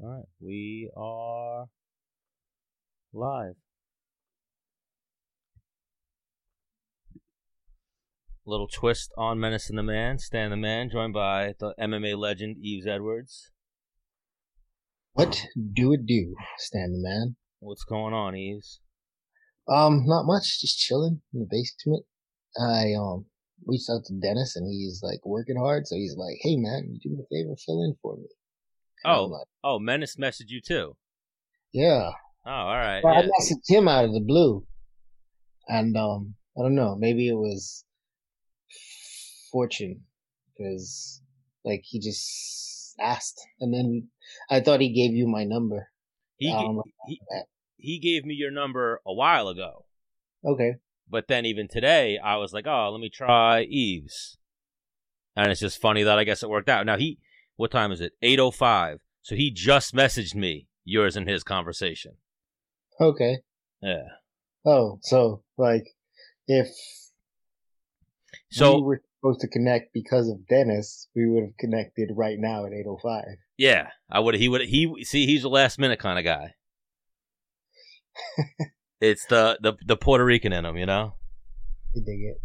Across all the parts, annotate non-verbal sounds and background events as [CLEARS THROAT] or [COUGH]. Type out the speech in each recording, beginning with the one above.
All right, we are live. Little twist on Menace and the Man, Stan the Man, joined by the MMA legend Yves Edwards. What do it do, Stan the Man? What's going on, Yves? Um, not much, just chilling in the basement. I um reached out to Dennis and he's like working hard, so he's like, "Hey man, you do me a favor, fill in for me." Oh, like, oh, Menace messaged you too. yeah. Oh, all right. Well, I yeah. messaged him out of the blue, and um, I don't know, maybe it was fortune because like he just asked, and then I thought he gave you my number. He, I know he he gave me your number a while ago. Okay. but then even today I was like, oh, let me try Yves, and it's just funny that I guess it worked out. Now he, what time is it? Eight oh five. So he just messaged me yours and his conversation. Okay. Yeah. Oh, so like if So we were supposed to connect because of Dennis, we would have connected right now at 805. yeah, I would. He would. He see. He's a last minute kind of guy. [LAUGHS] it's the, the the Puerto Rican in him, you know. I dig it.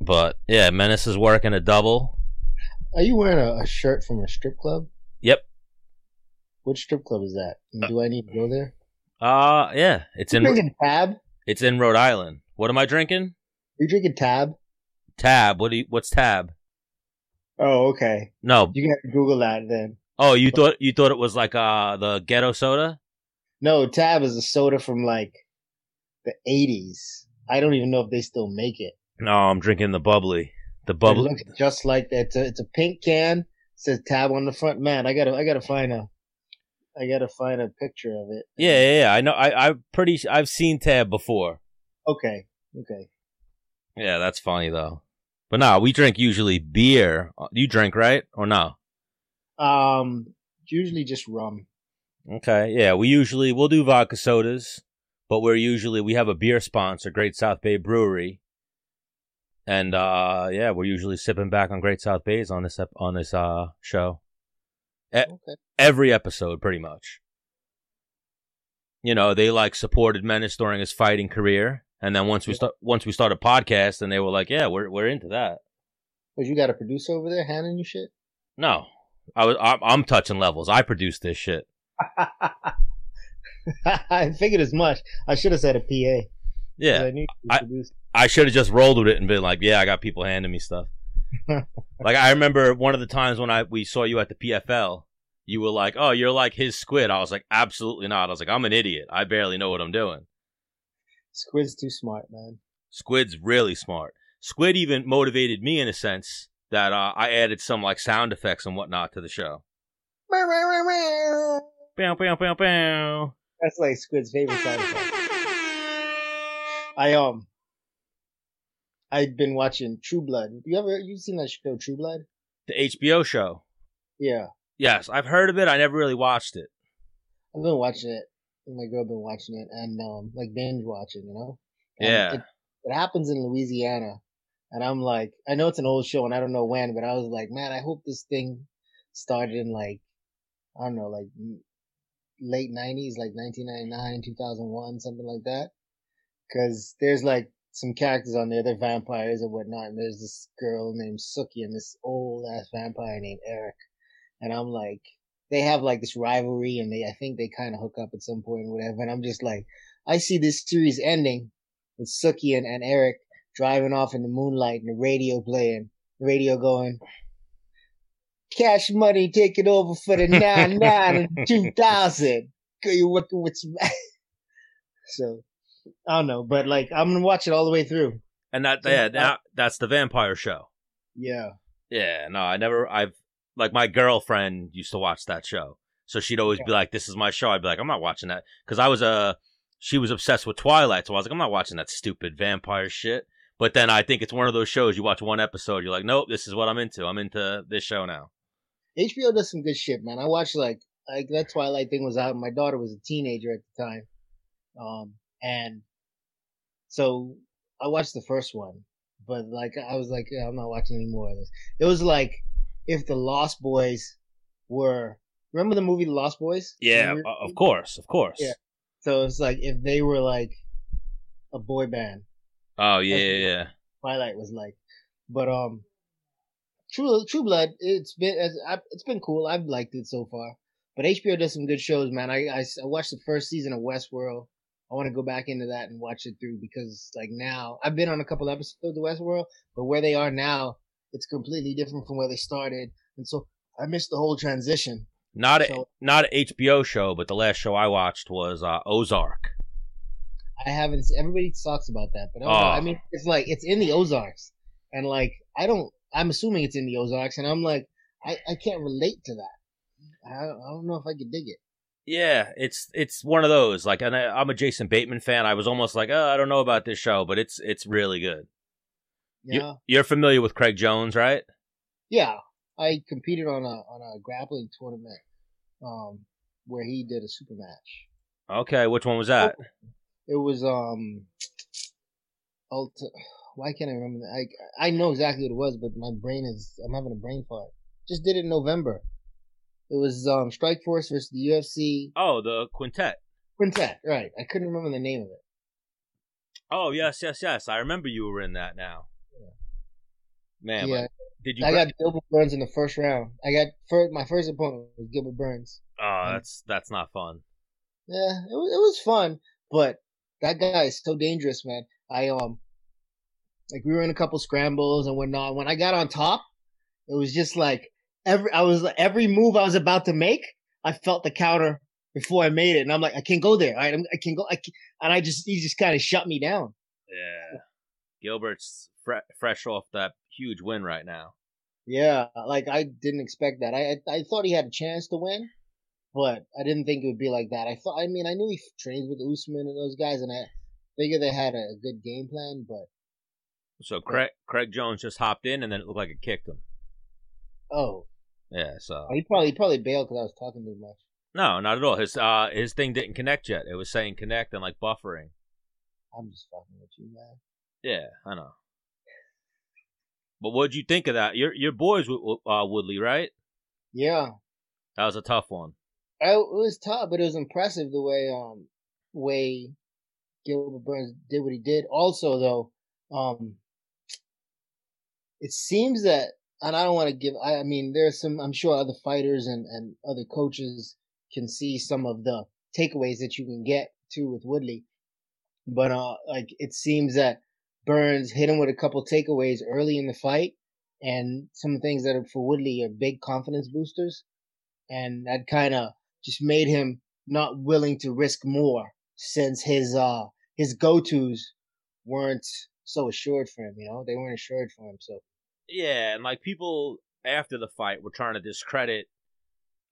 But yeah, Menace is working a double. Are you wearing a, a shirt from a strip club? Yep. Which strip club is that? And Do I need to go there? Uh yeah. It's You in drinking Tab? it's in Rhode Island. What am I drinking? you drinking Tab? Tab. What do you, what's tab? Oh, okay. No. You to Google that then. Oh, you thought you thought it was like uh the ghetto soda? No, Tab is a soda from like the 80s. I don't even know if they still make it. No, I'm drinking the bubbly. The It looks just like that. It's a, it's a pink can. It says Tab on the front. Man, I gotta I gotta find a I gotta find a picture of it. Yeah, yeah, yeah. I know. I I'm pretty. I've seen tab before. Okay. Okay. Yeah, that's funny though. But no, we drink usually beer. You drink right or no? Um, usually just rum. Okay, yeah. We usually we'll do vodka sodas, but we're usually we have a beer sponsor, Great South Bay Brewery, and uh yeah, we're usually sipping back on Great South Bays on this ep- on this uh show. E- Okay. every episode, pretty much. You know, they like supported Menace during his fighting career, and then once we start once we started a podcast, and they were like, "Yeah, we're we're into that." But you got a producer over there handing you shit. No, I was I'm, I'm touching levels. I produced this shit. [LAUGHS] I figured as much. I should have said a PA. Yeah, I I-. I should have just rolled with it and been like, "Yeah, I got people handing me stuff." [LAUGHS] like I remember one of the times when I we saw you at the PFL, you were like, "Oh, you're like his squid." I was like, "Absolutely not." I was like, "I'm an idiot. I barely know what I'm doing." Squid's too smart, man. Squid's really smart. Squid even motivated me in a sense that uh, I added some like sound effects and whatnot to the show. Bow, bow, bow, bow. That's like Squid's favorite sound effect. I um, I've been watching True Blood. You ever you seen that show True Blood? The HBO show. Yeah, Yes, I've heard of it. I never really watched it. I've been watching it. My girl been watching it and um, like binge watching, you know. And Yeah. It, it happens in Louisiana, and I'm like, I know it's an old show and I don't know when, but I was like, man, I hope this thing started in like, I don't know, like late '90s, like 1999, 2001, something like that. Because there's like some characters on there, they're vampires and whatnot, and there's this girl named Sookie and this old ass vampire named Eric, and I'm like, they have like this rivalry, and they, I think they kind of hook up at some point or whatever, and I'm just like, I see this series ending with Sookie and, and Eric driving off in the moonlight and the radio playing, the radio going, Cash Money taking over for the 9 9 and [LAUGHS] 2000. You're working with some. [LAUGHS] so, I don't know, but like, I'm gonna watch it all the way through. And that yeah, that, that's the vampire show. Yeah. Yeah, no, I never. I've like my girlfriend used to watch that show, so she'd always be like, "This is my show." I'd be like, "I'm not watching that," because I was a. Uh, she was obsessed with Twilight, so I was like, "I'm not watching that stupid vampire shit." But then I think it's one of those shows you watch one episode, you're like, "Nope, this is what I'm into. I'm into this show now." HBO does some good shit, man. I watched like like that Twilight thing was out. and My daughter was a teenager at the time, um, and so I watched the first one, but like I was like, yeah, I'm not watching any more of this. It was like if the Lost Boys were remember the movie The Lost Boys? Yeah, Remember? of course, of course. Yeah. So it's like if they were like a boy band, Oh yeah, yeah, yeah. Twilight was like. But um, True True Blood, it's been it's, it's been cool. I've liked it so far. But HBO does some good shows, man. I I watched the first season of Westworld. I want to go back into that and watch it through because like now I've been on a couple episodes of the Westworld, but where they are now, it's completely different from where they started, and so I missed the whole transition. Not a So- not an HBO show, but the last show I watched was uh, Ozark. I haven't. Everybody talks about that, but I. Oh. I mean, it's like it's in the Ozarks, and like I don't. I'm assuming it's in the Ozarks, and I'm like, I, I can't relate to that. I, I don't know if I could dig it. Yeah, it's it's one of those. Like, and I, I'm a Jason Bateman fan. I was almost like, oh, I don't know about this show, but it's it's really good. You- Yeah, You're familiar with Craig Jones, right? yeah. I competed on a on a grappling tournament, um, where he did a super match. Okay, which one was that? It was um, [TSK] Ulti- [SIGHS] Why can't I remember that? I I know exactly what it was, but my brain is. I'm having a brain fart. Just did it in November. It was um Strikeforce versus the UFC Oh, the quintet. Quintet. Right. I couldn't remember the name of it. Oh yes, yes, yes. I remember you were in that now. Man, yeah, did you? I got Gilbert Burns in the first round. I got first, my first opponent was Gilbert Burns. oh, that's that's not fun. Yeah, it was it was fun, but that guy is so dangerous, man. I um, like we were in a couple scrambles and whatnot. When I got on top, it was just like every I was every move I was about to make, I felt the counter before I made it, and I'm like, I can't go there. All right, I'm, I can't go. I can't, and I just he just kind of shut me down. Yeah, Gilbert's fre- fresh off that huge win right now. Yeah, like I didn't expect that. I I, I thought he had a chance to win, but I didn't think it would be like that. I thought. I mean, I knew he trains with Usman and those guys, and I figured they had a good game plan. But So Craig Craig Jones just hopped in, and then it looked like it kicked him. oh, Yeah, so he probably he probably bailed because I was talking too much. no, not at all. His uh his thing didn't connect yet. It was saying connect and like buffering. I'm just fucking with you, man. Yeah, I know. But what'd you think of that? Your your boys with uh, Woodley, right? Yeah, That was a tough one. I, it was tough, but it was impressive the way um way Gilbert Burns did what he did. Also, though, um, it seems that, and I don't want to give. I, I mean, there's some. I'm sure other fighters and and other coaches can see some of the takeaways that you can get too with Woodley, but uh, like it seems that Burns hit him with a couple takeaways early in the fight, and some things that are for Woodley are big confidence boosters, and that kind of just made him not willing to risk more since his uh his go tos weren't so assured for him. You know, they weren't assured for him. So Yeah, and like people after the fight were trying to discredit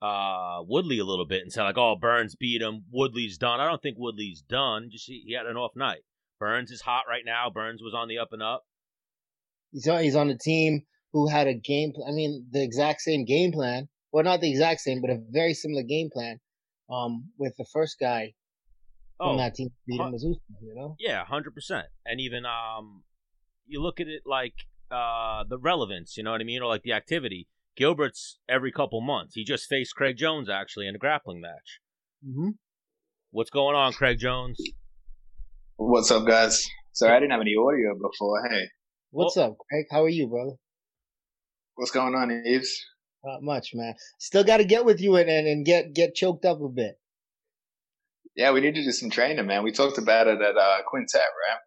uh Woodley a little bit and say like, "Oh, Burns beat him. Woodley's done." I don't think Woodley's done. Just he, he had an off night. Burns is hot right now. Burns was on the up and up. he's on, he's on a team who had a game. I mean, the exact same game plan. Well, not the exact same, but a very similar game plan. Um, with the first guy from Oh, that team beat huh. him you know. yeah, hundred percent. And even um, you look at it like uh the relevance. You know what I mean, or like the activity. Gilbert's every couple months. He just faced Craig Jones actually in a grappling match. Mm-hmm. What's going on, Craig Jones? What's up, guys? Sorry, I didn't have any audio before. Hey, What's up, Craig? How are you, brother? what's going on, Yves? Not much, man. Still got to get with you and, and and get get choked up a bit. Yeah, we need to do some training, man. We talked about it at uh, Quintet, right?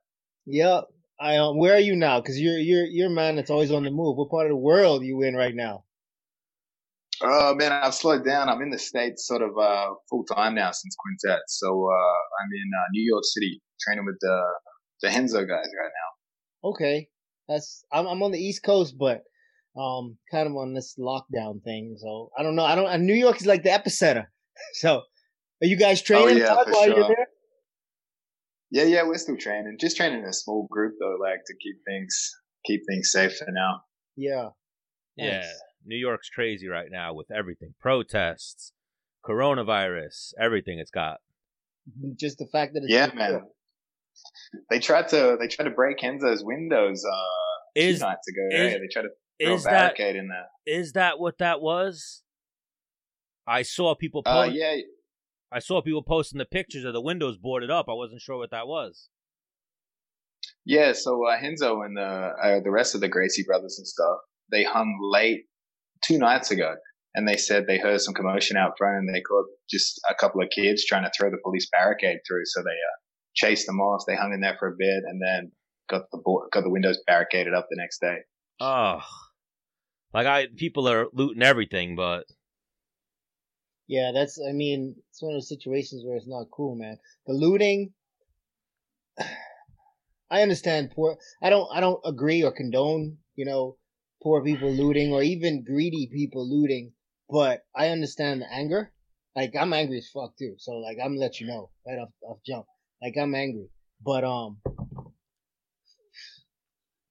Yep. I um, where are you now? Because you're you're you're a man that's always on the move. What part of the world are you in right now? Oh man, I've slowed down. I'm in the states, sort of uh, full time now since Quintet. So uh, I'm in uh, New York City training with the the Renzo guys right now. Okay, that's I'm I'm on the East Coast, but um, kind of on this lockdown thing. So I don't know. I don't. New York is like the epicenter. [LAUGHS] So are you guys training yeah, Todd, for while you're there? Yeah, yeah, we're still training. Just training in a small group though, like to keep things keep things safe for now. Yeah. Yeah, Nice. New York's crazy right now with everything protests, coronavirus, everything it's got. Just the fact that it's Yeah, man. They tried to they tried to break Renzo's windows uh, Is two nights ago. is- right? They tried to throw is a that in there. is that what that was? I saw people. Uh, yeah, I saw people posting the pictures of the windows boarded up. I wasn't sure what that was. yeah. So uh, Renzo and the uh, the rest of the Gracie brothers and stuff, they hung late two nights ago, and they said they heard some commotion out front, and they caught just a couple of kids trying to throw the police barricade through. So they uh, chased them off. They hung in there for a bit, and then got the bo- got the windows barricaded up the next day. Oh, like I people are looting everything, but Yeah, that's. I mean, it's one of those situations where it's not cool, man. The looting. [SIGHS] I understand poor. I don't. I don't agree or condone. You know, poor people looting or even greedy people looting. But I understand the anger. Like I'm angry as fuck too. So like I'm let you know right off off jump. Like I'm angry. But um,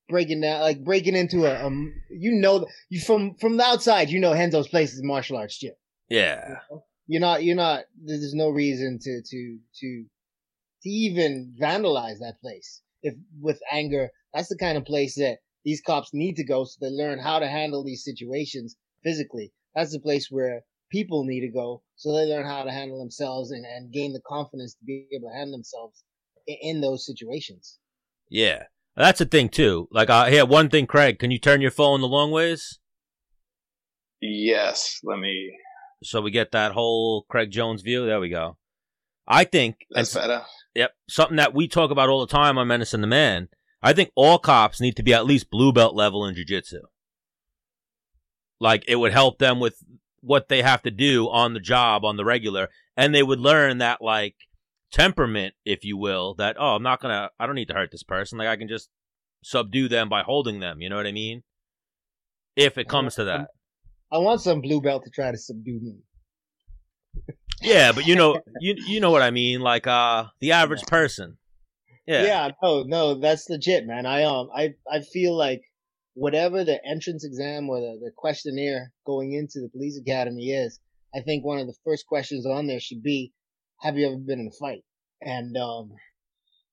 breaking down like breaking into a um, you know you from from the outside you know Renzo's place is martial arts gym. Yeah, You're not. You're not. There's no reason to to to to even vandalize that place. If with anger, that's the kind of place that these cops need to go so they learn how to handle these situations physically. That's the place where people need to go so they learn how to handle themselves and, and gain the confidence to be able to handle themselves in, in those situations. yeah. That's the thing too. Like, uh, here, one thing, Craig, can you turn your phone the long ways Yes, let me. So we get that whole Craig Jones view? There we go. I think, That's better. Yep. Something that we talk about all the time on Menace and the Man. I think all cops need to be at least blue belt level in jujitsu. Like it would help them with what they have to do on the job, on the regular, and they would learn that like temperament, if you will, that oh, I'm not gonna I don't need to hurt this person. Like I can just subdue them by holding them, you know what I mean? If it comes to that. I want some blue belt to try to subdue me. Yeah, but you know [LAUGHS] you you know what I mean, like uh the average person. Yeah. yeah, no, no, that's legit, man. I um, I I feel like whatever the entrance exam or the, the questionnaire going into the police academy is, I think one of the first questions on there should be, have you ever been in a fight? And um,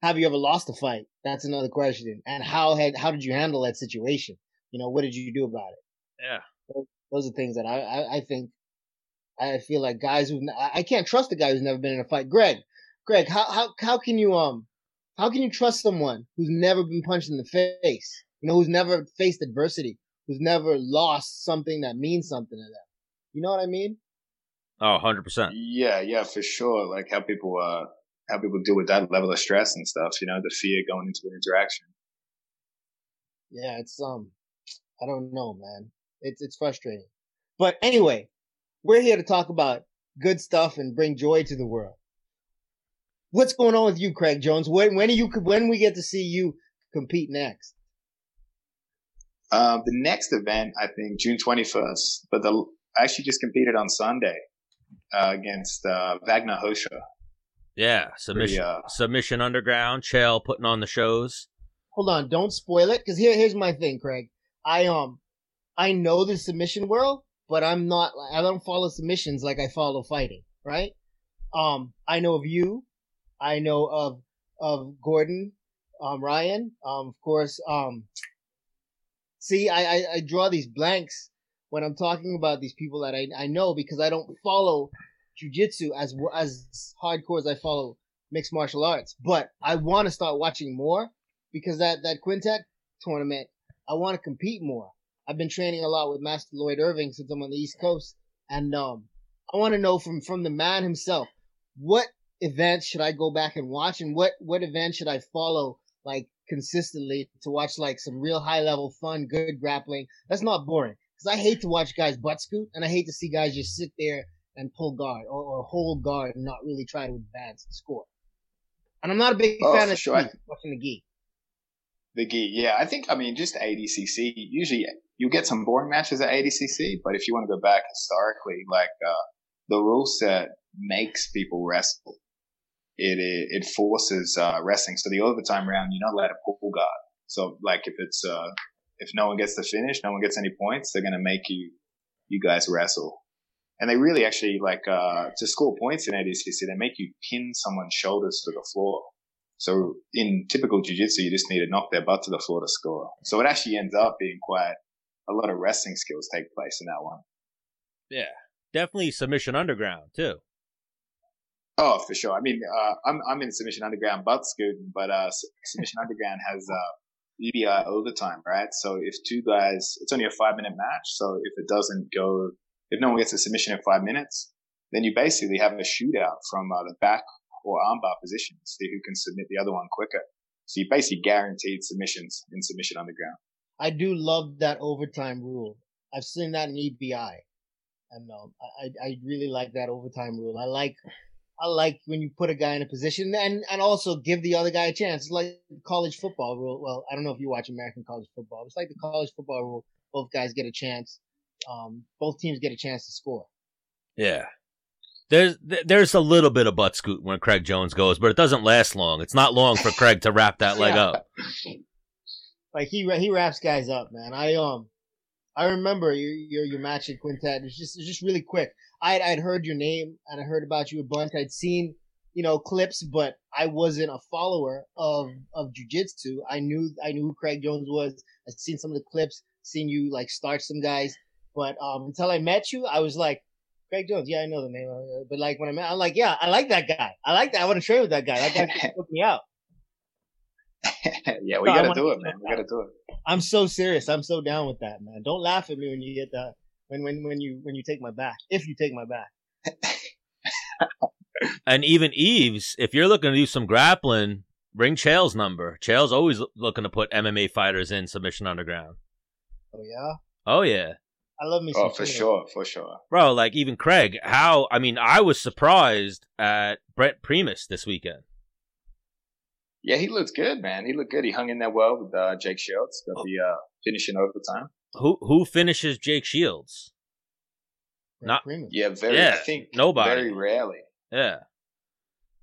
have you ever lost a fight? That's another question. And how had how did you handle that situation? You know, what did you do about it? Yeah. Those are things that I I, I think I feel like guys who I can't trust a guy who's never been in a fight. Greg, Greg, how how how can you um how can you trust someone who's never been punched in the face? You know, who's never faced adversity, who's never lost something that means something to them. You know what I mean? Oh, 100%. Yeah, yeah, for sure. Like how people, uh, how people deal with that level of stress and stuff. You know, the fear going into an interaction. Yeah, it's um I don't know, man. It's it's frustrating. But anyway, we're here to talk about good stuff and bring joy to the world. What's going on with you, Craig Jones? When when are you when we get to see you compete next? Um, the next event, I think June 21st, but the, I actually just competed on Sunday, uh, against, uh, Wagner Rocha. Yeah, submission, uh, submission underground, Chael putting on the shows. Hold on, don't spoil it, because here here's my thing, Craig. I um I know the submission world, but I'm not I don't follow submissions like I follow fighting, right? Um I know of you, I know of of Gordon, um Ryan, um of course, um see I, I, I draw these blanks when I'm talking about these people that I, I know because I don't follow jujitsu as as hardcore as I follow mixed martial arts. But I want to start watching more because that that quintet tournament, I want to compete more. I've been training a lot with Master Lloyd Irvin since I'm on the East Coast, and um, I want to know from from the man himself what events should I go back and watch, and what what events should I follow like consistently to watch like some real high level fun, good grappling. That's not boring because I hate to watch guys butt scoot, and I hate to see guys just sit there and pull guard or, or hold guard and not really try to advance the score. And I'm not a big Oh, fan of sure. watching the gi. The gi, yeah. I think, I mean, just ADCC, usually you get some boring matches at ADCC, but if you want to go back historically, like, uh, the rule set makes people wrestle. It, it, it forces, uh, wrestling. So the overtime round, you're not allowed to pull guard. So like if it's, uh, if no one gets the finish, no one gets any points, they're going to make you, you guys wrestle. And they really actually like, uh, to score points in ADCC, they make you pin someone's shoulders to the floor. So in typical jiu-jitsu, you just need to knock their butt to the floor to score. So it actually ends up being quite a lot of wrestling skills take place in that one. Yeah. definitely submission underground too. Oh, for sure. I mean, uh, I'm I'm in submission underground, but scooting, but uh, submission underground has uh, EBI overtime, right? So if two guys, it's only a five minute match. So if it doesn't go, if no one gets a submission in five minutes, then you basically have a shootout from uh, the back or armbar position, see who can submit the other one quicker. So you basically guaranteed submissions in submission underground. I do love that overtime rule. I've seen that in EBI, and um, I I really like that overtime rule. I like I like when you put a guy in a position and and also give the other guy a chance. It's like college football rule. Well, I don't know if you watch American college football. It's like the college football rule. Both guys get a chance. Um, both teams get a chance to score. Yeah. There's there's a little bit of butt scoot when Craig Jones goes, but it doesn't last long. It's not long for Craig to wrap that leg Yeah. up. [LAUGHS] Like he he wraps guys up, man. I um I remember your your, your match at Quintet. It's just it's just really quick. I I'd heard your name and I heard about you a bunch. I'd seen you know clips, but I wasn't a follower of of jujitsu. I knew I knew who Craig Jones was. I'd seen some of the clips, seen you like start some guys, but um until I met you, I was like. Craig Jones, yeah, I know the name, but like when I met, I'm like, yeah, I like that guy. I like that. I want to train with that guy. That guy [LAUGHS] can hook me out. [LAUGHS] yeah, we No, gotta wanna do it, man. We gotta do it. I'm so serious. I'm so down with that, man. Don't laugh at me when you get that. When when when you when you take my back. If you take my back. [LAUGHS] And even Yves, if you're looking to do some grappling, bring Chael's number. Chael's always looking to put MMA fighters in submission underground. Oh yeah. Oh yeah. I love me oh, some. Oh, for Chael. sure, for sure. Bro, like even Craig, how I mean, I was surprised at Brent Primus this weekend. Yeah, he looked good, man. He looked good. He hung in there well with uh, Jake Shields. Got the uh, finish in overtime. Who who finishes Jake Shields? Not- Primus. Yeah, very. Yeah, I think nobody. Very rarely. Yeah.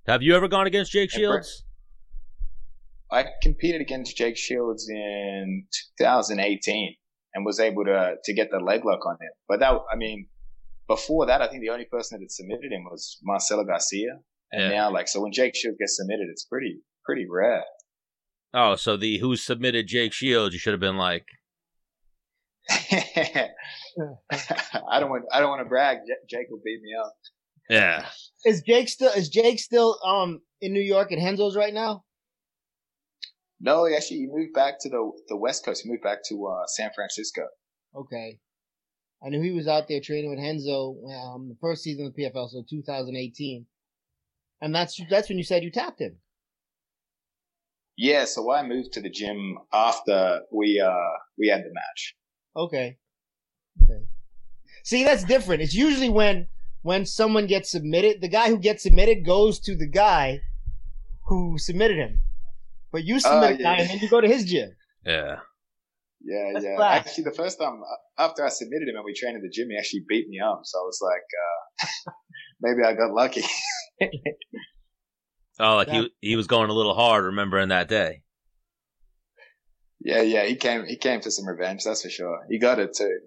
Have you ever gone against Jake Shields? I competed against Jake Shields in 2018 and was able to to get the leg lock on him. But that, I mean, before that, I think the only person that had submitted him was Marcelo Garcia. And Yeah. now, like, so when Jake Shields gets submitted, it's pretty pretty rad. Oh, so the who submitted Jake Shields, you should have been like, [LAUGHS] I don't want I don't want to brag. J- Jake will beat me up. yeah. [LAUGHS] Is Jake still is Jake still um in New York at Renzo's right now? No, he actually he moved back to the the West Coast. He moved back to uh, San Francisco. Okay. I knew he was out there training with Henzo um the first season of the PFL, so 2018. And that's that's when you said you tapped him. Yeah, so I moved to the gym after we uh we had the match. Okay. Okay. See, that's different. It's usually when when someone gets submitted, the guy who gets submitted goes to the guy who submitted him. But you submit a yeah. guy and then you go to his gym. Yeah. Yeah, That's yeah. class. Actually, the first time uh, after I submitted him and we trained in the gym, he actually beat me up. So I was like, uh, [LAUGHS] maybe I got lucky. [LAUGHS] Oh, like Yeah. he he was going a little hard remembering that day. yeah, yeah. He came he came for some revenge. That's for sure. He got it too.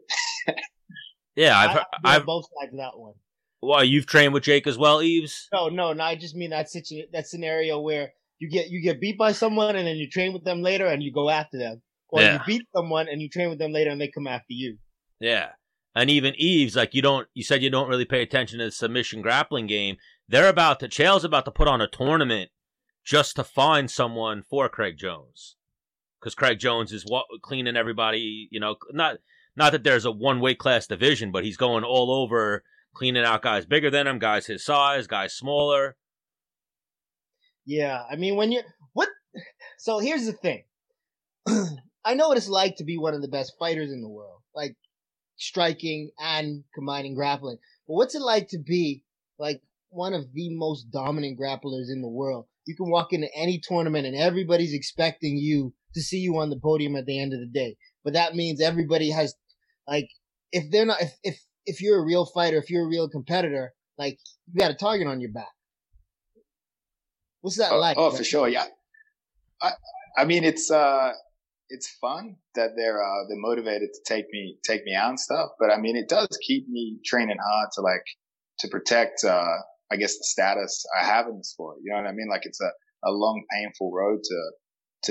[LAUGHS] Yeah, I've I, heard, I, I I've both sides of that one. well, you've trained with Jake as well, Yves. No, no, no. I just mean that situ- that scenario where you get you get beat by someone and then you train with them later and you go after them, or Yeah. you beat someone and you train with them later and they come after you. Yeah. And even Yves, like you don't, you said you don't really pay attention to the submission grappling game. They're about to, Chael's about to put on a tournament just to find someone for Craig Jones. Because Craig Jones is what, cleaning everybody, you know, not, not that there's a one weight class division, but he's going all over cleaning out guys bigger than him, guys his size, guys smaller. Yeah, I mean when you what? So here's the thing. [CLEARS THROAT] I know what it's like to be one of the best fighters in the world, like striking and combining grappling. But what's it like to be like one of the most dominant grapplers in the world? You can walk into any tournament and everybody's expecting you to see you on the podium at the end of the day. But that means everybody has like if they're not if if if you're a real fighter, if you're a real competitor, like you got a target on your back. What's that Oh, like? oh, for sure. Yeah. I I mean, it's uh, it's fun that they're uh, they're motivated to take me take me out and stuff. But I mean, it does keep me training hard to like to protect uh, I guess the status I have in the sport. You know what I mean? Like it's a a long, painful road to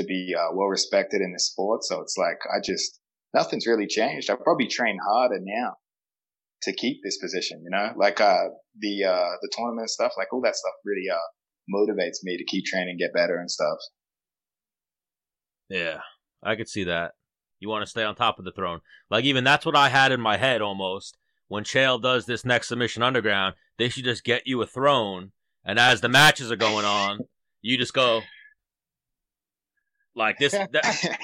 to be uh, well respected in the sport. So it's like I just nothing's really changed. I probably train harder now to keep this position, you know, like, uh, the, uh, the tournament stuff, like all that stuff really, uh, motivates me to keep training, get better and stuff. Yeah, I could see that. You want to stay on top of the throne. Like even that's what I had in my head almost. When Chael does this next submission underground, they should just get you a throne, and as the matches are going on, you just go like this. [LAUGHS] That,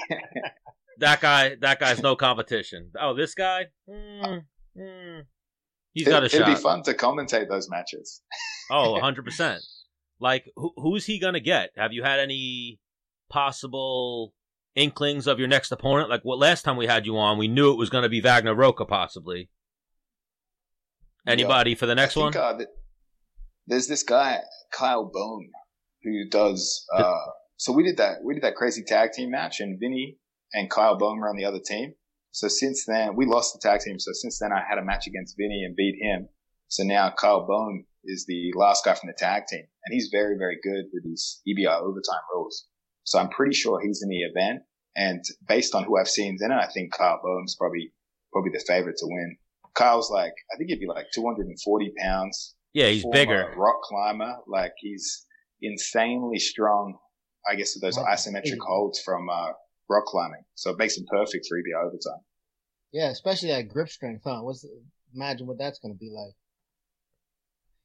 that guy, that guy's no competition. Oh, this guy, mm, mm, he's got a shot. It'd be fun to commentate those matches. Oh, [LAUGHS] 100 percent. Like, who, who's he gonna get? Have you had any possible inklings of your next opponent? Like, what last time we had you on, we knew it was gonna be Wagner Rocha, possibly. Anybody for the next one? uh, th- there's this guy Kyle Boehm who does. Uh, so we did that. We did that crazy tag team match, and Vinny and Kyle Boehm were on the other team. So since then, we lost the tag team. So since then, I had a match against Vinny and beat him. So now Kyle Boehm is the last guy from the tag team, and he's very, very good with these EBI overtime rules. So I'm pretty sure he's in the event. And based on who I've seen in it, I think Kyle Boehm's probably probably the favorite to win. Kyle's like, I think he'd be like 240 pounds. yeah, he's bigger. Rock climber. Like he's insanely strong. I guess with those That's isometric holds from uh, rock climbing. So it makes him perfect for EBI overtime. Yeah, especially that grip strength, huh? What's imagine what that's gonna be like.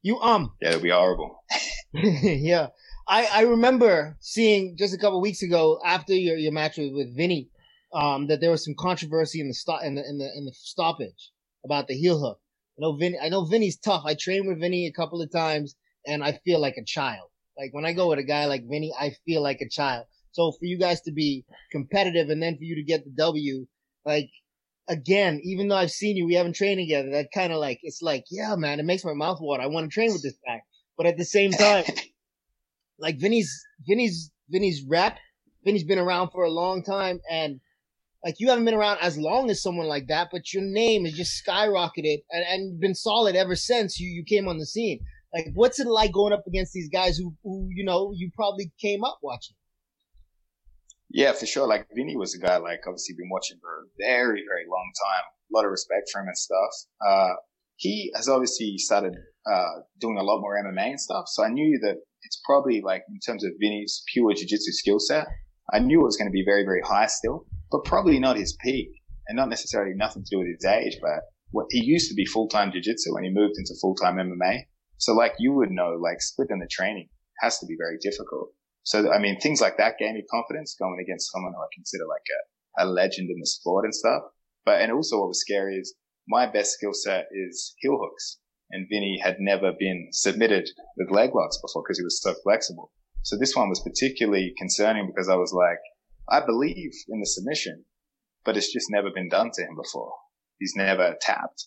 You um Yeah, it'll be horrible. [LAUGHS] [LAUGHS] yeah. I, I remember seeing just a couple weeks ago after your, your match with, with Vinny, um, that there was some controversy in the stop in the in the in the stoppage about the heel hook. I know Vinny I know Vinny's tough. I trained with Vinny a couple of times and I feel like a child. Like when I go with a guy like Vinny, I feel like a child. So for you guys to be competitive and then for you to get the W, like again, even though I've seen you, we haven't trained together. That kind of like it's like, yeah, man, it makes my mouth water. I want to train with this guy. But at the same time, [LAUGHS] like Vinny's Vinny's Vinny's rep. Vinny's been around for a long time and like you haven't been around as long as someone like that, but your name has just skyrocketed and, and been solid ever since you, you came on the scene. Like what's it like going up against these guys who, who you know, you probably came up watching? Yeah, for sure. Like Vinny was a guy like obviously been watching for a very, very long time. A lot of respect for him and stuff. Uh, he has obviously started uh, doing a lot more MMA and stuff. So I knew that it's probably like in terms of Vinny's pure jiu-jitsu skill set, I knew it was going to be very, very high still, but probably not his peak and not necessarily nothing to do with his age, but what he used to be full-time jiu-jitsu when he moved into full-time MMA. So like you would know, like splitting the training has to be very difficult. So, I mean, things like that gave me confidence going against someone who I consider like a, a legend in the sport and stuff. But, and also what was scary is my best skill set is heel hooks. And Vinny had never been submitted with leg locks before because he was so flexible. So this one was particularly concerning because I was like, I believe in the submission, but it's just never been done to him before. He's never tapped.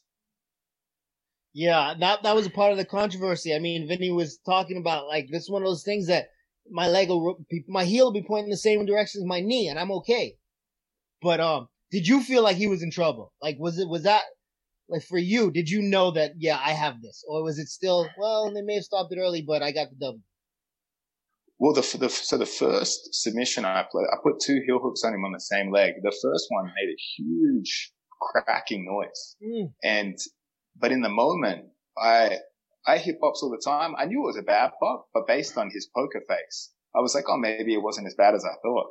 Yeah, that that was a part of the controversy. I mean, Vinny was talking about like this is one of those things that my leg will, my heel will be pointing the same direction as my knee, and I'm okay. But um, did you feel like he was in trouble? Like, was it was that like for you? Did you know that yeah, I have this, or was it still well? They may have stopped it early, but I got the W. Well, the, the so the first submission I played, I put two heel hooks on him on the same leg. The first one made a huge cracking noise, Mm. and but in the moment, I I hit pops all the time. I knew it was a bad pop, but based on his poker face, I was like, oh, maybe it wasn't as bad as I thought.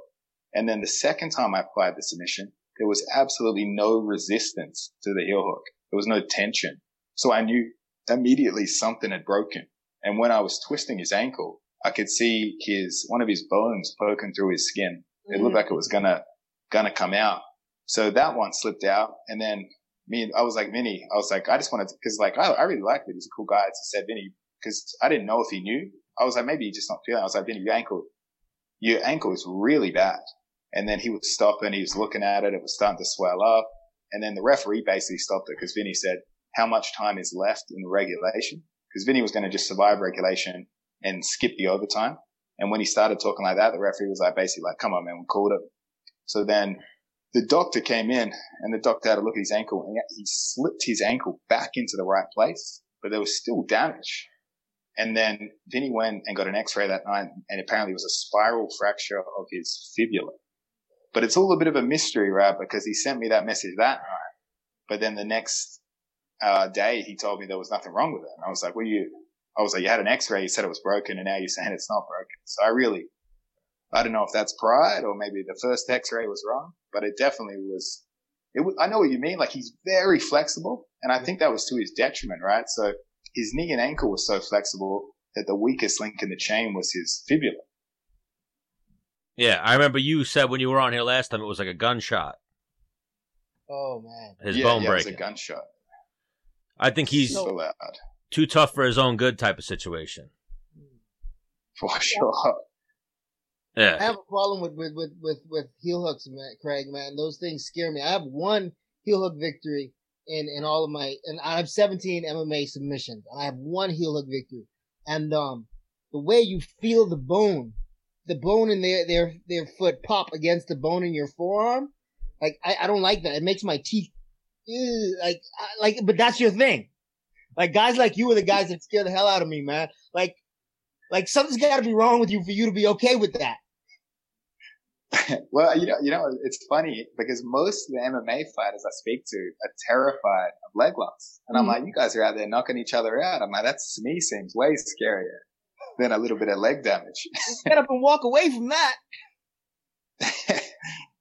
And then the second time I applied the submission, there was absolutely no resistance to the heel hook. There was no tension. So I knew immediately something had broken. And when I was twisting his ankle, I could see his, one of his bones poking through his skin. It looked mm. like it was gonna, gonna come out. So that one slipped out. And then me, I was like, Vinny, I was like, I just wanted to, cause like, I, I really liked it. He's a cool guy. So I said, Vinny, cause I didn't know if he knew. I was like, maybe he's just not feeling. I was like, Vinny, your ankle, your ankle is really bad. And then he was stopping. He was looking at it. It was starting to swell up. And then the referee basically stopped it because Vinny said, how much time is left in regulation? Because Vinny was going to just survive regulation and skip the overtime. And when he started talking like that, the referee was like, basically like, come on, man, we called it. So then the doctor came in and the doctor had a look at his ankle and he slipped his ankle back into the right place, but there was still damage. And then Vinny went and got an x-ray that night and apparently it was a spiral fracture of his fibula. But it's all a bit of a mystery, right? Because he sent me that message that night. But then the next uh, day, he told me there was nothing wrong with it. And I was like, well, you, I was like, you had an x-ray, you said it was broken and now you're saying it's not broken. So I really, I don't know if that's pride or maybe the first x-ray was wrong, but it definitely was, it was, I know what you mean. Like he's very flexible and I think that was to his detriment, right? So his knee and ankle was so flexible that the weakest link in the chain was his fibula. Yeah, I remember you said when you were on here last time it was like a gunshot. Oh man. His yeah, bone yeah, it was a gunshot. I think he's so loud. Too tough for his own good type of situation. For sure. Yeah. I have a problem with with with with, with heel hooks, man, Craig. Man, those things scare me. I have one heel hook victory in in all of my, and I have 17 MMA submissions, and I have one heel hook victory. And um, the way you feel the bone, the bone in their their their foot pop against the bone in your forearm, like I, I don't like that. It makes my teeth, ew, like I, like. But that's your thing. Like guys like you are the guys that scare the hell out of me, man. Like. Like something's got to be wrong with you for you to be okay with that. [LAUGHS] well, you know, you know, it's funny because most of the MMA fighters I speak to are terrified of leg locks, and I'm Mhm. like, you guys are out there knocking each other out. I'm like, that to me seems way scarier than a little bit of leg damage. Get up and walk away from that. [LAUGHS]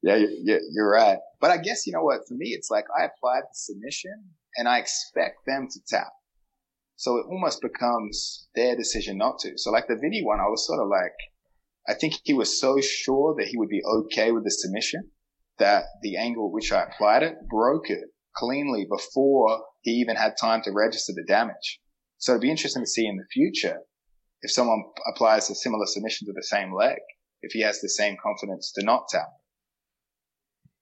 yeah, you, you, you're right. But I guess you know what? For me, it's like I applied the submission, and I expect them to tap. So it almost becomes their decision not to. So like the Vinny one, I was sort of like, I think he was so sure that he would be okay with the submission that the angle at which I applied it broke it cleanly before he even had time to register the damage. So it'd be interesting to see in the future if someone applies a similar submission to the same leg, if he has the same confidence to not tap.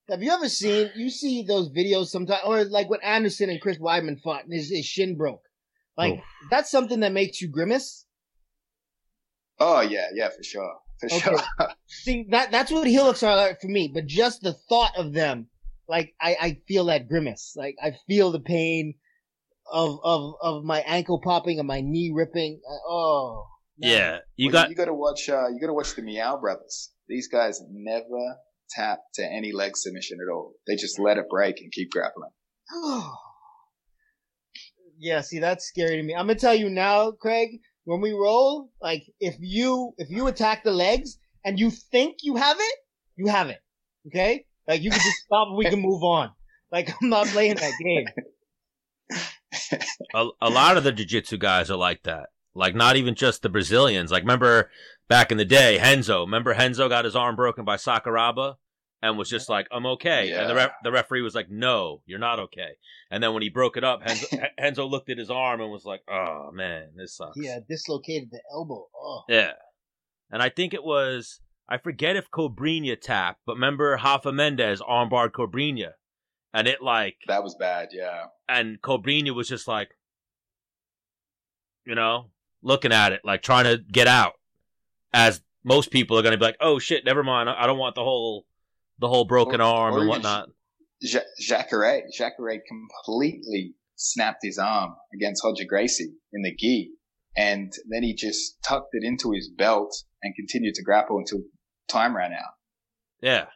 Have you ever seen, you see those videos sometimes, or like when Anderson and Chris Weidman fought and his, his shin broke. Like, Oof. that's something that makes you grimace. Oh yeah, yeah, for sure. For Okay. sure. [LAUGHS] See, that, that's what heel hooks are like for me, but just the thought of them, like, I, I feel that grimace. Like, I feel the pain of, of, of my ankle popping and my knee ripping. Oh. man. Yeah. You Well, got you got to watch. Uh, you got to watch the Miyao Brothers. These guys never tap to any leg submission at all. They just let it break and keep grappling. [SIGHS] yeah, see, that's scary to me. I'm gonna tell you now, Craig. When we roll, like if you if you attack the legs and you think you have it, you have it. Okay, like you can just [LAUGHS] stop and we can move on. Like I'm not playing that game. [LAUGHS] a, a lot of the jiu-jitsu guys are like that. Like not even just the Brazilians. Like remember back in the day, Renzo. Remember Renzo got his arm broken by Sakuraba and was just like, "I'm okay." And the ref- the referee was like, "No, you're not okay." And then when he broke it up, Renzo, [LAUGHS] Renzo looked at his arm and was like, "Oh man, this sucks." Yeah, dislocated the elbow. Oh, Yeah. And I think it was I forget if Cobrinha tapped, but remember Rafa Mendes armbarred Cobrinha. And it like That was bad. Yeah. and Cobrinha was just like you know, looking at it, like trying to get out. As most people are gonna be like, Oh shit, never mind, I don't want the whole the whole broken Or- arm or and whatnot. Ja- Jacare, Jacare completely snapped his arm against Roger Gracie in the gi, and then he just tucked it into his belt and continued to grapple until time ran out. Yeah.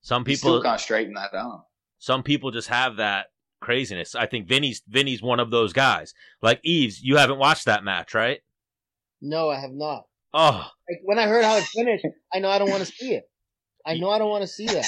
Some He still people can't straighten that arm. some people just have that craziness. I think Vinny's Vinny's one of those guys. Like Yves, you haven't watched that match, right? no, I have not. Oh, Like when I heard how it finished, I know I don't want to see it. I know I don't want to see that.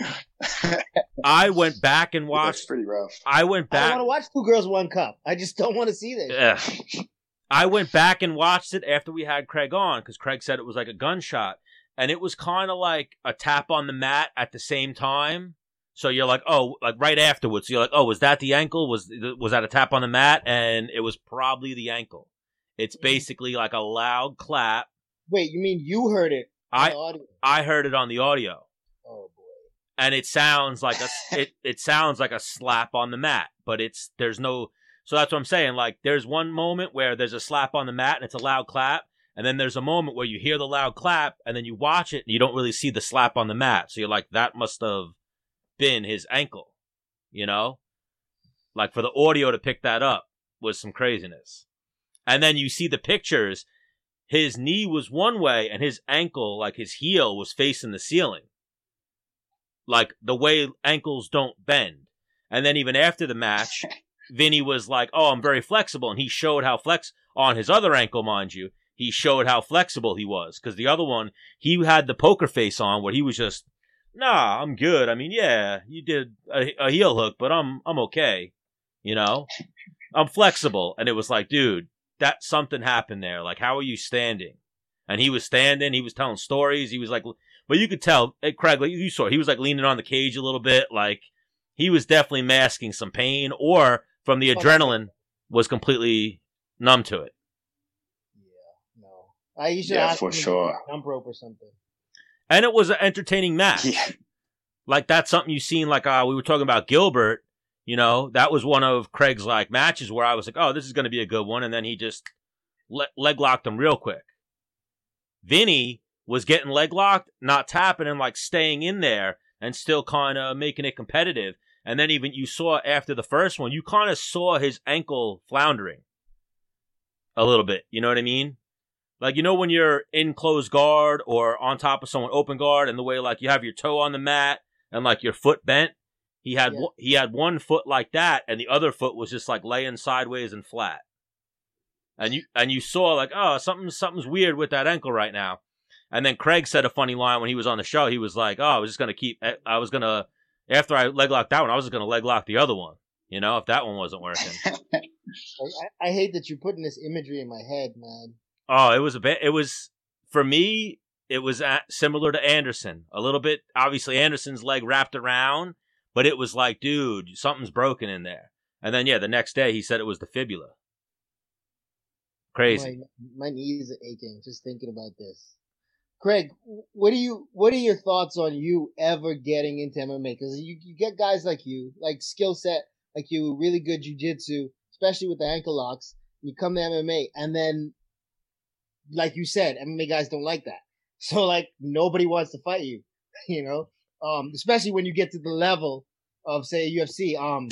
[LAUGHS] I went back and That's watched. pretty rough. I went back. I back. want to watch Two Girls One Cup. I just don't want to see that. Ugh. I went back and watched it after we had Craig on because Craig said it was like a gunshot, and it was kind of like a tap on the mat at the same time. So you're like, oh, like right afterwards, you're like, oh, was that the ankle? Was was that a tap on the mat? And it was probably the ankle. It's Mhm. basically like a loud clap. Wait, you mean you heard it? I? I heard it on the audio. Oh boy. and it sounds like a [LAUGHS] it, it sounds like a slap on the mat but it's there's no so that's what i'm saying like there's one moment where there's a slap on the mat and it's a loud clap and then there's a moment where you hear the loud clap and then you watch it and you don't really see the slap on the mat so you're like that must have been his ankle you know like for the audio to pick that up was some craziness and then you see the pictures his knee was one way and his ankle like his heel was facing the ceiling like the way ankles don't bend. And then even after the match, [LAUGHS] Vinny was like, "Oh, I'm very flexible," and he showed how flex on his other ankle, mind you. He showed how flexible he was because the other one, he had the poker face on, where he was just, "Nah, I'm good. I mean, yeah, you did a, a heel hook, but I'm I'm okay. You know, I'm flexible." And it was like, dude, that something happened there. Like, how are you standing? And he was standing. He was telling stories. He was like, but you could tell, eh, Craig, like you saw, he was like leaning on the cage a little bit, like he was definitely masking some pain, or from the adrenaline was completely numb to it. Yeah, no. I usually Yeah, ask for him to sure. jump rope or something. And it was an entertaining match. Yeah. Like that's something you seen. Like uh, we were talking about Gilbert. You know, that was one of Craig's like matches where I was like, oh, this is going to be a good one, and then he just le- leg locked him real quick. Vinny was getting leg locked, not tapping, and like staying in there and still kind of making it competitive. And then even you saw after the first one, you kind of saw his ankle floundering a little bit. You know what I mean? Like you know when you're in closed guard or on top of someone open guard, and the way like you have your toe on the mat and like your foot bent. He had Yeah. one- he had one foot like that, and the other foot was just like laying sideways and flat. And you and you saw like oh something something's weird with that ankle right now. And then Craig said a funny line when he was on the show. He was like, "Oh, I was just gonna keep. Eh, I was gonna after I leg locked that one, I was just gonna leg lock the other one. You know, if that one wasn't working. [LAUGHS] I, I hate that you're putting this imagery in my head, man. Oh, it was a bit. It was for me. It was at, similar to Anderson. A little bit. Obviously, Anderson's leg wrapped around, but it was like, dude, something's broken in there. And then yeah, the next day he said it was the fibula. Crazy. My, my knees are aching just thinking about this. Craig, what do you what are your thoughts on you ever getting into MMA? Because you, you get guys like you, like skill set, like you, really good jujitsu, especially with the ankle locks. You come to MMA, and then, like you said, MMA guys don't like that. [LAUGHS] So like nobody wants to fight you, [LAUGHS] you know. Um, especially when you get to the level of say UFC. Um,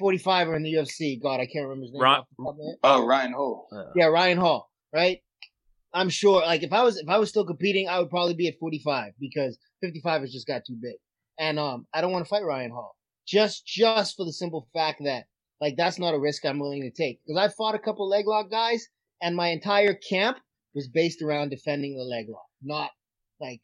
45er in the UFC. God, I can't remember his name. Ron- off the top of my head. Oh, Ryan Hall. Yeah, Ryan Hall, right? I'm sure, like, if I was if I was still competing, I would probably be at 45 because 55 has just got too big, and um, I don't want to fight Ryan Hall just just for the simple fact that like that's not a risk I'm willing to take because I fought a couple leg lock guys, and my entire camp was based around defending the leg lock, not like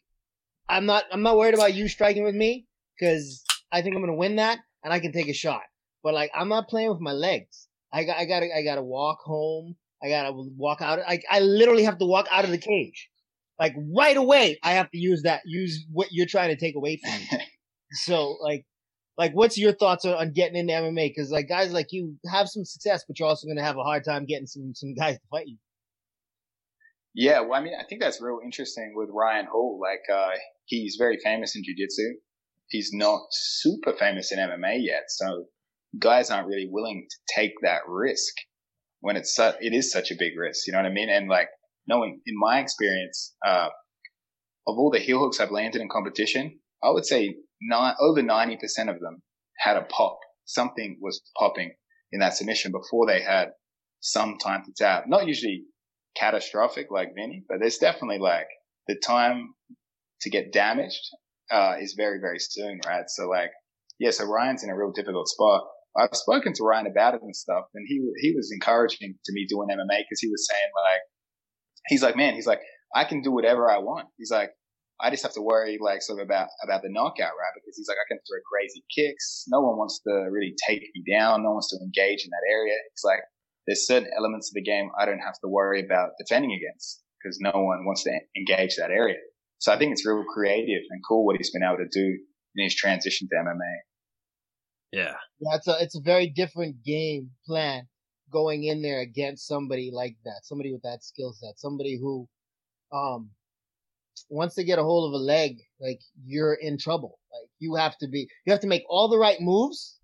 I'm not I'm not worried about you striking with me because I think I'm gonna win that and I can take a shot, but like I'm not playing with my legs. I got I got to I got to walk home. I gotta walk out. I I literally have to walk out of the cage, like right away. I have to use that use what you're trying to take away from me. [LAUGHS] So like, like what's your thoughts on, on getting into MMA? Because like guys like you have some success, but you're also gonna have a hard time getting some some guys to fight you. Yeah, well, I mean, I think that's real interesting with Ryan Hall. Like, uh, he's very famous in jiu-jitsu. He's not super famous in MMA yet, so guys aren't really willing to take that risk when it's su- it is such a big risk. You know what I mean? And like knowing in my experience, uh, of all the heel hooks I've landed in competition, I would say over ninety percent of them had a pop. Something was popping in that submission before they had some time to tap. Not usually catastrophic like Vinny, but there's definitely like the time to get damaged uh, is very very soon, right? So like, yeah, so Ryan's in a real difficult spot. I've spoken to Ryan about it and stuff, and he he was encouraging to me doing MMA because he was saying like, he's like, man, he's like, I can do whatever I want. He's like, I just have to worry like sort of about about the knockout, right? Because he's like, I can throw crazy kicks. No one wants to really take me down. No one wants to engage in that area. It's like there's certain elements of the game I don't have to worry about defending against because no one wants to engage that area. So I think it's real creative and cool what he's been able to do in his transition to MMA. Yeah. Yeah, it's a it's a very different game plan going in there against somebody like that, somebody with that skill set, somebody who, um, once they get a hold of a leg, like you're in trouble. Like you have to be, you have to make all the right moves,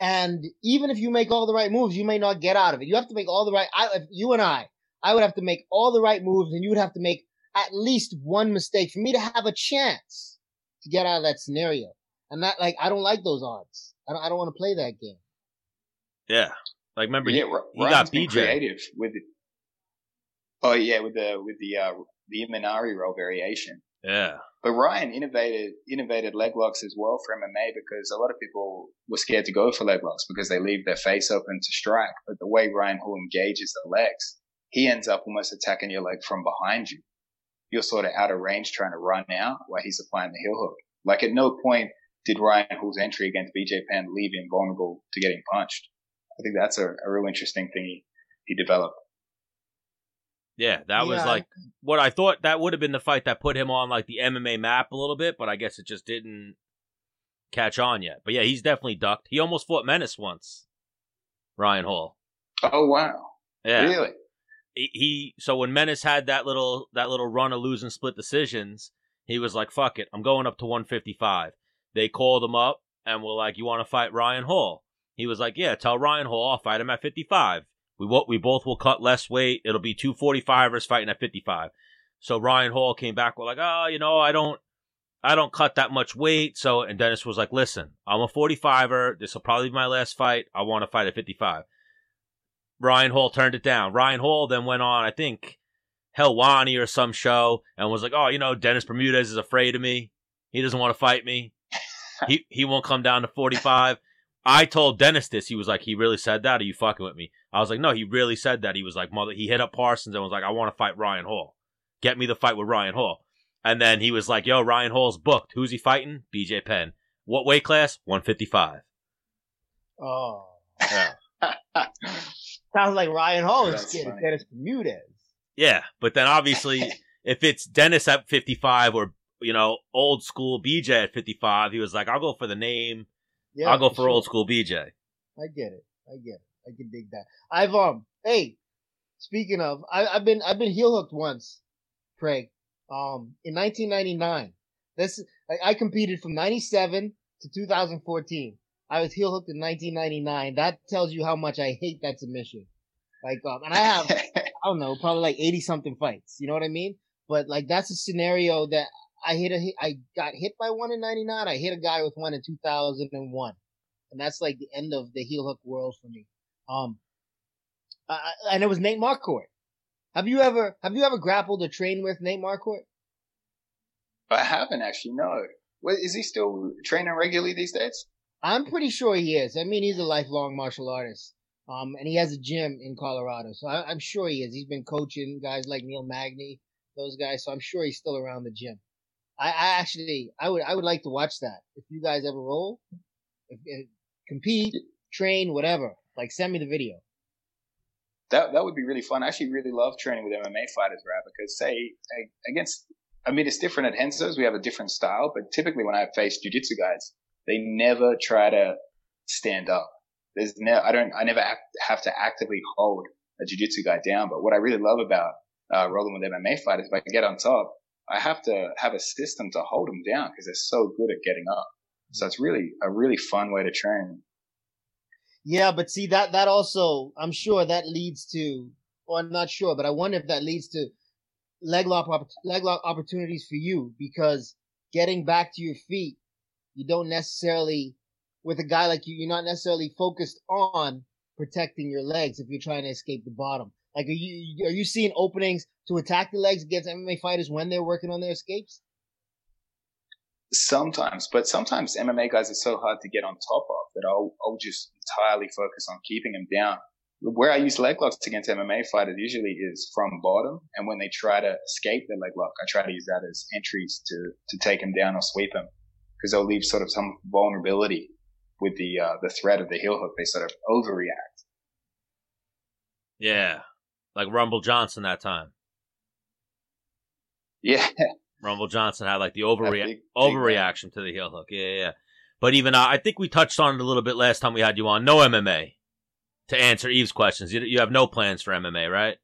and even if you make all the right moves, you may not get out of it. You have to make all the right. I, if you and I, I would have to make all the right moves, and you would have to make at least one mistake for me to have a chance to get out of that scenario. I'm not like, I don't like those odds. I don't, I don't want to play that game. Yeah. Like remember yeah, he, he got Ryan's BJ. creative with it. Oh yeah, with the with the uh, the Imanari roll variation. Yeah. But Ryan innovated innovated leg locks as well for MMA because a lot of people were scared to go for leg locks because they leave their face open to strike. But the way Ryan Hall engages the legs, he ends up almost attacking your leg from behind you. You're sort of out of range trying to run out while he's applying the heel hook. Like at no point did Ryan Hall's entry against BJ Penn leave him vulnerable to getting punched. I think that's a, a real interesting thing he, he developed. Yeah, that was like what I thought that would have been the fight that put him on like the MMA map a little bit, but I guess it just didn't catch on yet. But yeah, he's definitely ducked. He almost fought Menace once. Ryan Hall. Oh wow. Yeah. Really? He, so when Menace had that little that little run of losing split decisions, he was like, "Fuck it, I'm going up to 155." They called him up and were like, "You want to fight Ryan Hall?" He was like, "Yeah, tell Ryan Hall I'll fight him at 55. We wo- we both will cut less weight. It'll be two 45ers fighting at 55." So Ryan Hall came back with like, "Oh, you know, I don't I don't cut that much weight." So and Dennis was like, "Listen, I'm a 45er. This will probably be my last fight. I want to fight at 55." Ryan Hall turned it down. Ryan Hall then went on, I think, Helwani or some show, and was like, "Oh, you know, Dennis Bermudez is afraid of me. He doesn't want to fight me. he [LAUGHS] he won't come down to 45." I told Dennis this. He was like, "He really said that? Are you fucking with me?" I was like, "No, he really said that." He was like, "Mother," he hit up Parsons and was like, "I want to fight Ryan Hall. Get me the fight with Ryan Hall." And then he was like, "Yo, Ryan Hall's booked. Who's he fighting? BJ Penn. What weight class? 155." Oh, Yeah. [LAUGHS] sounds like Ryan Hall is That's of funny. Dennis Bermudez. Yeah, but then obviously, [LAUGHS] if it's Dennis at 55 or, you know, old school BJ at 55, he was like, I'll go for the name. Yeah, I'll go for sure. old school BJ. I get it. I get it. I can dig that. I've um. Hey, speaking of, I, I've been I've been heel hooked once, Craig. Um, in 1999. This I, I competed from 97 to 2014. I was heel hooked in 1999. That tells you how much I hate that submission. Like um, and I have [LAUGHS] I don't know, probably like 80 something fights. You know what I mean? But like that's a scenario that I hit a, I got hit by one in 99. I hit a guy with one in 2001. And that's like the end of the heel hook world for me. Um, I- and it was Nate Marquardt. Have you ever, have you ever grappled or trained with Nate Marquardt? I haven't actually. No. Is he still training regularly these days? I'm pretty sure he is. I mean, he's a lifelong martial artist. Um, and he has a gym in Colorado. So I, I'm sure he is. He's been coaching guys like Neil Magny, those guys. So I'm sure he's still around the gym. I, I actually, I would, I would like to watch that. If you guys ever roll, if, if, compete, train, whatever, like send me the video. That that would be really fun. I actually really love training with MMA fighters, right? Because say against, I mean, it's different at Renzo's. We have a different style, but typically when I face jujitsu guys, they never try to stand up. There's no, I don't, I never act, have to actively hold a jujitsu guy down. But what I really love about uh, rolling with MMA fighters, if I get on top, I have to have a system to hold them down because they're so good at getting up. So it's really a really fun way to train. Yeah, but see that that also I'm sure that leads to or I'm not sure, but I wonder if that leads to leg lock leg lock opportunities for you because getting back to your feet, you don't necessarily with a guy like you, you're not necessarily focused on protecting your legs if you're trying to escape the bottom. Like are you are you seeing openings to attack the legs against MMA fighters when they're working on their escapes? Sometimes, but sometimes MMA guys are so hard to get on top of that I'll, I'll just entirely focus on keeping them down. Where I use leg locks against MMA fighters usually is from bottom, and when they try to escape their leg lock, I try to use that as entries to to take them down or sweep them, because they'll leave sort of some vulnerability with the uh, the threat of the heel hook. They sort of overreact. Yeah. Like Rumble Johnson that time. Yeah, [LAUGHS] Rumble Johnson had like the overrea- big- big overreaction to the heel hook. Yeah, yeah, yeah. But even uh, I think we touched on it a little bit last time we had you on. No MMA to answer Yves' questions. You, you have no plans for MMA, right?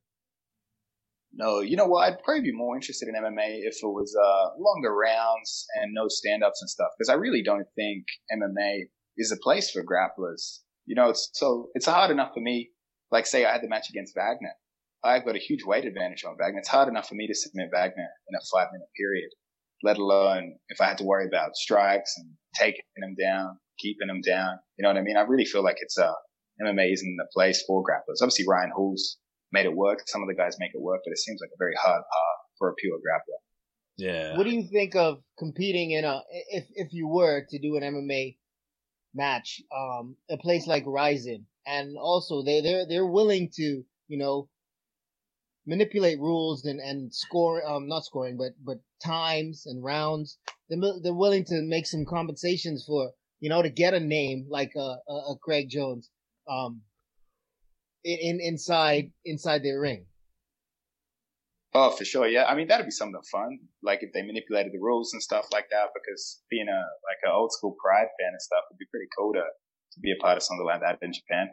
No, you know what? I'd probably be more interested in MMA if it was uh, longer rounds and no stand-ups and stuff. Because I really don't think MMA is a place for grapplers. You know, it's so it's hard enough for me. Like, say I had the match against Wagner, I've got a huge weight advantage on Wagner. It's hard enough for me to submit Wagner in a five-minute period, let alone if I had to worry about strikes and taking him down, keeping him down. You know what I mean? I really feel like it's uh, MMA isn't the place for grapplers. Obviously, Ryan Hall's made it work. Some of the guys make it work, but it seems like a very hard path for a pure grappler. Yeah. What do you think of competing in a if if you were to do an MMA match, um, a place like Rizin, and also they they're they're willing to you know manipulate rules and and score um not scoring but but times and rounds. They're they're willing to make some compensations for you know to get a name like a a, a Craig Jones, um, in inside inside their ring. Oh, for sure. Yeah. I mean, that'd be something fun. Like if they manipulated the rules and stuff like that, because being a, like an old school Pride fan and stuff would be pretty cool to, to be a part of something like that in Japan.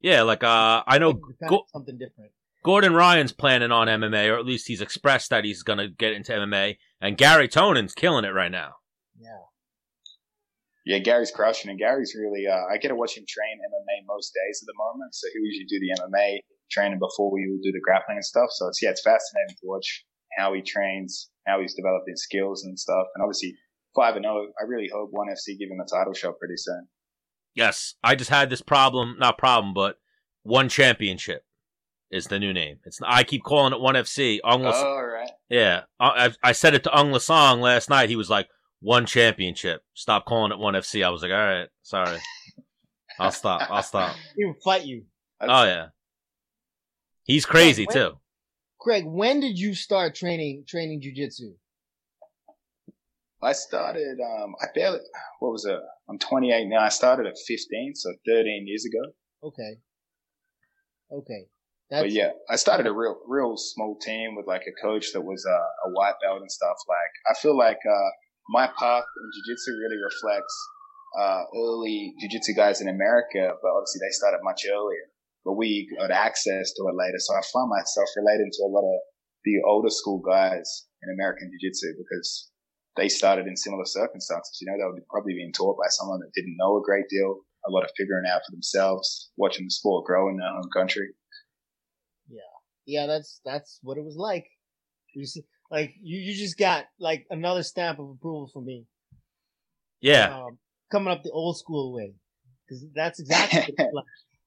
Yeah. Like, uh, I know Go- something different. Gordon Ryan's planning on MMA, or at least he's expressed that he's going to get into MMA. And Gary Tonon's killing it right now. Yeah. Yeah, Gary's crushing, and Gary's really. Uh, I get to watch him train MMA most days at the moment. So he usually do the MMA training before we do the grappling and stuff. So it's yeah, it's fascinating to watch how he trains, how he's developed his skills and stuff. And obviously five and zero. I really hope ONE FC give him a title shot pretty soon. Yes, I just had this problem, not problem, but one championship is the new name. It's I keep calling it ONE FC. Aung oh, right. Yeah, I, I said it to Aung La Nsang last night. He was like, "One championship. Stop calling it ONE FC." I was like, "All right, sorry. [LAUGHS] I'll stop. I'll stop." He will fight you. oh yeah. He's crazy when, too. Craig, when did you start training training jujitsu? I started. Um, I barely. What was it? I'm 28 now. I started at 15, so 13 years ago. Okay. Okay. That's... But yeah, I started a real, real small team with like a coach that was uh, a white belt and stuff. Like, I feel like uh, my path in jiu-jitsu really reflects uh, early jiu-jitsu guys in America, but obviously they started much earlier but we got access to it later. So I find myself relating to a lot of the older school guys in American Jiu Jitsu because they started in similar circumstances. You know, they were probably being taught by someone that didn't know a great deal, a lot of figuring out for themselves, watching the sport grow in their home country. Yeah. Yeah, that's, that's what it was like. You just, like, you, you just got like another stamp of approval from me. Yeah. Um, coming up the old school way. Cause that's exactly [LAUGHS] like.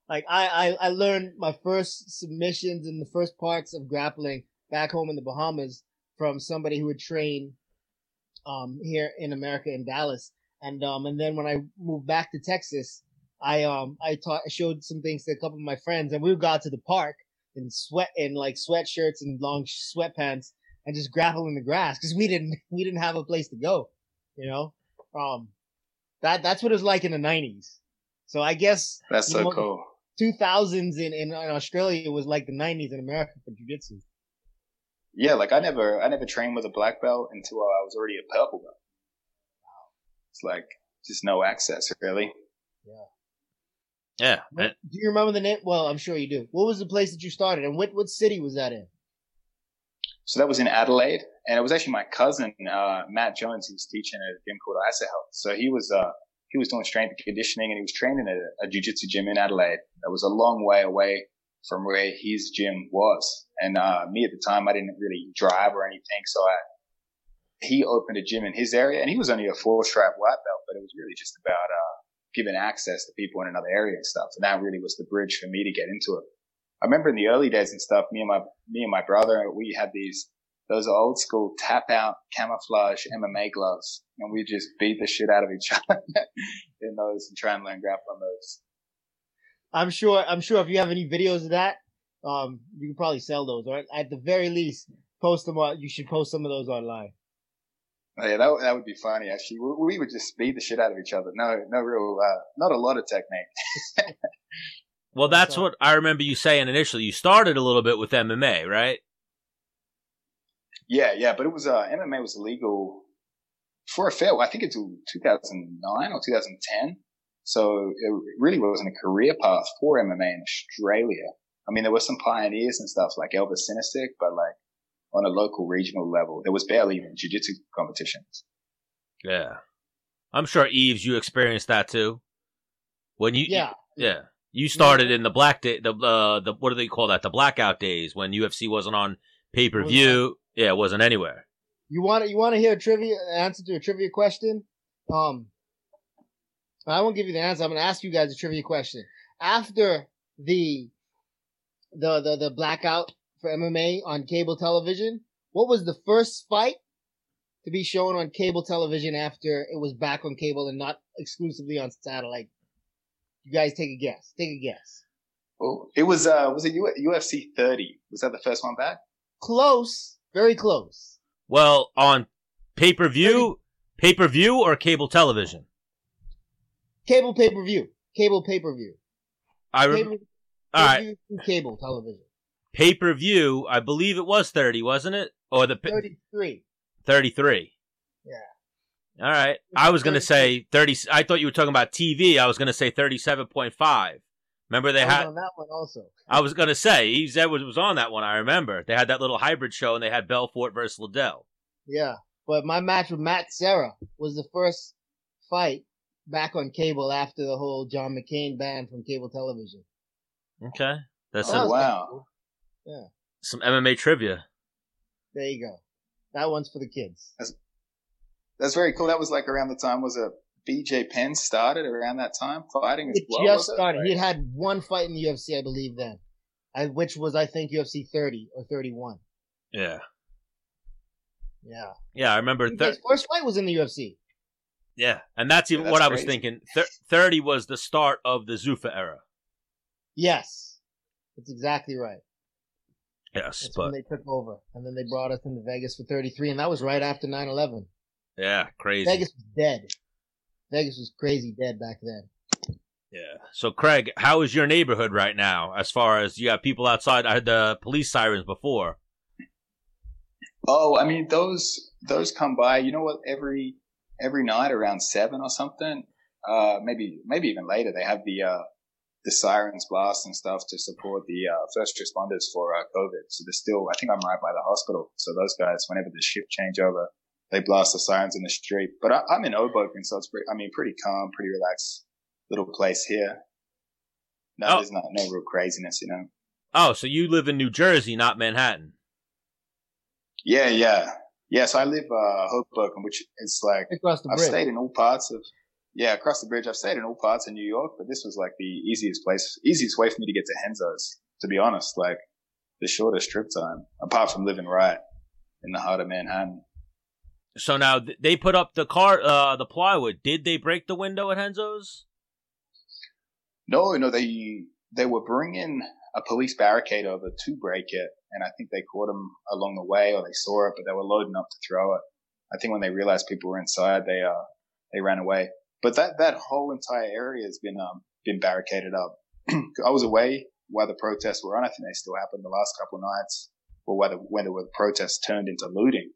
Like I, I, I learned my first submissions and the first parts of grappling back home in the Bahamas from somebody who would train, um, here in America in Dallas. And, um, and then when I moved back to Texas, I, um, I taught, I showed some things to a couple of my friends and we would go out to the park in sweat, in like sweatshirts and long sweatpants and just grapple in the grass because we didn't, [LAUGHS] we didn't have a place to go, you know? Um, that, that's what it was like in the nineties. So I guess that's so know, cool. 2000s in, in, in Australia was like the 90s in America for jiu-jitsu. Yeah, like I never, I never trained with a black belt until I was already a purple belt. Wow. It's like just no access really. Yeah. Yeah. do you remember the name? Well, I'm sure you do. What was the place that you started and what, what city was that in? So that was in Adelaide and it was actually my cousin, uh, Matt Jones, who was teaching at a gym called ISA Health. So he was, uh, he was doing strength and conditioning and he was training at a, a jiu-jitsu gym in Adelaide. That was a long way away from where his gym was. And, uh, me at the time, I didn't really drive or anything. So I, he opened a gym in his area and he was only a four stripe white belt, but it was really just about, uh, giving access to people in another area and stuff. And that really was the bridge for me to get into it. I remember in the early days and stuff, me and my, me and my brother, we had these those old school tap out camouflage MMA gloves, and we just beat the shit out of each [LAUGHS] other in those and try and learn grapple on those. I'm sure. I'm sure if you have any videos of that, um, you can probably sell those, or at the very least, post them on. You should post some of those online. Oh, yeah, that that would be funny. Actually, we, we would just beat the shit out of each other. No, no real, uh, not a lot of technique. [LAUGHS] well, that's what I remember you saying initially. You started a little bit with MMA, right? Yeah, yeah, but it was uh, MMA was illegal for a fair. I think until 2009 or 2010. So it really wasn't a career path for MMA in Australia. I mean, there were some pioneers and stuff like Elvis Sinosic, but like on a local regional level, there was barely even jiu-jitsu competitions. Yeah. I'm sure Yves, you experienced that too. When you, yeah, you, yeah, you started yeah. in the black day, the, uh, the, what do they call that? The blackout days when UFC wasn't on pay per view. Yeah, it wasn't anywhere. You want to you want to hear a trivia answer to a trivia question? Um, I won't give you the answer. I'm going to ask you guys a trivia question. After the the the the blackout for MMA on cable television, what was the first fight to be shown on cable television after it was back on cable and not exclusively on satellite? You guys take a guess. Take a guess. Oh, it was uh, was it UFC 30? Was that the first one back? Close, very close. Well, on pay per view, pay per view, or cable television? Cable pay per view. Cable pay per view. I remember. All right. Cable television. Pay per view. I believe it was 30, wasn't it? Or the 33. 33. All right. I was gonna say thirty. I thought you were talking about TV. I was gonna say thirty seven point five. Remember they had on that one also. I was gonna say he said was was on that one. I remember they had that little hybrid show and they had Belfort versus Liddell. Yeah, but my match with Matt Serra was the first fight back on cable after the whole John McCain ban from cable television. Okay, that's oh, wow. Cool. Yeah, some MMA trivia. There you go. That one's for the kids. That's, that's very cool. That was like around the time was it BJ Penn started around that time fighting as it well. Just started. He had one fight in the UFC, I believe, then, which was I think UFC 30 or 31. Yeah. Yeah. Yeah, I remember. Thir- his first fight was in the UFC. Yeah, and that's even yeah, that's what crazy. I was thinking. Th- Thirty was the start of the Zuffa era. Yes, that's exactly right. Yes, that's but when they took over, and then they brought us into Vegas for 33, and that was right after 9/11. Yeah, crazy. Vegas was dead. Vegas was crazy dead back then. Yeah. So, Craig, how is your neighborhood right now? As far as you have people outside, I had the police sirens before. Oh, I mean those those come by. You know what? Every every night around seven or something, uh, maybe maybe even later, they have the uh, the sirens blast and stuff to support the uh, first responders for uh, COVID. So they're still. I think I'm right by the hospital. So those guys, whenever the shift changeover, they blast the sirens in the street. But I, am in Hoboken, so it's pretty, I mean, pretty calm, pretty relaxed little place here. No, oh. there's not no real craziness, you know. Oh, so you live in New Jersey, not Manhattan? Yeah, yeah, yeah. So I live uh, Hoboken, which is like across the I've stayed in all parts of yeah across the bridge. I've stayed in all parts of New York, but this was like the easiest place, easiest way for me to get to Renzo's. To be honest, like the shortest trip time, apart from living right in the heart of Manhattan. So now they put up the car, uh, the plywood. Did they break the window at Renzo's? No, no. They they were bringing a police barricade over to break it, and I think they caught them along the way, or they saw it, but they were loading up to throw it. I think when they realized people were inside, they uh they ran away. But that that whole entire area has been um been barricaded up. [CLEARS THROAT] I was away while the protests were on. I think they still happened the last couple of nights, or whether when the protests turned into looting.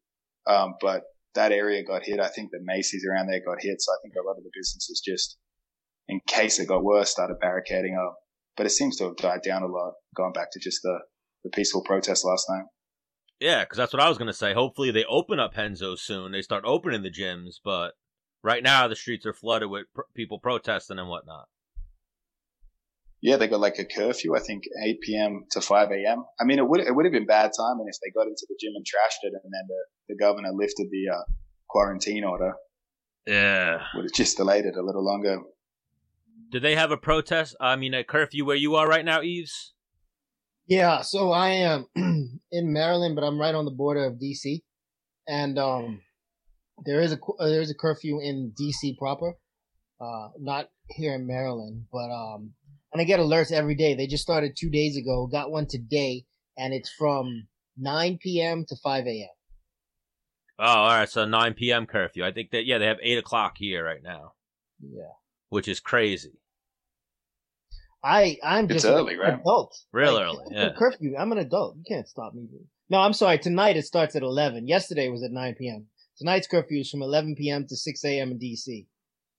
Um, but that area got hit. I think the Macy's around there got hit. So I think a lot of the businesses just, in case it got worse, started barricading up. But it seems to have died down a lot, going back to just the, the peaceful protest last night. Yeah, because that's what I was going to say. Hopefully they open up Renzo soon. They start opening the gyms, but right now the streets are flooded with pr- people protesting and whatnot. Yeah, they got like a curfew. I think 8 p.m. to 5 a.m. I mean, it would it would have been bad timing if they got into the gym and trashed it, and then the, the governor lifted the uh, quarantine order. Yeah, would have just delayed it a little longer. Do they have a protest? I mean, a curfew where you are right now, Yves? Yeah, so I am [CLEARS THROAT] in Maryland, but I'm right on the border of DC, and um, there is a uh, there is a curfew in DC proper, uh, not here in Maryland, but um, and I get alerts every day. They just started two days ago. Got one today, and it's from 9 p.m. to 5 a.m. Oh, all right. So 9 p.m. curfew. I think that yeah, they have eight o'clock here right now. Yeah, which is crazy. I I'm just early, right? adult. Real like, early. Yeah. Curfew. I'm an adult. You can't stop me. No, I'm sorry. Tonight it starts at 11. Yesterday was at 9 p.m. Tonight's curfew is from 11 p.m. to 6 a.m. in D.C.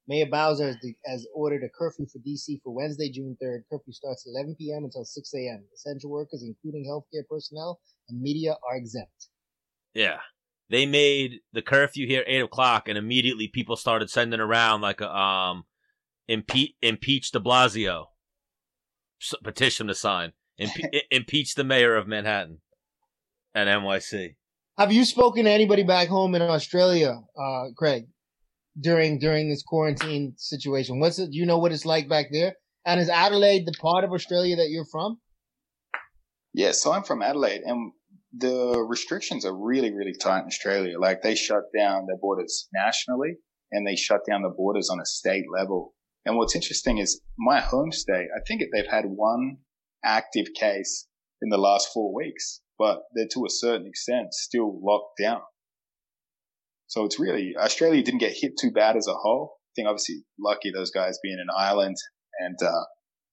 Mayor Bowser has, has, ordered a curfew for DC for Wednesday, June 3rd. Curfew starts at 11 p.m. until 6 a.m. Essential workers, including healthcare personnel and media, are exempt. Yeah. They made the curfew here 8 o'clock, and immediately people started sending around like a, um, impe- impeach de Blasio petition to sign. Impe- [LAUGHS] impeach the mayor of Manhattan at NYC. Have you spoken to anybody back home in Australia, uh, Craig? During during this quarantine situation? What's it? You know what it's like back there? And is Adelaide the part of Australia that you're from? Yeah, so I'm from Adelaide, and the restrictions are really, really tight in Australia. Like they shut down their borders nationally and they shut down the borders on a state level. And what's interesting is my home state, I think they've had one active case in the last four weeks, but they're to a certain extent still locked down. So it's really, Australia didn't get hit too bad as a whole. I think obviously lucky those guys being an island and, uh,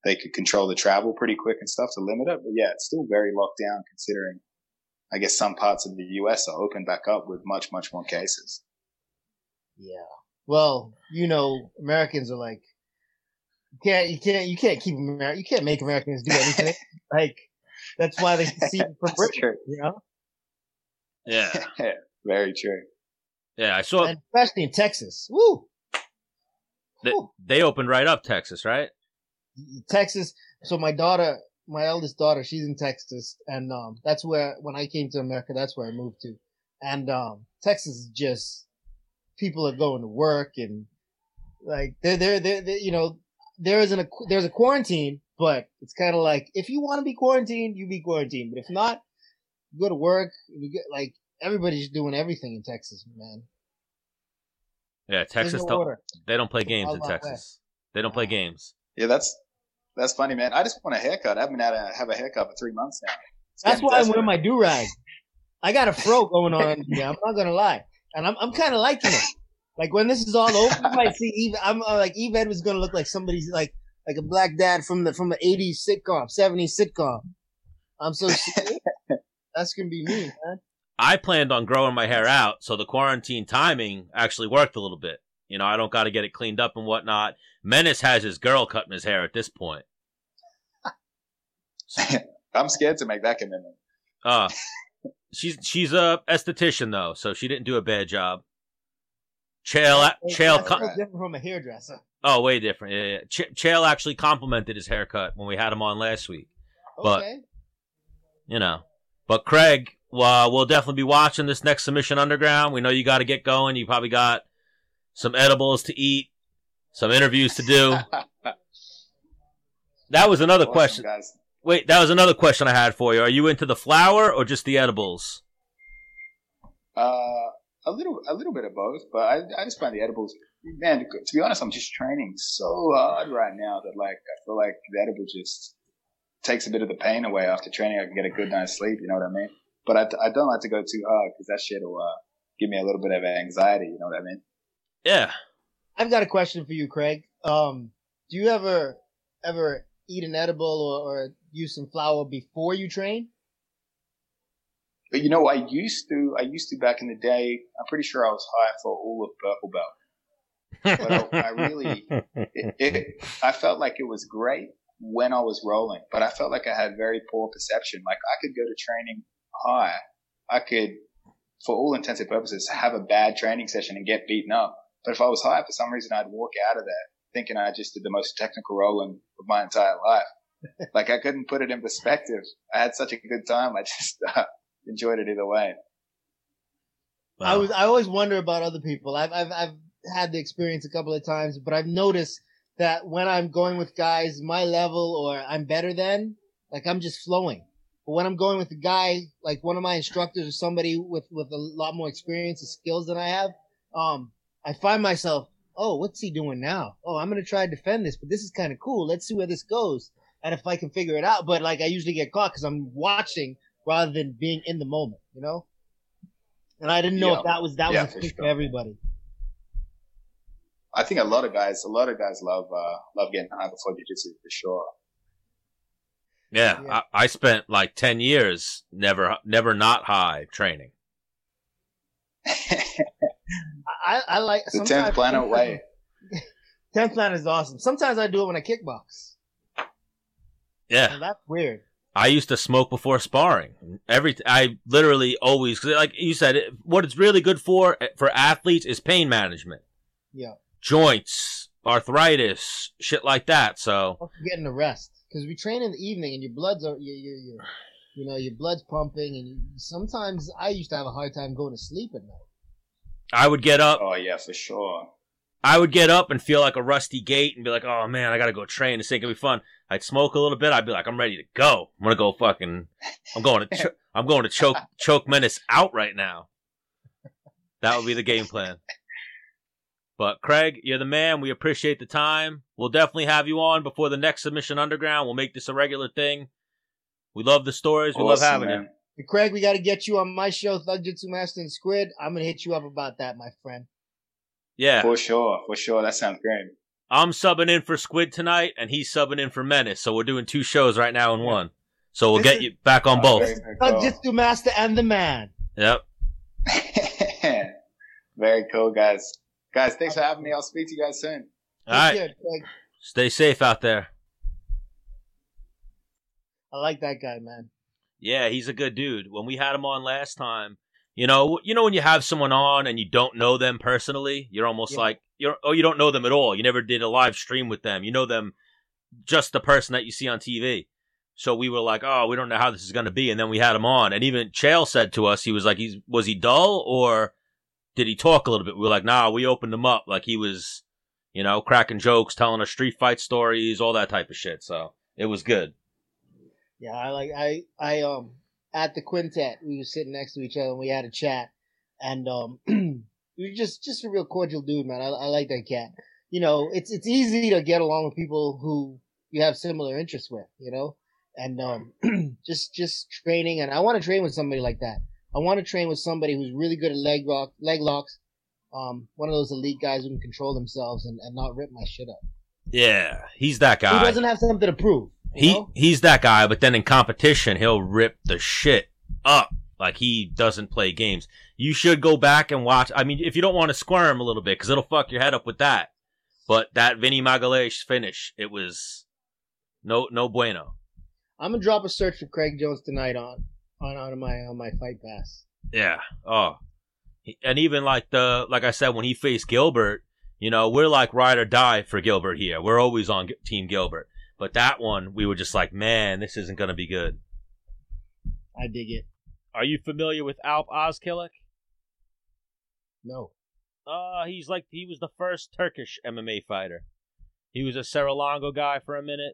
they could control the travel pretty quick and stuff to limit it. But yeah, it's still very locked down considering I guess some parts of the US are open back up with much, much more cases. Yeah. Well, you know, Americans are like, you can't, you can't, you can't keep America, you can't make Americans do anything. [LAUGHS] like, that's why they [LAUGHS] see from Britain, you know? Yeah. [LAUGHS] Very true. Yeah, I saw. And especially in Texas. Woo! They, they opened right up Texas, right? Texas. So my daughter, my eldest daughter, she's in Texas, and um, that's where when I came to America, that's where I moved to. And um, Texas is just people are going to work and like they're they're they're, they're you know there isn't a there's a quarantine, but it's kind of like if you want to be quarantined, you be quarantined. But if not, you go to work. You get like everybody's doing everything in Texas, man. Yeah, Texas. No don't, they don't play games in Texas. West. They don't play games. Yeah, that's that's funny, man. I just want a haircut. I've been had to have a haircut for three months now. It's That's why desperate. I'm wearing my do rag. I got a fro [LAUGHS] going on. yeah, I'm not gonna lie, and I'm I'm kind of liking it. Like when this is all over, you might see Eve. I'm uh, like Eve was gonna look like somebody's like like a black dad from the from the '80s sitcom, '70s sitcom. I'm so [LAUGHS] that's gonna be me, man. I planned on growing my hair out, so the quarantine timing actually worked a little bit. You know, I don't got to get it cleaned up and whatnot. Menace has his girl cutting his hair at this point. [LAUGHS] I'm scared to make that commitment. Uh, she's she's a esthetician though, so she didn't do a bad job. Chael, Chael, com- different from a hairdresser. Oh, way different. Yeah, yeah. Ch- Chael actually complimented his haircut when we had him on last week. But okay. you know, but Craig, well, we'll definitely be watching this next submission underground. We know you got to get going. You probably got some edibles to eat, some interviews to do. [LAUGHS] that was another awesome, question. Guys. Wait, that was another question I had for you. Are you into the flower or just the edibles? Uh, a little, a little bit of both, but I, I just find the edibles. Man, to be honest, I'm just training so hard right now that like I feel like the edible just takes a bit of the pain away after training. I can get a good night's sleep. You know what I mean? But I, I don't like to go too hard because that shit will uh, give me a little bit of anxiety. You know what I mean? Yeah. I've got a question for you, Craig. Um, do you ever ever eat an edible or, or use some flower before you train? But you know, I used to. I used to back in the day. I'm pretty sure I was high for all of purple belt. but I, I really, it, it, I felt like it was great when I was rolling, but I felt like I had very poor perception. Like I could go to training high, I could, for all intents and purposes, have a bad training session and get beaten up. But if I was high, for some reason, I'd walk out of there thinking I just did the most technical rolling of my entire life. [LAUGHS] like I couldn't put it in perspective. I had such a good time. I just [LAUGHS] uh, enjoyed it either way. Wow. I was, I always wonder about other people. I've, I've, I've had the experience a couple of times, but I've noticed that when I'm going with guys my level or I'm better than, like I'm just flowing. But when I'm going with a guy, like one of my instructors or somebody with, with a lot more experience and skills than I have, um, I find myself, oh, what's he doing now? Oh, I'm gonna try to defend this, but this is kind of cool. Let's see where this goes, and if I can figure it out. But like, I usually get caught because I'm watching rather than being in the moment, you know. And I didn't know yeah. if that was that yeah, was for, sure. for everybody. I think a lot of guys, a lot of guys love uh, love getting high before jiu-jitsu for sure. Yeah, yeah. I, I, spent like ten years never never not high training. [LAUGHS] I, I like the tenth planet way. [LAUGHS] Tenth planet is awesome. Sometimes I do it when I kickbox. Yeah, and that's weird. I used to smoke before sparring. Every I literally always because like you said, what it's really good for eh, for athletes is pain management. Yeah, joints, arthritis, shit like that. So getting the rest because we train in the evening and your blood's are you you you know your blood's pumping and you, sometimes I used to have a hard time going to sleep at night. I would get up. Oh yeah, for sure. I would get up and feel like a rusty gate and be like, "Oh man, I gotta go train. This ain't gonna be fun." I'd smoke a little bit. I'd be like, I'm ready to go. I'm gonna go fucking. I'm going to. [LAUGHS] Cho- I'm going to choke choke menace out right now. That would be the game plan. But Craig, you're the man. We appreciate the time. We'll definitely have you on before the next submission underground. We'll make this a regular thing. We love the stories. We love having man. you. Craig, we got to get you on my show, Thug Jitsu Master and Squid. I'm gonna hit you up about that, my friend. Yeah, For sure, for sure. That sounds great. I'm subbing in for Squid tonight, and he's subbing in for Menace. So we're doing two shows right now in one. So we'll This get is- you back on Oh, both. very, very Thug. Jitsu Master and the man. Yep. [LAUGHS] very cool, guys. Guys, thanks for having me. I'll speak to you guys soon. All right. Care, Stay safe out there. I like that guy, man. Yeah, he's a good dude. When we had him on last time, you know, you know when you have someone on and you don't know them personally, you're almost Yeah. like you're oh you don't know them at all. You never did a live stream with them. You know them just the person that you see on TV. So we were like, oh, we don't know how this is going to be, and then we had him on, and even Chael said to us, he was like, he's was he dull or did he talk a little bit? We were like, nah, we opened him up like he was, you know, cracking jokes, telling us street fight stories, all that type of shit. So it was good. Yeah, I like I I um at the quintet we were sitting next to each other and we had a chat and um [CLEARS THROAT] was just just a real cordial dude, man. I, I like that cat. You know, it's it's easy to get along with people who you have similar interests with, you know, and um [CLEARS THROAT] just just training and I want to train with somebody like that. I want to train with somebody who's really good at leg rock leg locks. Um, one of those elite guys who can control themselves and, and not rip my shit up. Yeah, he's that guy. He doesn't have something to prove. He know? he's that guy, but then in competition he'll rip the shit up. Like he doesn't play games. You should go back and watch. I mean, if you don't want to squirm a little bit, because it'll fuck your head up with that. But that Vinny Magalhaes finish, it was no no bueno. I'm gonna drop a search for Craig Jones tonight on on on my on my fight pass. Yeah. Oh. He- And even like the like I said when he faced Gilbert, you know, we're like ride or die for Gilbert here. We're always on Team Gilbert. But that one, we were just like, man, this isn't gonna be good. I dig it. Are you familiar with Alp Ozkilic? No. Uh, he's like he was the first Turkish MMA fighter. He was a Serra-Longo guy for a minute.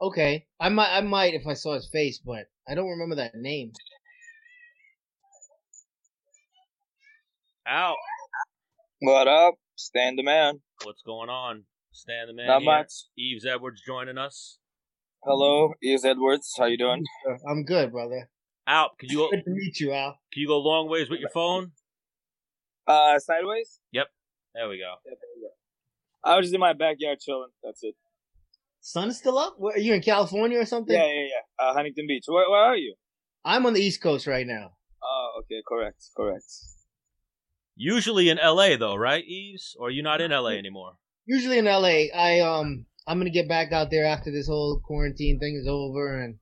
Okay. I might I might if I saw his face, but I don't remember that name. Al, What up? Stand the man. what's going on? Stan the man Not here. much. Yves Edwards joining us. Hello, Yves Edwards. How you doing? I'm good, brother. Al, could you go, Good to meet you, Al. can you go long ways with your phone? Uh, sideways. Yep. There we go. Yeah, there we go. I was just in my backyard chilling. That's it. Sun is still up? Where, are you in California or something? Yeah, yeah, yeah. Uh, Huntington Beach. Where, where are you? I'm on the East Coast right now. Oh, okay. Correct. Correct. Usually in LA though, right, Yves? Or are you not in LA anymore? Usually in LA. I um I'm gonna get back out there after this whole quarantine thing is over and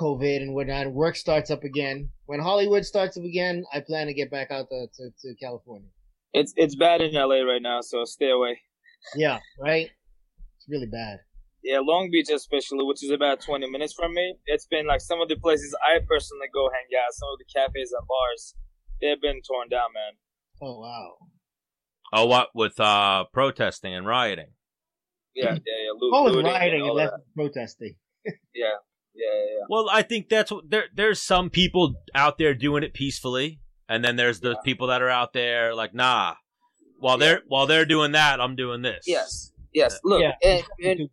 COVID and whatnot. Work starts up again. When Hollywood starts up again, I plan to get back out to, to, to California. It's it's bad in LA right now, so stay away. Yeah, right? It's really bad. Yeah, Long Beach especially, which is about 20 minutes from me. It's been like some of the places I personally go hang out, some of the cafes and bars, they've been torn down, man. Oh wow. Oh, what with uh protesting and rioting? Yeah, yeah, yeah. Lo- Oh, and looting and rioting and all less that. protesting. [LAUGHS] Yeah, yeah, yeah, yeah. Well, I think that's what there. There's some people out there doing it peacefully, and then there's the Yeah. people that are out there like, nah. While they're while they're doing that, I'm doing this. Yes, yes. Look, Yeah. and, and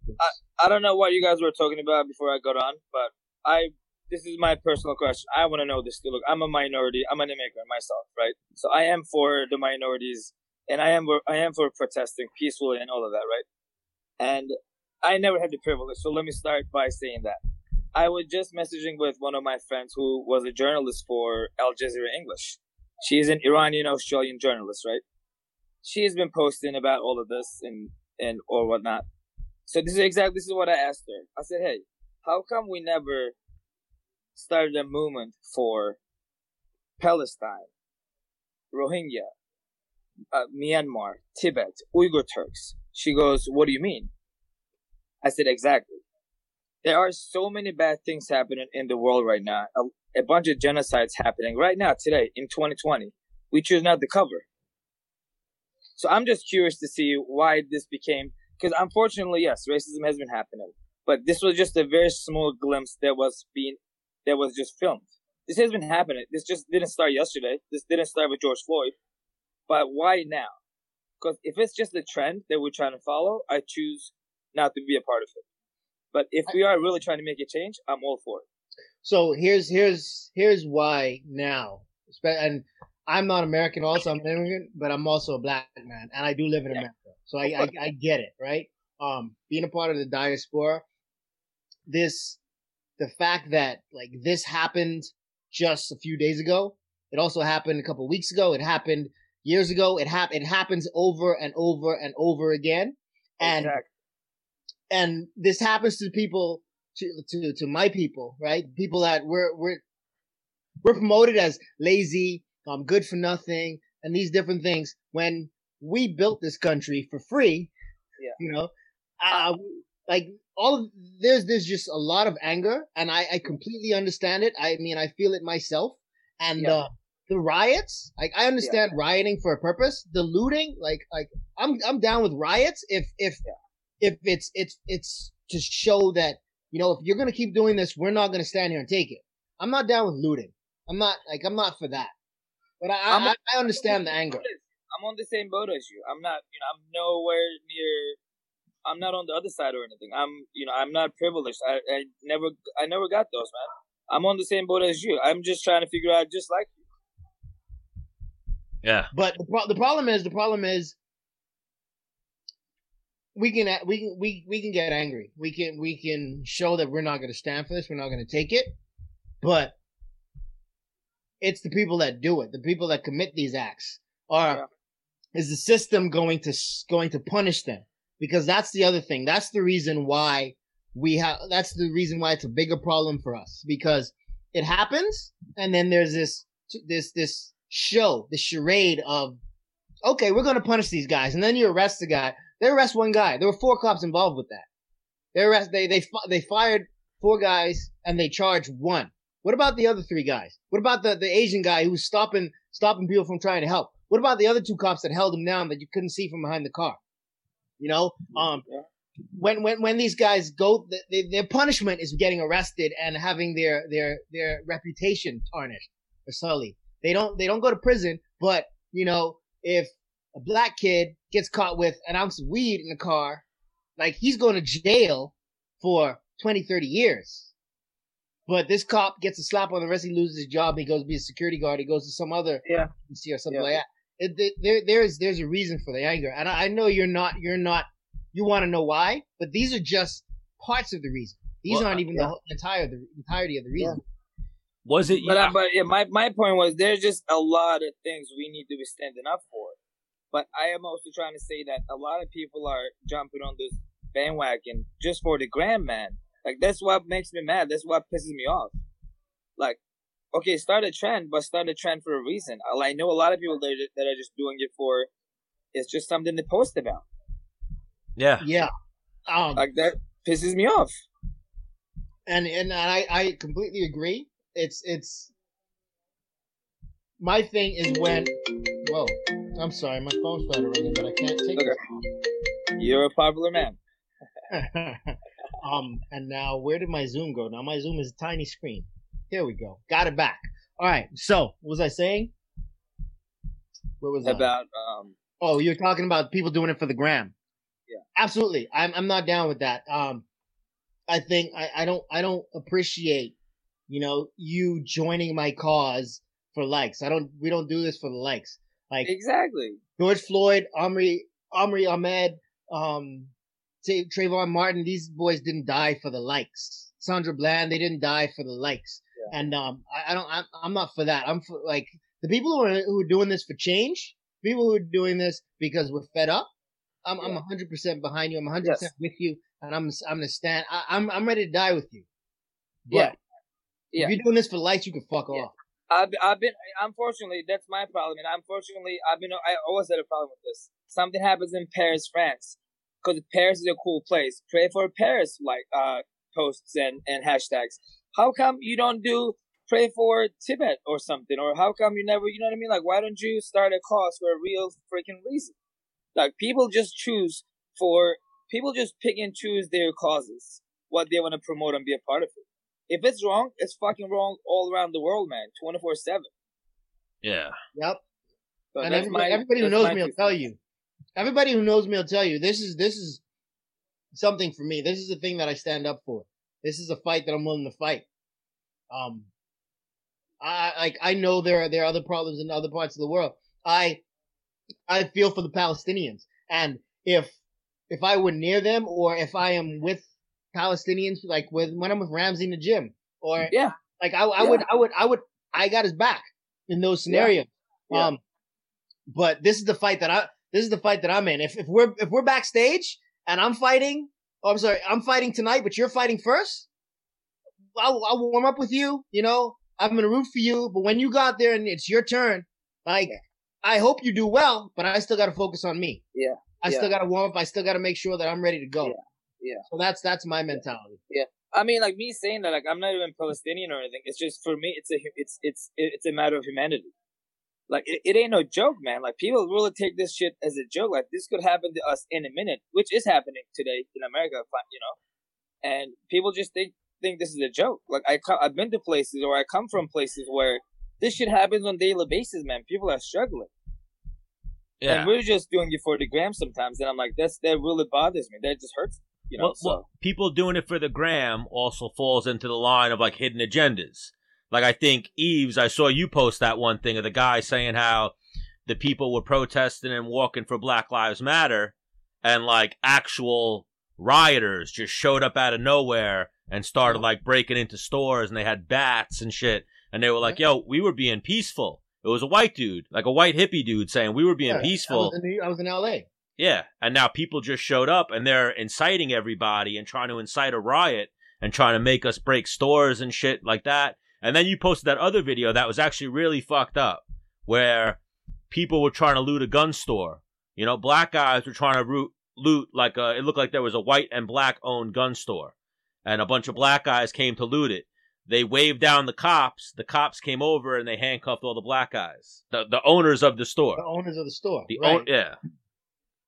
I don't know what you guys were talking about before I got on, but I this is my personal question. I want to know this too. Look, I'm a minority. I'm an immigrant myself, right? So I am for the minorities, and I am I am for protesting peacefully and all of that, right? And I never had the privilege, so let me start by saying that I was just messaging with one of my friends who was a journalist for Al Jazeera English. She's an Iranian Australian journalist, right? She has been posting about all of this and and or whatnot. So this is exactly this is what I asked her. I said, "Hey, how come we never started a movement for Palestine, Rohingya, uh, Myanmar, Tibet, Uyghur Turks?" She goes, "What do you mean?" I said, "Exactly. There are so many bad things happening in the world right now. A, a bunch of genocides happening right now today in 2020. We choose not to cover." So I'm just curious to see why this became because unfortunately, yes, racism has been happening. But this was just a very small glimpse that was being that was just filmed. This has been happening. This just didn't start yesterday. This didn't start with George Floyd. But why now? Because if it's just a trend that we're trying to follow, I choose not to be a part of it. But if we are really trying to make a change, I'm all for it. So here's here's here's why now, and I'm not American. Also, I'm immigrant, but I'm also a black man, and I do live in yeah. America, so I, I, I get it, right? Um, being a part of the diaspora, this the fact that like this happened just a few days ago. It also happened a couple weeks ago. It happened years ago. It hap- It happens over and over and over again, and exactly. and this happens to people to to to my people, right? People that we're we're we're promoted as lazy, um, good for nothing, and these different things. When we built this country for free, yeah. you know, uh, like all of there's there's just a lot of anger, and I I completely understand it. I mean, I feel it myself, and yeah. uh, the riots, like I understand yeah. rioting for a purpose. The looting, like like I'm I'm down with riots if if yeah. if it's it's it's to show that you know if you're gonna keep doing this, we're not gonna stand here and take it. I'm not down with looting. I'm not like I'm not for that. But I I, I understand the anger. I'm on the same boat as you. I'm not you know I'm nowhere near. I'm not on the other side or anything. I'm you know I'm not privileged. I, I never I never got those man. I'm on the same boat as you. I'm just trying to figure out just like you. Yeah. But the, pro- the problem is the problem is we can we can we we can get angry. We can we can show that we're not going to stand for this. We're not going to take it. But it's the people that do it, the people that commit these acts. Are yeah. is the system going to going to punish them? Because that's the other thing. That's the reason why we have. That's the reason why it's a bigger problem for us because it happens, and then there's this this this show, the charade of okay, we're going to punish these guys, and then you arrest the guy. They arrest one guy. There were four cops involved with that. They arrest they they they fired four guys and they charged one. What about the other three guys? What about the, the Asian guy who was stopping stopping people from trying to help? What about the other two cops that held him down that you couldn't see from behind the car? You know, um, when when when these guys go, they, their punishment is getting arrested and having their their their reputation tarnished or sullied. They don't they don't go to prison, but you know, if a black kid gets caught with an ounce of weed in the car, like he's going to jail for 20, 30 years. But this cop gets a slap on the wrist. He loses his job. He goes to be a security guard. He goes to some other yeah agency or something yeah. like that. It, it, there, there's there's a reason for the anger, and I, I know you're not you're not you want to know why, but these are just parts of the reason. These well, aren't even yeah. the entire the entirety of the reason. Yeah. Was it? But, uh, but yeah, my my point was there's just a lot of things we need to be standing up for. But I am also trying to say that a lot of people are jumping on this bandwagon just for the grand man like that's what makes me mad. That's what pisses me off. Like, okay, start a trend, but start a trend for a reason. I know a lot of people that are, that are just doing it for it's just something to post about. Yeah, yeah. Um, like that pisses me off. And and I I completely agree. It's it's my thing is when. Whoa, I'm sorry, my phone started ringing, but I can't take okay. it. You're a popular man. [LAUGHS] Um, and now where did my Zoom go? Now my Zoom is a tiny screen. Here we go. Got it back. All right. So what was I saying? What was about? Um, oh, you're talking about people doing it for the gram. Yeah. Absolutely. I'm I'm not down with that. Um, I think I, I don't I don't appreciate, you know, you joining my cause for likes. I don't. We don't do this for the likes. Like exactly. George Floyd, Omri Omri Ahmed, um, Trayvon Martin, these boys didn't die for the likes. Sandra Bland, they didn't die for the likes. Yeah. And um, I, I don't, I'm, I'm, not for that. I'm for like the people who are who are doing this for change. People who are doing this because we're fed up. I'm, yeah. I'm 100 percent behind you. I'm 100 yes. percent with you, and I'm, I'm gonna stand. I, am I'm, I'm ready to die with you. But yeah. yeah. If you're doing this for likes, you can fuck yeah. off. I've, I've been, unfortunately, that's my problem. And unfortunately, I've been, I always had a problem with this. Something happens in Paris, France because Paris is a cool place. Pray for Paris like uh posts and and hashtags. How come you don't do pray for Tibet or something? Or how come you never you know what I mean? Like why don't you start a cause for a real freaking reason? Like people just choose for people just pick and choose their causes. what they want to promote and be a part of it. If it's wrong, it's fucking wrong all around the world, man. Twenty four seven. Yeah. Yep. So and everybody, my- everybody who knows me will tell you. Everybody who knows me will tell you this is this is something for me. This is the thing that I stand up for. This is a fight that I'm willing to fight. Um, I like I know there are there are other problems in other parts of the world. I I feel for the Palestinians, and if if I were near them, or if I am with Palestinians, like with when I'm with Ramsey in the gym, or Yeah. like I, I Yeah. would I would I would I got his back in those scenarios. Yeah. Um, but this is the fight that I this is the fight that I'm in. If if we're if we're backstage and I'm fighting, oh I'm sorry, I'm fighting tonight, but you're fighting first. I'll, I'll warm up with you. You know, I'm gonna root for you. But when you got there and it's your turn, like I hope you do well, but I still got to focus on me. Yeah. I Yeah. still got to warm up. I still got to make sure that I'm ready to go. Yeah. Yeah. So that's that's my mentality. Yeah. I mean, like me saying that, like I'm not even Palestinian or anything. It's just for me, it's a it's it's it's a matter of humanity. Like it, it ain't no joke, man. Like people really take this shit as a joke. Like this could happen to us in a minute, which is happening today in America. You know, and people just think think this is a joke. Like I co- I've been to places or I come from places where this shit happens on a daily basis, man. People are struggling, Yeah. and we're just doing it for the gram sometimes. And I'm like, that's that really bothers me. That just hurts. You know, well, so well, people doing it for the gram also falls into the line of like hidden agendas. Like I think Yves, I saw you post that one thing of the guy saying how the people were protesting and walking for Black Lives Matter, and like actual rioters just showed up out of nowhere and started like breaking into stores and they had bats and shit, and they were like, "Yo, we were being peaceful." It was a white dude, like a white hippie dude, saying we were being Yeah, peaceful. I was, in, I was in L.A. Yeah, and now people just showed up and they're inciting everybody and trying to incite a riot and trying to make us break stores and shit like that. And then you posted that other video that was actually really fucked up where people were trying to loot a gun store. You know, black guys were trying to root, loot like a, it looked like there was a white and black owned gun store. And a bunch of black guys came to loot it. They waved down the cops. The cops came over and they handcuffed all the black guys, the the owners of the store. The owners of the store. The right. own, yeah,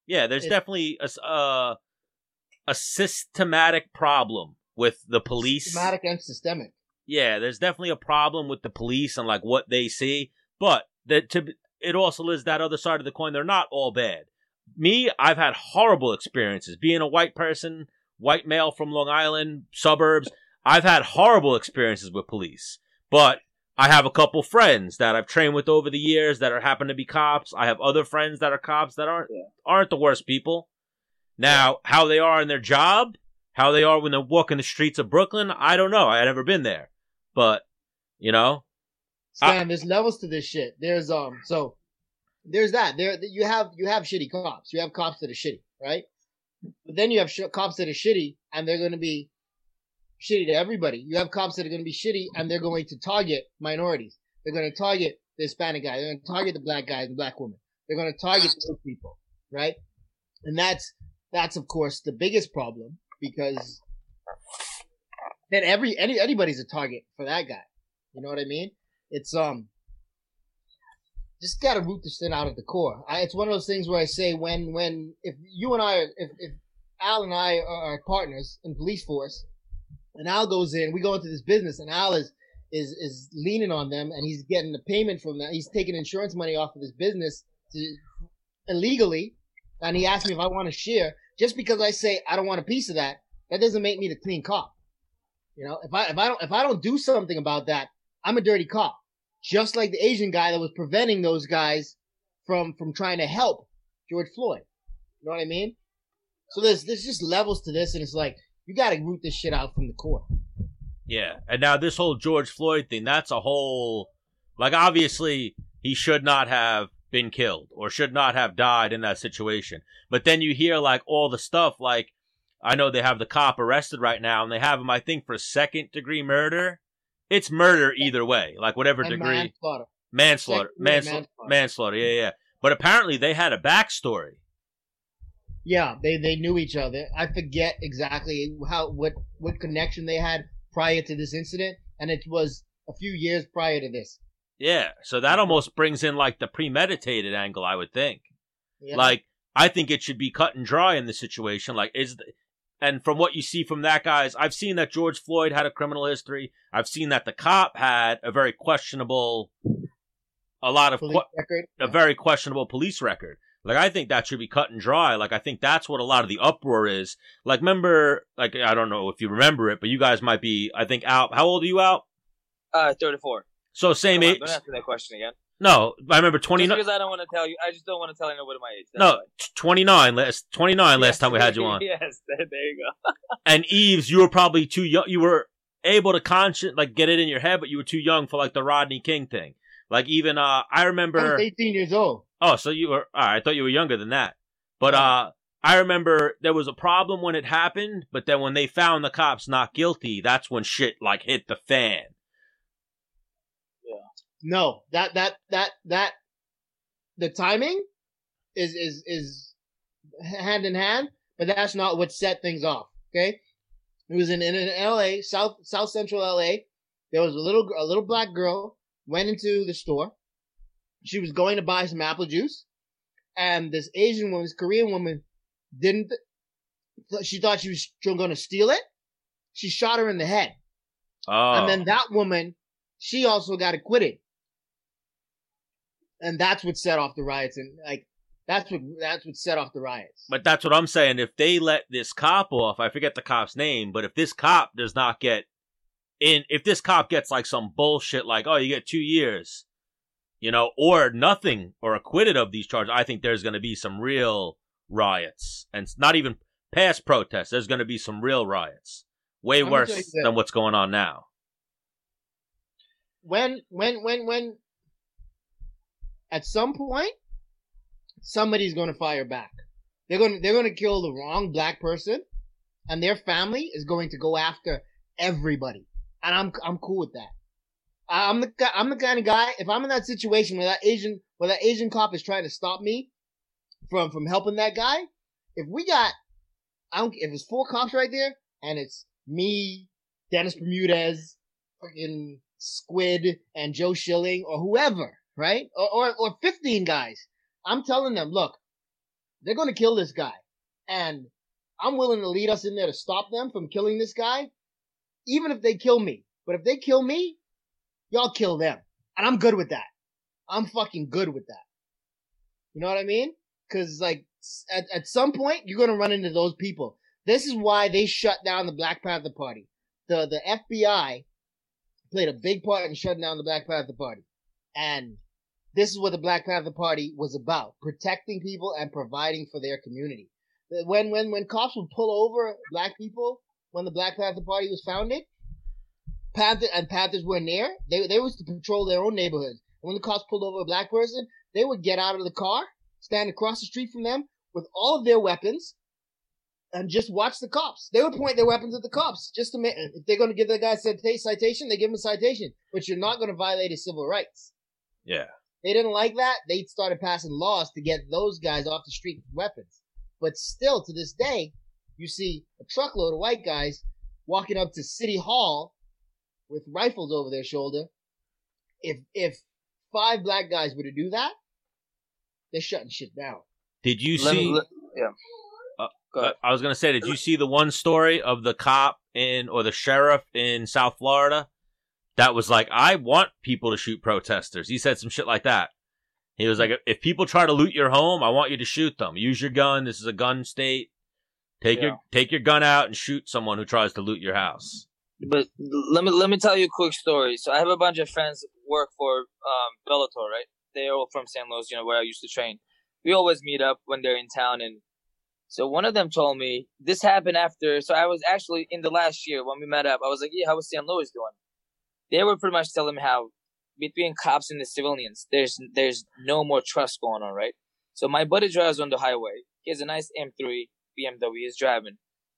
yeah. There's It- definitely a, s- uh, a systematic problem with the police. Systematic and systemic. Yeah, there's definitely a problem with the police and like what they see. But that to it also is that other side of the coin. They're not all bad. Me, I've had horrible experiences being a white person, white male from Long Island suburbs. I've had horrible experiences with police, but I have a couple friends that I've trained with over the years that are happen to be cops. I have other friends that are cops that aren't Yeah. aren't the worst people. Now, how they are in their job, how they are when they're walking the streets of Brooklyn, I don't know. I've never been there, but you know, Stan, there's levels to this shit. There's um, so there's that. There you have you have shitty cops. You have cops that are shitty, right? But then you have sh- cops that are shitty, and they're going to be shitty to everybody. You have cops that are going to be shitty, and they're going to target minorities. They're going to target the Hispanic guy. They're going to target the black guy the black woman. They're going to target those people, right? And that's that's of course the biggest problem because then every any anybody's a target for that guy. You know what I mean? It's um just gotta root this thing out at the core. I, it's one of those things where I say when when if you and I are- if if Al and I are, partners in police force, and Al goes in, we go into this business, and Al is is is leaning on them, and he's getting the payment from that. He's taking insurance money off of this business to illegally, and he asked me if I want to share. Just because I say I don't want a piece of that, that doesn't make me the clean cop. You know, if I if I don't if I don't do something about that, I'm a dirty cop. Just like the Asian guy that was preventing those guys from from trying to help George Floyd. You know what I mean? So there's there's just levels to this, and it's like you got to root this shit out from the core. Yeah, and now this whole George Floyd thing, that's a whole like obviously he should not have been killed or should not have died in that situation. But then you hear like all the stuff like I know they have the cop arrested right now and they have him I think for second degree murder. It's murder either way, like whatever And degree manslaughter. manslaughter, manslaughter, manslaughter. manslaughter. Yeah, yeah. But apparently they had a backstory. Yeah, they they knew each other. I forget exactly how what what connection they had prior to this incident, and it was a few years prior to this. Yeah, so that almost brings in like the premeditated angle, I would think. Yeah. Like, I think it should be cut and dry in the situation. Like, is the, and from what you see from that guy's, I've seen that George Floyd had a criminal history. I've seen that the cop had a very questionable, a lot of Police que- record. a very questionable police record. Like I think that should be cut and dry. Like I think that's what a lot of the uproar is. Like remember, like I don't know if you remember it, but you guys might be. I think out. How old are you out? Uh, 34. So same age. don't answer that question again. No, I remember twenty Just nine. because I don't want to tell you, I just don't want to tell anybody my age. No, twenty nine. Last twenty nine. Last Yes. time we had you [LAUGHS] on. yes, there, there you go. [LAUGHS] And Yves, you were probably too young. You were able to conscious like get it in your head, but you were too young for like the Rodney King thing. Like even uh, I I was remember. 18 years old. Oh, so you were. All right, I thought you were younger than that. But uh, I remember there was a problem when it happened, but then when they found the cops not guilty, that's when shit like hit the fan. No, that that that that the timing is is is hand in hand, but that's not what set things off. Okay, it was in in, in L.A. South South Central L.A. There was a little a little black girl went into the store. She was going to buy some apple juice, and this Asian woman, this Korean woman, didn't. She thought she was going to steal it. She shot her in the head. Oh, And then that woman, she also got acquitted. And that's what set off the riots. And like, that's what, that's what set off the riots. but that's what I'm saying. If they let this cop off, I forget the cop's name, but if this cop does not get in, if this cop gets like some bullshit, like oh, you get two years, you know, or nothing, or acquitted of these charges, I think there's going to be some real riots, and it's not even past protests. There's going to be some real riots, way I'm gonna tell you worse than what's going on now. when, when, when, when, at some point, somebody's going to fire back. They're going to, they're going to kill the wrong black person and their family is going to go after everybody. And I'm, I'm cool with that. I'm the, I'm the kind of guy, if I'm in that situation where that Asian, where that Asian cop is trying to stop me from, from helping that guy, if we got, I don't, if it's four cops right there and it's me, Dennis Bermudez, fucking Squid and Joe Schilling or whoever, right? Or, or, or 15 guys. I'm telling them, look, they're going to kill this guy. And I'm willing to lead us in there to stop them from killing this guy, even if they kill me. But if they kill me, y'all kill them. And I'm good with that. I'm fucking good with that. You know what I mean? Cause like at, at some point you're gonna run into those people. This is why they shut down the Black Panther Party. The the FBI played a big part in shutting down the Black Panther Party. And this is what the Black Panther Party was about. Protecting people and providing for their community. When when when cops would pull over black people when the Black Panther Party was founded, Panther and Panthers were near, they they was to patrol their own neighborhoods. When the cops pulled over a black person, they would get out of the car, stand across the street from them with all of their weapons, and just watch the cops. They would point their weapons at the cops just to make. If they're going to give that guy a citation, they give him a citation. But you're not going to violate his civil rights. Yeah. They didn't like that. They started passing laws to get those guys off the street with weapons. But still, to this day, you see a truckload of white guys walking up to City Hall with rifles over their shoulder. If if five black guys were to do that, they're shutting shit down. Did you Let me- see? let- yeah. Uh, Go. I was gonna say, did you see the one story of the cop in or the sheriff in South Florida that was like, I want people to shoot protesters. He said some shit like that. He was like, if people try to loot your home, I want you to shoot them. Use your gun. This is a gun state. Take Yeah. your take your gun out and shoot someone who tries to loot your house. But let me let me tell you a quick story. So I have a bunch of friends work for um, Bellator, right? They're all from St. Louis, you know, where I used to train. We always meet up when they're in town, and so one of them told me this happened after. So I was actually in the last year when we met up. I was like, "Yeah, how was St. Louis doing?" They were pretty much telling me how between cops and the civilians, there's there's no more trust going on, right? So my buddy drives on the highway. He has a nice M3 BMW. He's driving.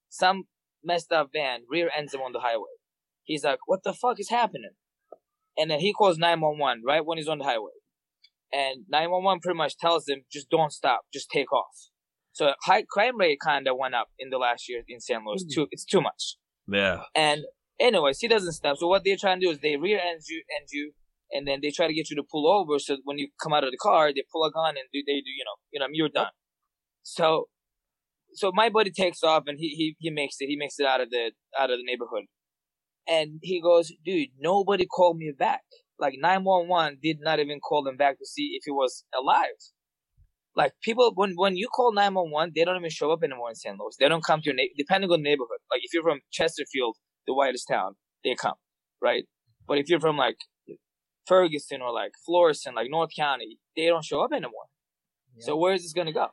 Some messed up van rear ends him on the highway. He's like, "What the fuck is happening?" And then he calls nine one one right when he's on the highway, and nine one one pretty much tells him, "Just don't stop, just take off." So high crime rate kind of went up in the last year in St. Louis. Hmm. Too, it's too much. Yeah. And anyways, he doesn't stop. So what they're trying to do is they rear end you, end you, and then they try to get you to pull over. So when you come out of the car, they pull a gun and do they do you know you know you're done. So so my buddy takes off and he, he he makes it. He makes it out of the out of the neighborhood, and he goes, "Dude, nobody called me back. Like nine one one did not even call them back to see if he was alive. Like people, when when you call nine one one, they don't even show up anymore in St. Louis. They don't come to your na- depending on neighborhood. Like if you're from Chesterfield, the whitest town, they come, right? But if you're from like Ferguson or like Florissant, like North County, they don't show up anymore. Yeah. So where is this gonna go?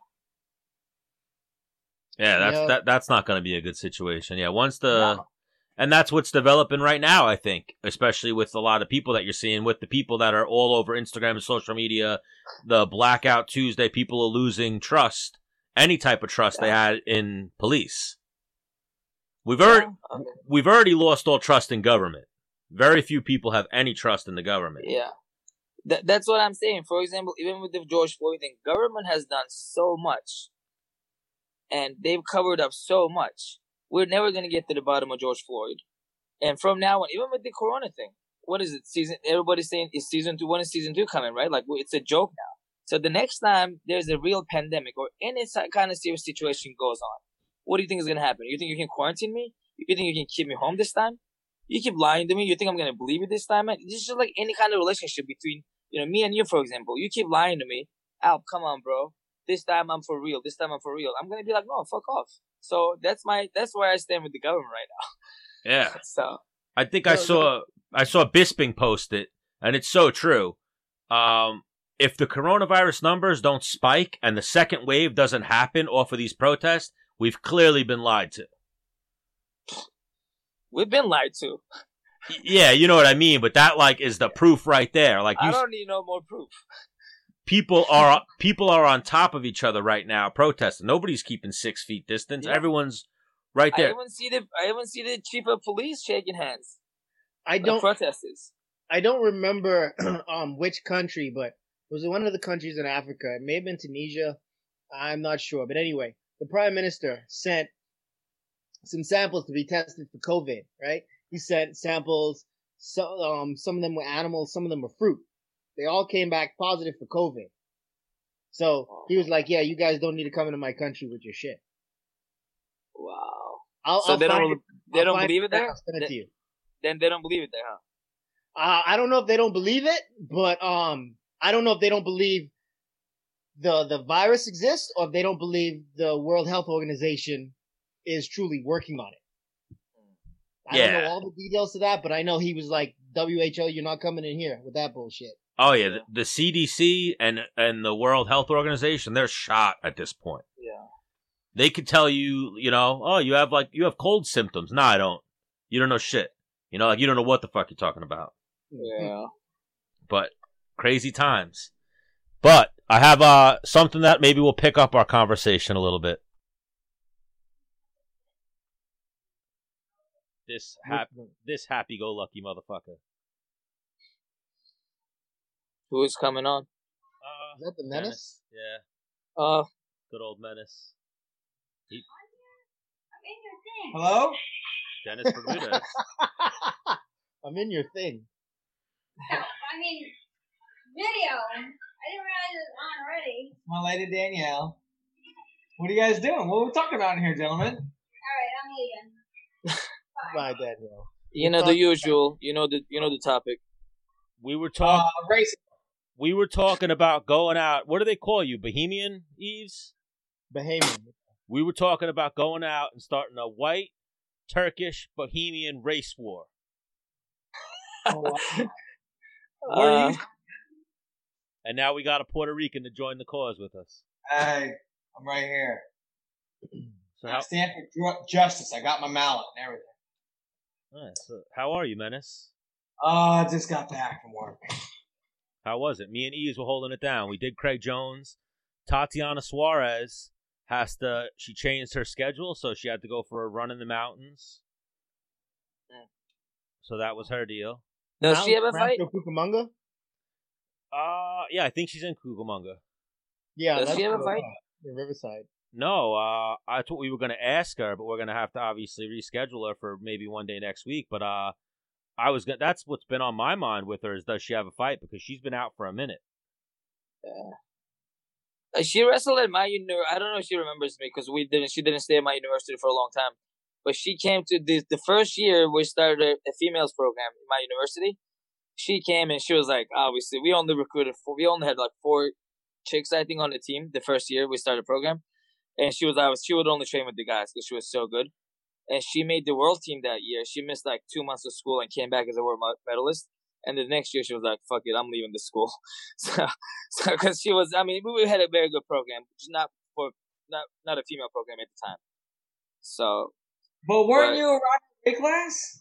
Yeah, that's Yeah. that. That's not going to be a good situation. Yeah, once the No. and that's what's developing right now. I think, especially with a lot of people that you're seeing, with the people that are all over Instagram and social media, the blackout Tuesday, people are losing trust, any type of trust they had in police. We've already Yeah. We've already lost all trust in government. Very few people have any trust in the government. Yeah. That, that's what I'm saying. For example, even with the George Floyd thing, government has done so much and they've covered up so much. We're never going to get to the bottom of George Floyd. And from now on, even with the Corona thing, what is it? Season, everybody's saying is season two, when is season two coming, right? Like it's a joke now. So the next time there's a real pandemic or any kind of serious situation goes on, what do you think is going to happen? You think you can quarantine me? You think you can keep me home this time? You keep lying to me. You think I'm going to believe you this time? Man? This is just like any kind of relationship between, you know, me and you, for example. You keep lying to me. Al, come on, bro. This time I'm for real. This time I'm for real. I'm going to be like, no, fuck off. So that's my, that's where I stand with the government right now. Yeah. [LAUGHS] So, I think I saw I saw Bisping post it, and it's so true. Um, if the coronavirus numbers don't spike and the second wave doesn't happen off of these protests, we've clearly been lied to. we've been lied to. Yeah, you know what I mean. But that like is the proof right there. Like I you, don't need no more proof. people are people are on top of each other right now protesting. Nobody's keeping six feet distance. Yeah. Everyone's right there. I there. even see the, I even see the chief of police shaking hands. I don't. protesters. I don't remember [CLEARS THROAT] um which country, but it was one of the countries in Africa. It may have been Tunisia. I'm not sure, but anyway, the prime minister sent some samples to be tested for COVID. Right? He sent samples. So um, some of them were animals, some of them were fruit. They all came back positive for COVID. So he was like, "Yeah, you guys don't need to come into my country with your shit." Wow. I'll, So I'll they don't, it- they I'll don't believe it there? I'll send it to you. Then they don't believe it there, huh? Uh, I don't know if they don't believe it, but um, I don't know if they don't believe the the virus exists or if they don't believe the World Health Organization is truly working on it. I don't know all the details to that, but I know he was like, "WHO, you're not coming in here with that bullshit." Oh yeah, the, the CDC and and the World Health Organization, they're shot at this point. Yeah. They could tell you, you know, oh, you have like you have cold symptoms. No, I don't. You don't know shit. You know, like you don't know what the fuck you're talking about. Yeah. But crazy times. But I have uh something that maybe will pick up our conversation a little bit. This hap- this happy go lucky motherfucker. Who is coming on? Uh, Is that the menace? Yeah, Uh, good old menace. Hello? Dennis Bermudez. [LAUGHS] I'm in your thing. No, I mean, video. I didn't realize it was on already. My lady Danielle. What are you guys doing? What are we talking about in here, gentlemen? Alright, I'm leaving. [LAUGHS] Bye, Danielle. you know the usual. You know the you know the topic. we were Uh, talking. racing. we were talking about going out. What do they call you, Bohemian Yves? Bohemian. We were talking about going out and starting a white Turkish Bohemian race war. [LAUGHS] Where are Uh, you? And now we got a Puerto Rican to join the cause with us. Hey, I'm right here. So I how stand for justice. I got my mallet and everything. so how are you, Menace? Uh, I just got back from work. How was it? Me and Yves were holding it down. We did Craig Jones. Tatiana Suarez has to she changed her schedule, so she had to go for a run in the mountains. Mm. So that was her deal. does she have a fight? Cucamonga? Uh yeah, I think she's in Cucamonga. Yeah. Does that's she have a fight? The Riverside. No, uh, I thought we were going to ask her, but we're going to have to obviously reschedule her for maybe one day next week. But uh, I was gonna, that's what's been on my mind with her is does she have a fight because she's been out for a minute. Uh, She wrestled at my uni. I don't know if she remembers me because we didn't. She didn't stay at my university for a long time. But she came to the the first year we started a, a females program in my university. She came and she was like, obviously, we only recruited four. We only had like four chicks, I think, on the team the first year we started the program. And she was, I was, she would only train with the guys because she was so good. And she made the world team that year. She missed like two months of school and came back as a world medalist. And the next year she was like, "Fuck it, I'm leaving the school." [LAUGHS] So, so because she was, I mean, we had a very good program, just not for not not a female program at the time. So But weren't Right. you around her weight class?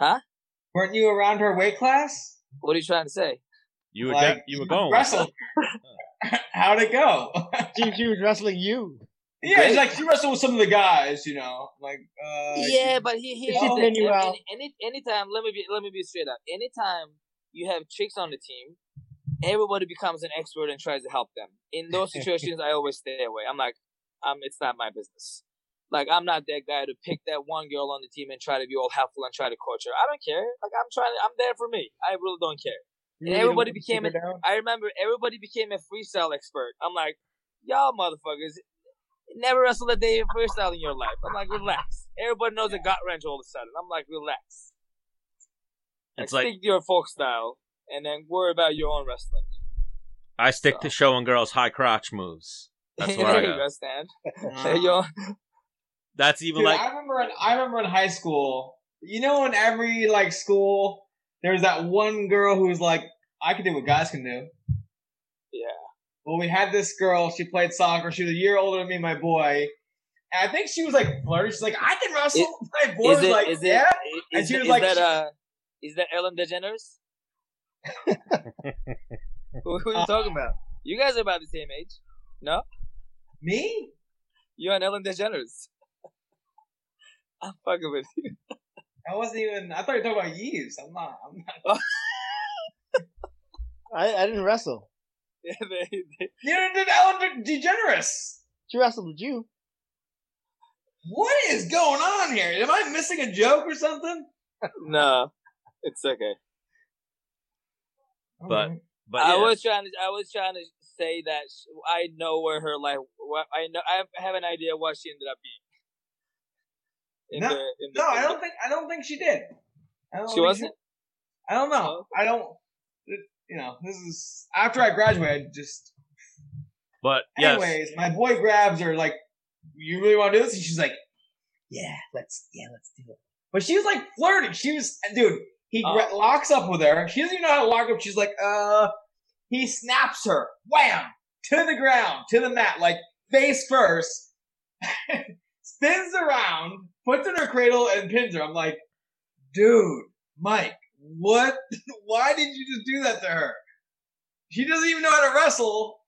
Huh? Weren't you around her weight class? what are you trying to say? You were Like, de- you were going with Wrestle. [LAUGHS] [LAUGHS] How'd it go? She, she was wrestling you. yeah, it's like she wrestled with some of the guys, you know, like uh, yeah, but he he She's here's the you out. Any, any anytime, let me be let me be straight up. Anytime you have chicks on the team, everybody becomes an expert and tries to help them. In those [LAUGHS] situations, I always stay away. I'm like, um, it's not my business. Like I'm not that guy to pick that one girl on the team and try to be all helpful and try to coach her. I don't care. Like I'm trying. To, I'm there for me. I really don't care. And everybody became keep her down? I remember everybody became a freestyle expert. I'm like, y'all motherfuckers never wrestled a day of freestyle in your life. I'm like, relax. Everybody knows a gut wrench all of a sudden. I'm like, relax. It's like, like stick to your folk style and then worry about your own wrestling. I stick to showing girls high crotch moves. That's [LAUGHS] where I there you go. go, Stan. Uh, There you go. That's even Dude, like I remember in I remember in high school. You know, in every like school, there's that one girl who's like, I can do what guys can do. Yeah. Well, we had this girl. She played soccer. She was a year older than me, my boy. And I think she was like flirty. She's like, I can wrestle. my boy Is was it, like, is yeah. is, And she was is like- that, uh, is that Ellen DeGeneres? [LAUGHS] who, who are you talking about? You guys are about the same age. No? Me? You and Ellen DeGeneres. I'm fucking with you. I wasn't even. I thought you were talking about Yves. I'm not. I'm not. [LAUGHS] I, I didn't wrestle. Yeah, they, they, Neither did Ellen DeGeneres. She wrestled with you. What is going on here? Am I missing a joke or something? no, it's okay. But- Alright. but I was trying to. I was trying to say that I know where her life. I know. I have an idea what she ended up being. In No, the, in the, no, I don't think. I don't think she did. I don't She wasn't. I don't know. Oh. I don't. it- you know, this is after I graduated. Just but yes. anyways, my boy grabs her like, "You really want to do this?" And she's like, "Yeah, let's. Yeah, let's do it." But she was like flirting. She was, dude. He gra- Oh. locks up with her. She doesn't even know how to lock up. She's like, uh. He snaps her, wham, to the ground, to the mat, like face first. [LAUGHS] spins around, puts in her cradle, and pins her. I'm like, dude, Mike, what? [LAUGHS] Why did you just do that to her? She doesn't even know how to wrestle.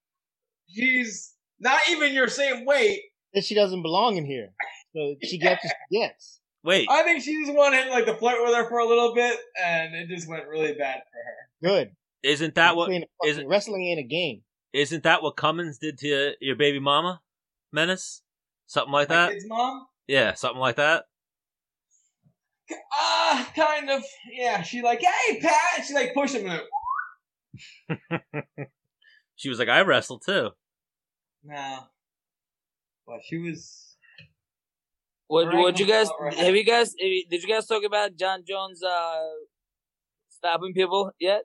She's not even your same weight. That she doesn't belong in here. So she gets what she [LAUGHS] gets. Wait, I think she just wanted like to flirt with her for a little bit, and it just went really bad for her. Good. isn't that what Playing a is fucking- it- wrestling ain't a game. isn't that what Cummins did to your baby mama, Menace? Something like My that. kid's mom? Yeah, something like that. Ah, kind of. Yeah, she like, hey, Pat. She like pushed him. And, [LAUGHS] She was like, I wrestled too. no, but she was. What what you guys right. have you guys did you guys talk about Jon Jones uh stopping people yet?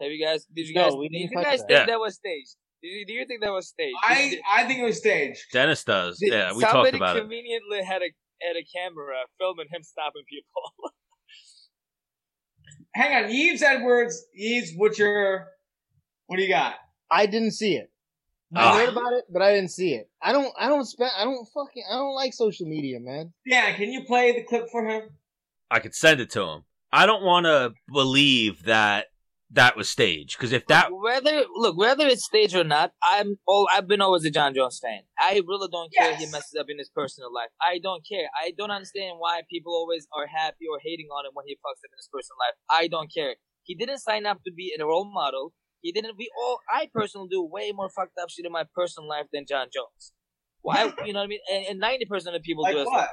Have you guys did you No, guys we do you didn't think touch guys that. think Yeah. that was staged? Do you, do you think that was staged? I I think it was staged. Dennis does. did Yeah, we talked about it. conveniently had a had a camera filming him stopping people. [LAUGHS] Hang on, Yves Edwards. Yves, what's your? What do you got? I didn't see it. Ah. I heard about it, but I didn't see it. I don't. I don't spend. I don't fucking. I don't like social media, man. Yeah, can you play the clip for him? I could send it to him. I don't want to believe that that was staged because if that whether look whether it's staged or not, I'm all I've been always a Jon Jones fan. I really don't care if he messes up in his personal life. I don't care. I don't understand why people always are happy or hating on him when he fucks up in his personal life. I don't care. He didn't sign up to be a role model. He didn't. We all. I personally do way more fucked up shit in my personal life than Jon Jones. Why? You know what I mean? And ninety percent of people Like do as what?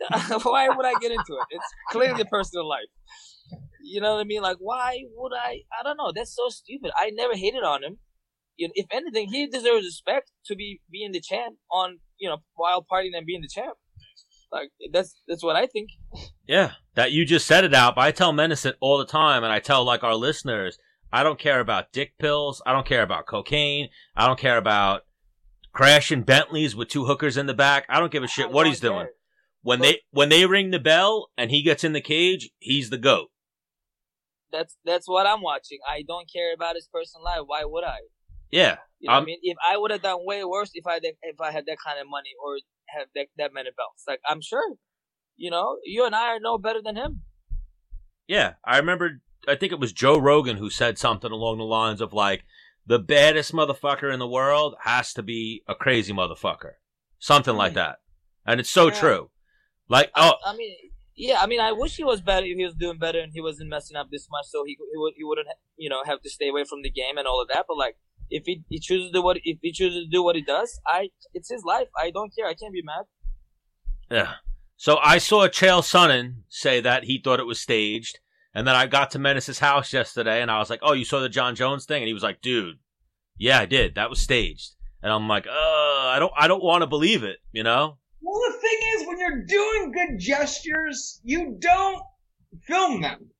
[LAUGHS] why would I get into it? It's clearly personal life. You know what I mean? Like, why would I? I don't know. That's so stupid. I never hated on him. you know, if anything, he deserves respect to be being the champ on you know while partying and being the champ. Like that's that's what I think. Yeah, that you just said it out. But I tell Menace it all the time, and I tell like our listeners, I don't care about dick pills. I don't care about cocaine. I don't care about crashing Bentleys with two hookers in the back. I don't give a shit I what he's doing. When But- they when they ring the bell and he gets in the cage, he's the goat. That's that's what I'm watching. I don't care about his personal life. Why would I? Yeah, You know I Um, mean? If I would have done way worse if I had, if I had that kind of money or have that, that many belts, like I'm sure, you know, you and I are no better than him. yeah. I remember. I think it was Joe Rogan who said something along the lines of like, the baddest motherfucker in the world has to be a crazy motherfucker, something like that. And it's so Yeah. true. Like, oh, I mean, yeah, I mean, I wish he was better he was doing better and he wasn't messing up this much, so he he would he wouldn't you know have to stay away from the game and all of that. But like, if he, he chooses to do what if he chooses to do what he does, I it's his life. I don't care. I can't be mad. Yeah. So I saw Chael Sonnen say that he thought it was staged, and then I got to Menace's house yesterday, and I was like, "Oh, you saw the Jon Jones thing?" And he was like, "Dude, yeah, I did. That was staged." And I'm like, "Uh, I don't, I don't want to believe it." You know? Well, the thing is, when you're doing good gestures, you don't film them.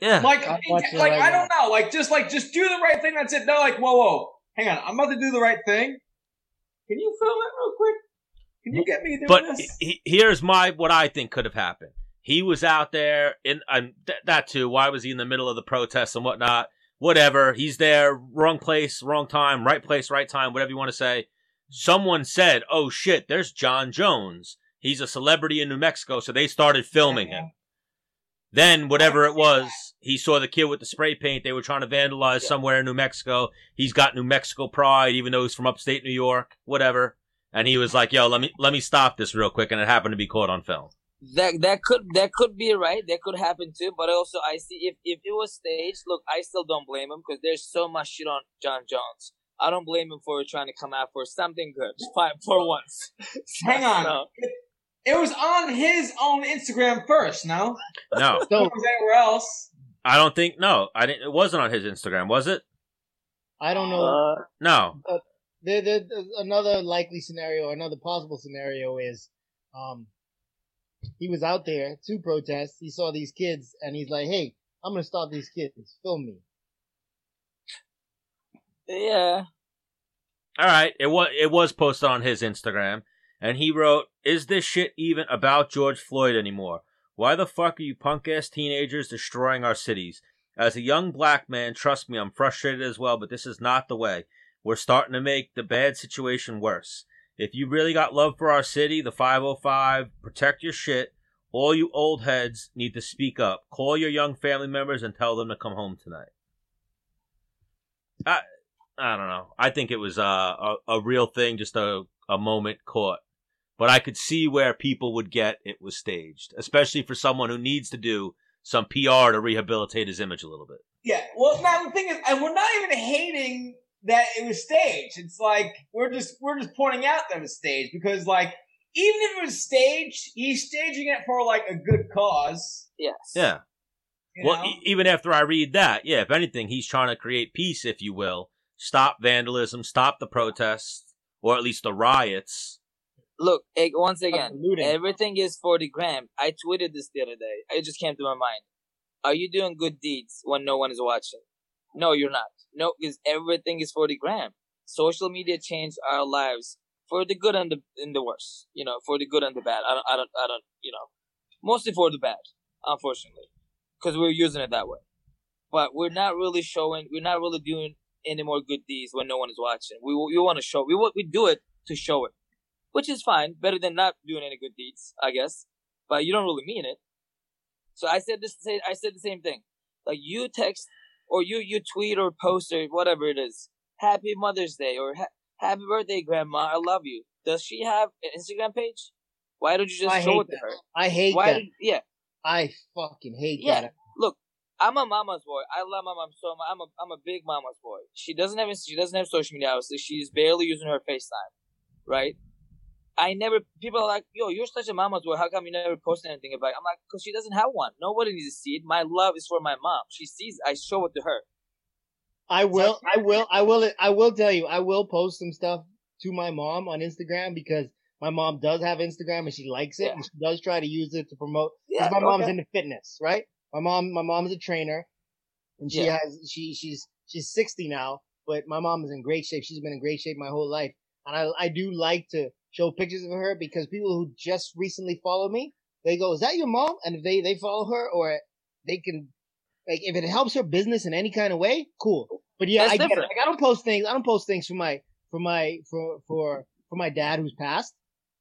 Yeah. Like, I'm like right I don't know. Like, just like just do the right thing. That's it. No, like, whoa, whoa, hang on. I'm about to do the right thing. Can you film it real quick? Can you get me doing but this? he, here's my what I think could have happened. He was out there in and th- that too. Why was he in the middle of the protests and whatnot? Whatever. He's there, wrong place, wrong time, right place, right time, whatever you want to say. Someone said, "Oh shit, there's Jon Jones. He's a celebrity in New Mexico." So they started filming him. Then whatever it was, he saw the kid with the spray paint. They were trying to vandalize Yeah. somewhere in New Mexico. He's got New Mexico pride, even though he's from upstate New York. Whatever. And he was like, "Yo, let me let me stop this real quick," and it happened to be caught on film. That that could that could be right. That could happen too. But also, I see if if it was staged, look, I still don't blame him because there's so much shit on Jon Jones. I don't blame him for trying to come out for something good [LAUGHS] for, for once. [LAUGHS] Hang on. So, It was on his own Instagram first. No, No, [LAUGHS] it was anywhere else. I don't think. No, I didn't. It wasn't on his Instagram, was it? I don't know. uh, No. there, there, there's another likely scenario, another possible scenario is, um, he was out there to protest. He saw these kids, and he's like, "Hey, I'm gonna stop these kids. Film me." Yeah, All right. It was it was posted on his Instagram, and he wrote, "Is this shit even about George Floyd anymore? Why the fuck are you punk ass teenagers destroying our cities? As a young black man, trust me, I'm frustrated as well, but this is not the way. We're starting to make the bad situation worse. If you really got love for our city, the 505, protect your shit. All you old heads need to speak up. Call your young family members and tell them to come home tonight. I, I don't know. I think it was uh, a a real thing, just a a moment caught. But I could see where people would get it was staged, especially for someone who needs to do some PR to rehabilitate his image a little bit. Yeah. Well, now the thing is, and we're not even hating that it was staged. It's like we're just we're just pointing out that it's staged because, like, even if it was staged, he's staging it for like a good cause. yes, Yeah. You Well, e- even after I read that, yeah, if anything, he's trying to create peace, if you will. Stop vandalism, stop the protests, or at least the riots. Look, eh, once again, everything is for the gram. I tweeted this the other day. It just came to my mind. Are you doing good deeds when no one is watching? No, you're not. No, because everything is for the gram. Social media changed our lives for the good and the and the worse. You know, for the good and the bad. I don't, I don't, I don't. You know, mostly for the bad, unfortunately, because we're using it that way. But we're not really showing. We're not really doing any more good deeds when no one is watching. We we want to show. We we do it to show it which is fine, better than not doing any good deeds, I guess. But you don't really mean it. So I said this. I said the same thing. Like you text or you you tweet or post or whatever it is. Happy Mother's Day or ha- Happy Birthday, Grandma. I love you. Does she have an Instagram page? Why don't you just I show it to her? I hate Why? that. Did, yeah. I fucking hate Yeah. that. I'm a mama's boy. I love my mom so much. I'm a I'm a big mama's boy. She doesn't have she doesn't have social media. Obviously, she's barely using her FaceTime, right? I never. People are like, "Yo, you're such a mama's boy. How come you never post anything about?" It? I'm like, "Cause she doesn't have one. Nobody needs to see it. My love is for my mom. She sees. I show it to her. I will, I will, I will, I will tell you, I will post some stuff to my mom on Instagram because my mom does have Instagram and she likes it Yeah. and she does try to use it to promote. Yeah, Because my mom's okay. into fitness, right? My mom, my mom's a trainer, and she Yeah. has she she's she's sixty now, but my mom is in great shape. She's been in great shape my whole life, and I I do like to show pictures of her because people who just recently follow me, they go, "Is that your mom?" And if they they follow her or they can like if it helps her business in any kind of way, cool. But yeah, That's I get it. Like I don't post things. I don't post things for my for my for for for my dad who's passed.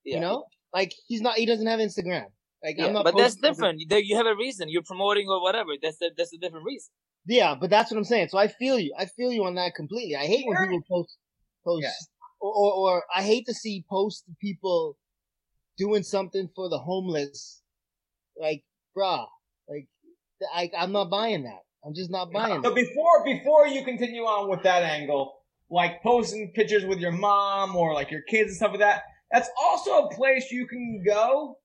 Yeah. You know, like he's not. He doesn't have Instagram. Like Yeah, I'm not. but that's different. There you have a reason. You're promoting or whatever. That's a, that's a different reason. Yeah, but that's what I'm saying. So I feel you. I feel you on that completely. I hate when people post post Yeah. or, or or I hate to see post people doing something for the homeless. Like, bruh, like I I'm not buying that. I'm just not buying So that. before before you continue on with that angle, like posting pictures with your mom or like your kids and stuff like that, that's also a place you can go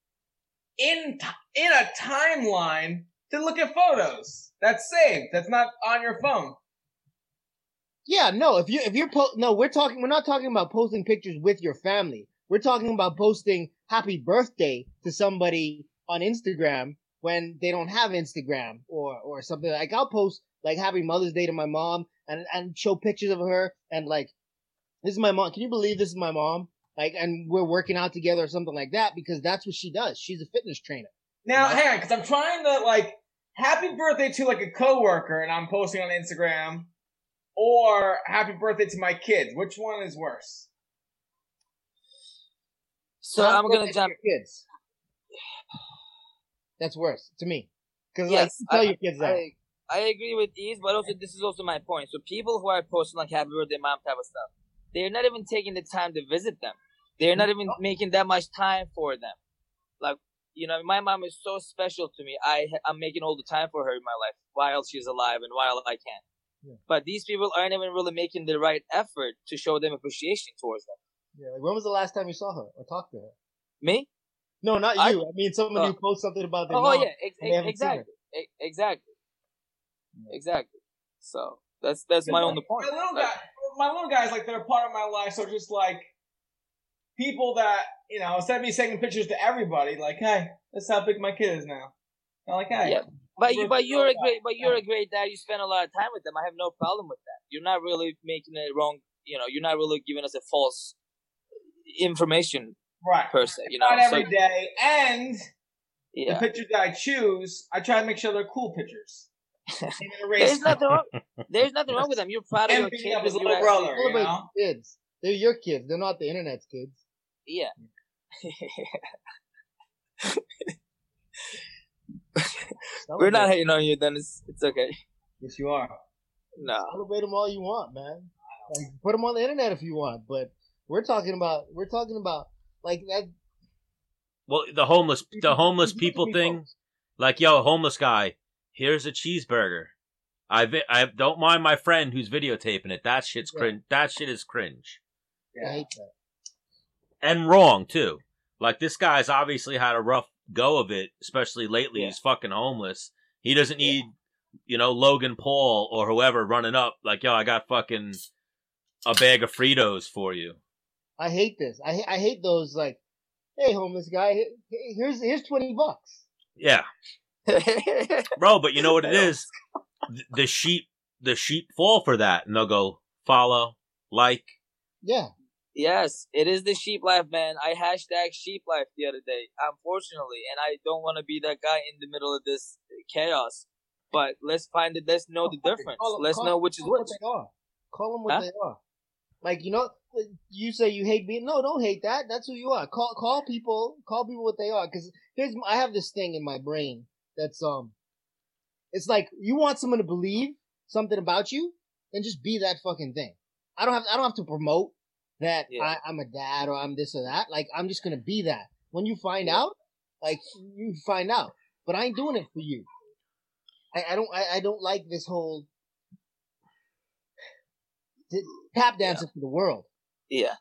in t- in a timeline to look at photos. That's saved. That's not on your phone. Yeah, no. If you if you're po- no, we're talking. We're not talking about posting pictures with your family. We're talking about posting happy birthday to somebody on Instagram when they don't have Instagram or or something. Like I'll post like happy Mother's Day to my mom and and show pictures of her and like this is my mom. Can you believe this is my mom? Like and we're working out together or something like that because that's what she does. She's a fitness trainer. Now, Yeah. hang on, because I'm trying to like happy birthday to like a coworker, and I'm posting on Instagram, or happy birthday to my kids. Which one is worse? So Happy I'm gonna birthday to jump. kids. That's worse to me because Yes, like tell I- your kids that. I, I agree with these, but also this is also my point. So people who are posting like happy birthday mom type of stuff, they're not even taking the time to visit them. They're not mm-hmm. even making that much time for them. Like you know, my mom is so special to me. I I'm making all the time for her in my life while she's alive and while I can. Yeah. But these people aren't even really making the right effort to show them appreciation towards them. Yeah, like when was the last time you saw her or talked to her? Me? No, not I- you. I, mean, someone Oh. you post something about their oh, oh mom. yeah, ex- and they haven't seen her. exactly, E- exactly, exactly. So that's that's my only point. My little Like, guy, my little guys, like they're a part of my life. So just like people that you know, instead of me sending pictures to everybody, like, hey, that's how big my kid is now. I'm like, hey, Yeah. But you, but you're a great, but you're yeah. a great dad. You spend a lot of time with them. I have no problem with that. You're not really making it wrong. You know, you're not really giving us a false information right. per se. You know, Not so every day, and the pictures that I choose, I try to make sure they're cool pictures. [LAUGHS] There's nothing wrong. There's nothing wrong with them. You're proud of your kids. of his and you little brother. What You know? your kids? They're your kids. They're not the internet's kids. Yeah. [LAUGHS] We're not hating on you, Dennis. It's okay. Yes, you are. No. celebrate them all you want, man. Like, put them on the internet if you want, but we're talking about we're talking about like that. Well, the homeless, the homeless These people thing, like yo, homeless guy, here's a cheeseburger. I vi- I don't mind my friend who's videotaping it. That shit's Yeah. cringe. That shit is cringe I hate that. And wrong too. Like this guy's obviously had a rough go of it, especially lately. Yeah. He's fucking homeless. He doesn't need, you know, Logan Paul or whoever running up like, yo, I got fucking a bag of Fritos for you. I hate this. I I hate those like, hey, homeless guy, he- he- here's here's twenty bucks. Yeah, [LAUGHS] bro. But you know what it is? The sheep, the sheep fall for that, and they'll go follow, like. Yeah, Yes, it is the sheep life, man. I hashtag sheep life the other day, unfortunately, and I don't want to be that guy in the middle of this chaos. But let's find it. Let's know the difference. Let's call- know which is which. What they are. Call them what Huh? they are. Like you know, you say you hate me. No, don't hate that. That's who you are. Call call people. Call people what they are. Because here's I have this thing in my brain that's um, it's like you want someone to believe something about you, then just be that fucking thing. I don't have I don't have to promote that Yeah. I, I'm a dad or I'm this or that. Like I'm just gonna be that. When you find out, like you find out. But I ain't doing it for you. I, I don't I, I don't like this whole [SIGHS] tap dancing for the world. Yeah.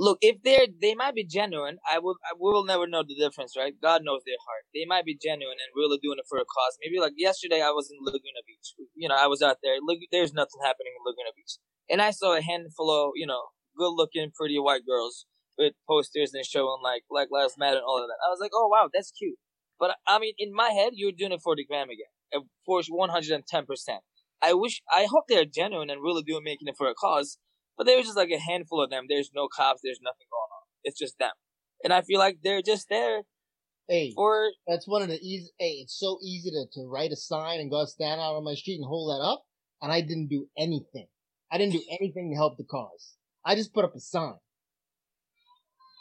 Look, if they're they might be genuine, I will I will never know the difference, right? God knows their heart. They might be genuine and really doing it for a cause. Maybe like yesterday, I was in Laguna Beach. You know, I was out there. Look, there's nothing happening in Laguna Beach, and I saw a handful of you know good looking, pretty white girls with posters and showing like Black Lives Matter and all of that. I was like, oh wow, that's cute. But I mean, in my head, you're doing it for the gram again, for one hundred and ten percent. I wish, I hope they're genuine and really do making it for a cause. But there was just like a handful of them. There's no cops. There's nothing going on. It's just them, and I feel like they're just there Hey, for that's one of the easy. Hey, it's so easy to, to write a sign and go stand out on my street and hold that up, and I didn't do anything. I didn't do anything to help the cause. I just put up a sign.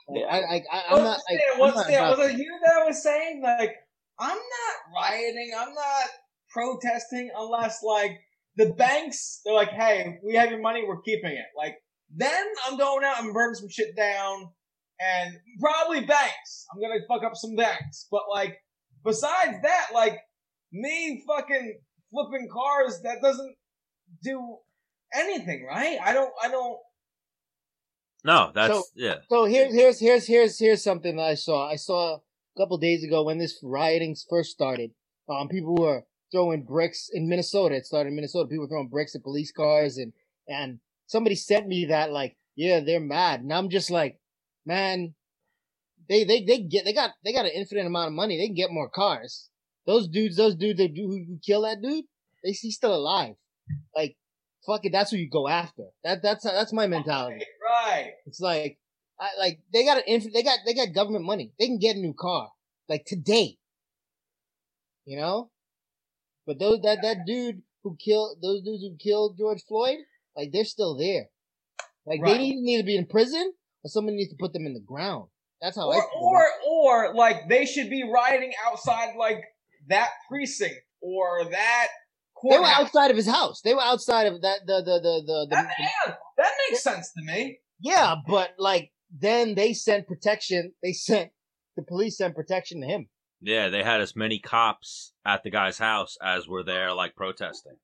Like, Yeah. I, I, I, I'm not. Like, I'm not Was it you that was saying like I'm not rioting, I'm not protesting unless like the banks they're like, hey, we have your money, we're keeping it. Like then I'm going out and burning some shit down, and probably banks. I'm gonna fuck up some banks, but like besides that, like me fucking flipping cars, that doesn't do anything, right? I don't, I don't. No, that's So- yeah. So here's here's here's here's here's something that I saw. I saw a couple days ago when this rioting first started. Um, people were throwing bricks in Minnesota. It started in Minnesota. People were throwing bricks at police cars, and and somebody sent me that like, yeah, they're mad, and I'm just like, man, they they they get they got they got an infinite amount of money. They can get more cars. Those dudes, those dudes that do who, kill that dude, they he's still alive. Like, fuck it, that's who you go after. That that's that's my mentality. Right. It's like, I, like they got an inf- they got they got government money. They can get a new car like today. You know, but those that that dude who killed those dudes who killed George Floyd, like they're still there. Like they Right. need, need to be in prison, or somebody needs to put them in the ground. That's how I or, feel. or or like they should be rioting outside like that precinct or that they were outside of his house. They were outside of that the the the the, the, That, yeah, that makes sense to me. yeah, but like then they sent protection. They sent the police sent protection to him. Yeah, they had as many cops at the guy's house as were there like protesting.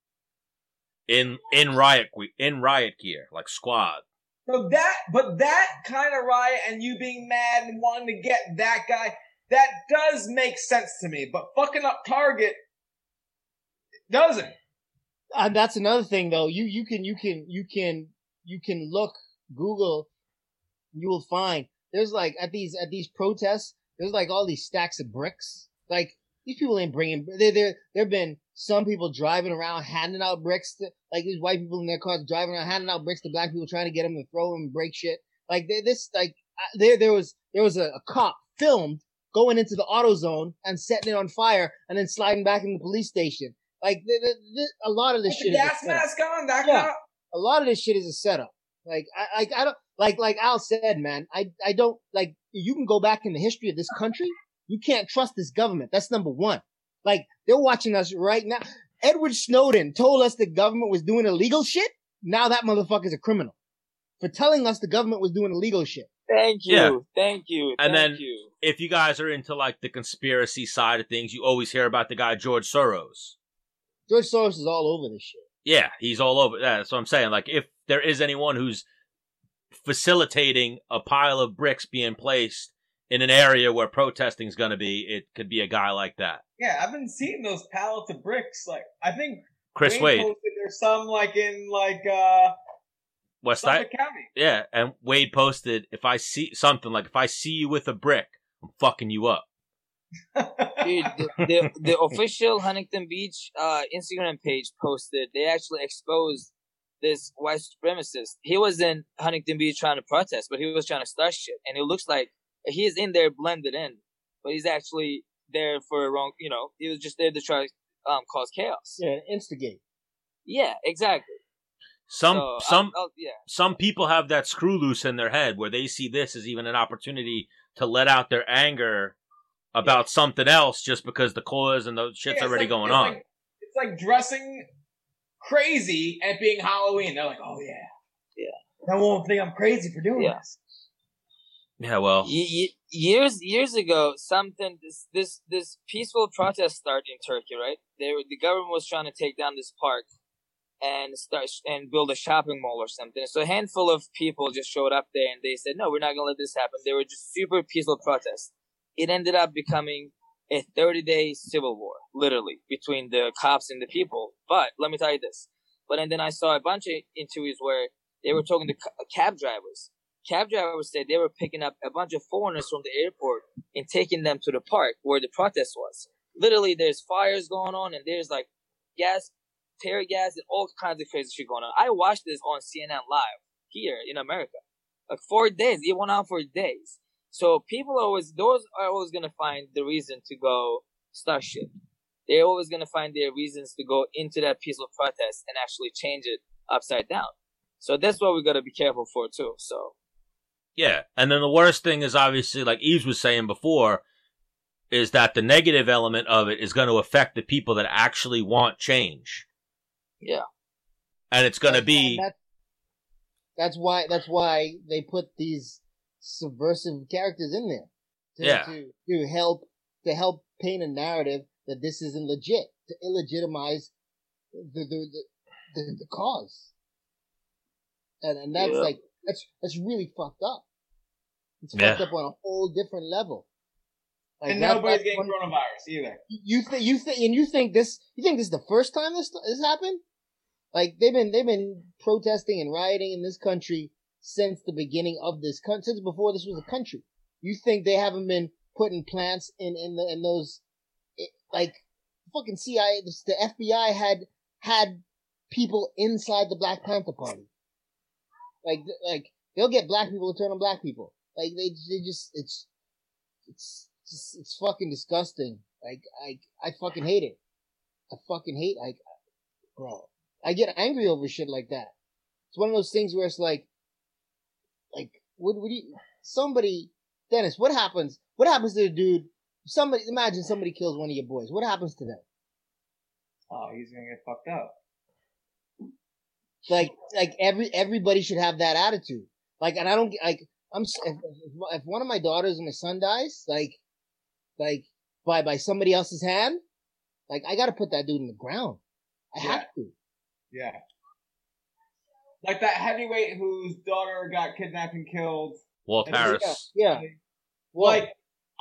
In in riot in riot gear, like squad. So that, but that kind of riot and you being mad and wanting to get that guy, that does make sense to me. But fucking up Target doesn't. Uh, that's another thing though. You you can you can you can you can look Google. You will find there's like at these at these protests. There's like all these stacks of bricks. Like these people ain't bringing. There there there've been some people driving around handing out bricks to like these white people in their cars driving around handing out bricks to black people trying to get them to throw them and break shit. Like they, this like there there was there was a, a cop filmed going into the auto zone and setting it on fire and then sliding back in the police station. Like th- th- th- a lot of this With shit. the is a gas setup. mask on, that Yeah. guy. A lot of this shit is a setup. Like I, like I don't like like Al said, man. I I don't like. You can go back in the history of this country. You can't trust this government. That's number one. Like they're watching us right now. Edward Snowden told us the government was doing illegal shit. Now that motherfucker's a criminal for telling us the government was doing illegal shit. thank you, Yeah. thank you, And thank then- you. If you guys are into like the conspiracy side of things, you always hear about the guy George Soros. George Soros is all over this shit. Yeah, he's all over. Yeah, that's what I'm saying. Like, if there is anyone who's facilitating a pile of bricks being placed in an area where protesting is going to be, it could be a guy like that. Yeah, I've been seeing those pallets of bricks. Like I think Chris Wade, posted there's some like in like uh West Side. Suffolk County. Yeah, and Wade posted, if I see something like, if I see you with a brick, I'm fucking you up. Dude, the, the, the official Huntington Beach uh, Instagram page posted, they actually exposed this white supremacist. He was in Huntington Beach trying to protest, but he was trying to start shit. And it looks like he is in there blended in, but he's actually there for a wrong, you know, he was just there to try um cause chaos. Yeah, instigate. Yeah, exactly. Some, So, some, I'll- I'll- yeah. some people have that screw loose in their head where they see this as even an opportunity to let out their anger about something else just because the cause and the shit's Yeah, already like- going it's on. like- it's like dressing crazy and it being Halloween. They're like, oh yeah, Yeah. No one will think I'm crazy for doing Yeah. this. yeah, well, Ye- ye- years years ago, something this this this peaceful protest started in Turkey, right? They were, the government was trying to take down this park and start and build a shopping mall or something. So a handful of people just showed up there and they said, "No, we're not gonna let this happen." They were just super peaceful protests. It ended up becoming a 30 day civil war, literally, between the cops and the people. But let me tell you this. But and then I saw a bunch of interviews where they were talking to cab drivers. Cab drivers said they were picking up a bunch of foreigners from the airport and taking them to the park where the protest was. Literally, there's fires going on and there's like gas, tear gas, and all kinds of crazy shit going on. I watched this on CNN Live here in America. Like four days. It went on for days. So people always, those are always going to find the reason to go start shit. They're always going to find their reasons to go into that peaceful protest and actually change it upside down. So that's what we got to be careful for too. So Yeah. And then the worst thing is obviously, like Yves was saying before, is that the negative element of it is going to affect the people that actually want change. Yeah. And it's going to And be, That's, that's why. That's why they put these subversive characters in there. To, Yeah. To, to help to help paint a narrative that this isn't legit to illegitimize the the the, the, the cause. And and that's Yeah. like that's that's really fucked up. It's Yeah. fucked up on a whole different level. Like and that- nobody's getting one- coronavirus either. you think you think and you think this you think this is the first time this this happened? Like they've been they've been protesting and rioting in this country since the beginning of this country since before this was a country. You think they haven't been putting plants in in the in those it, like fucking CIA the FBI had had people inside the Black Panther Party. Like like they'll get black people to turn on black people. Like they they just it's it's it's fucking disgusting. Like I I fucking hate it. I fucking hate like bro. I get angry over shit like that. It's one of those things where it's like like what would you somebody Dennis, what happens what happens to the dude somebody imagine somebody kills one of your boys. What happens to them? Oh, he's gonna get fucked up. Like like every everybody should have that attitude. Like and I don't like I'm if, if, if one of my daughters and my son dies, like like by by somebody else's hand, like I got to put that dude in the ground. I Yeah. have to. Yeah. Like that heavyweight whose daughter got kidnapped and killed. Walt Yeah. Harris. Yeah. Well, Like,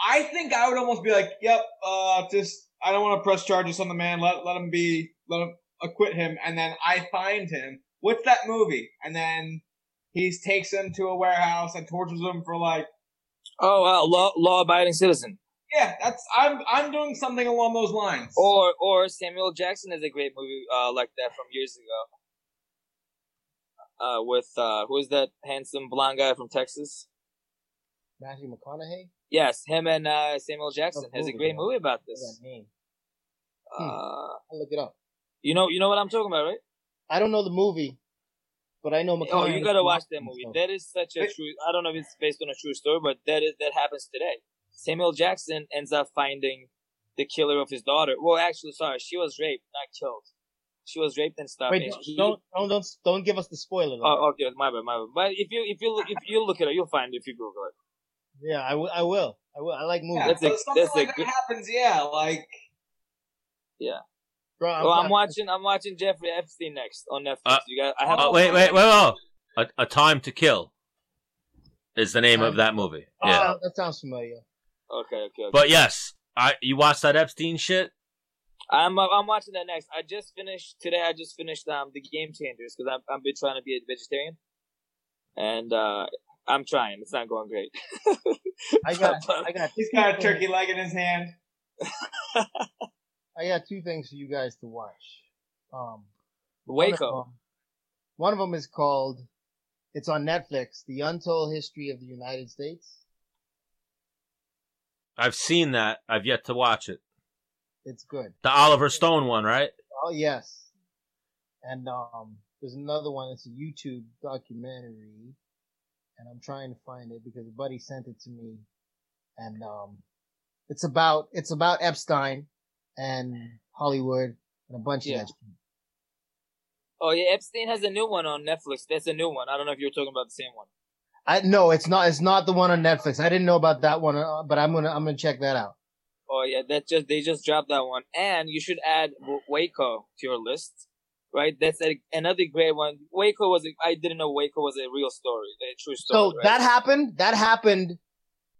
I think I would almost be like, "Yep, uh, just I don't want to press charges on the man. Let let him be. Let him acquit him, and then I find him. What's that movie? And then he takes him to a warehouse and tortures him for like, oh, uh, law law abiding citizen. yeah, that's I'm I'm doing something along those lines. Or or Samuel Jackson is a great movie uh, like that from years ago. Uh, with uh, who is that handsome blonde guy from Texas? Matthew McConaughey. Yes, him and uh, Samuel Jackson has a great movie about What's this. that name? Uh, I'll look it up. you know, you know what I'm talking about, right? I don't know the movie, but I know McConaughey. Oh, you gotta watch that movie. So- That is such a true. I don't know if it's based on a true story, but that is that happens today. Samuel Jackson ends up finding the killer of his daughter. Well, actually, sorry, she was raped, not killed. She was raped and stuff. Wait, and don't, he- don't don't don't don't give us the spoiler. Though. Oh, okay, my bad, my bad. But if you if you look if you look at it up, you'll find it if you Google it. yeah, I will. I will. I will. I like movies. yeah, That's a- something that's a like that good- happens. Yeah, like yeah. Bro, I'm, Well, I'm watching I'm watching Jeffrey Epstein next on Netflix. Uh, you got I have Oh, wait, wait, wait, wait. A, a Time to Kill is the name of that movie. Oh, Yeah. that sounds familiar. Okay, okay. okay. But yes, I you watched that Epstein shit? I'm I'm watching that next. I just finished today. I just finished um the Game Changers because I'm I've been trying to be a vegetarian, and uh I'm trying. It's not going great. [LAUGHS] I got. I got. he's two got a turkey leg in his hand. I got two things for you guys to watch. Um, Waco. One of them is called. It's on Netflix. The Untold History of the United States. I've seen that. I've yet to watch it. It's good. The Oliver Stone one, right? Oh yes. And um, there's another one. It's a YouTube documentary, and I'm trying to find it because a buddy sent it to me, and um, it's about it's about Epstein and Hollywood and a bunch Yeah. of that. Oh yeah, Epstein has a new one on Netflix. That's a new one. I don't know if you're talking about the same one. I no, it's not. It's not the one on Netflix. I didn't know about that one, uh, but I'm gonna I'm gonna check that out. Oh yeah, that just they just dropped that one, and you should add Waco to your list. Right, that's a, another great one. Waco was a, I didn't know Waco was a real story, a true story. So right? that happened. That happened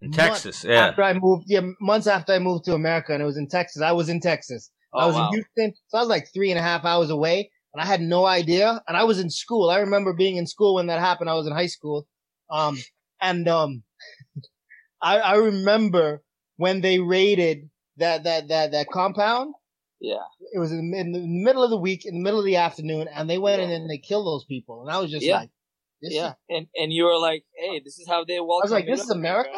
In Texas, yeah. After I moved, yeah, months after I moved to America, and it was in Texas. I was in Texas. I Oh, was wow. in Houston, so I was like three and a half hours away. and I had no idea. And I was in school. I remember being in school when that happened. I was in high school. Um, and, um, [LAUGHS] I, I remember when they raided that, that, that, that compound. Yeah. It was in, in the middle of the week, in the middle of the afternoon, and they went in and they killed those people. And I was just Yeah. like, this yeah. is, And and you were like, hey, this is how they walk. I was like, this is America?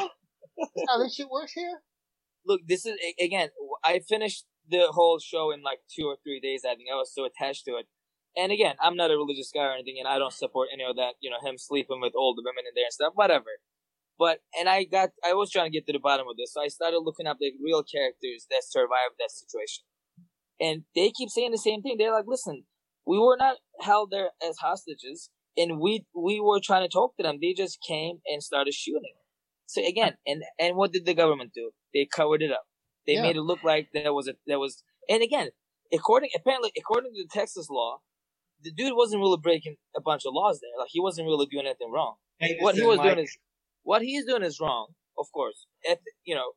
this is how this shit works here? [LAUGHS] look, this is again. I finished the whole show in like two or three days. I think I was so attached to it. And again, I'm not a religious guy or anything, and I don't support any of that. You know, him sleeping with older women in there and stuff, whatever. But and I got, I was trying to get to the bottom of this, so I started looking up the real characters that survived that situation, and they keep saying the same thing. They're like, listen, we were not held there as hostages, and we we were trying to talk to them. They just came and started shooting. So again, and and what did the government do? They covered it up. They Yeah. made it look like there was a there was. And again, according apparently according to the Texas law, the dude wasn't really breaking a bunch of laws there. Like he wasn't really doing anything wrong. Hey, What he was Mike, doing is what he is doing is wrong. Of course, Eth- you know,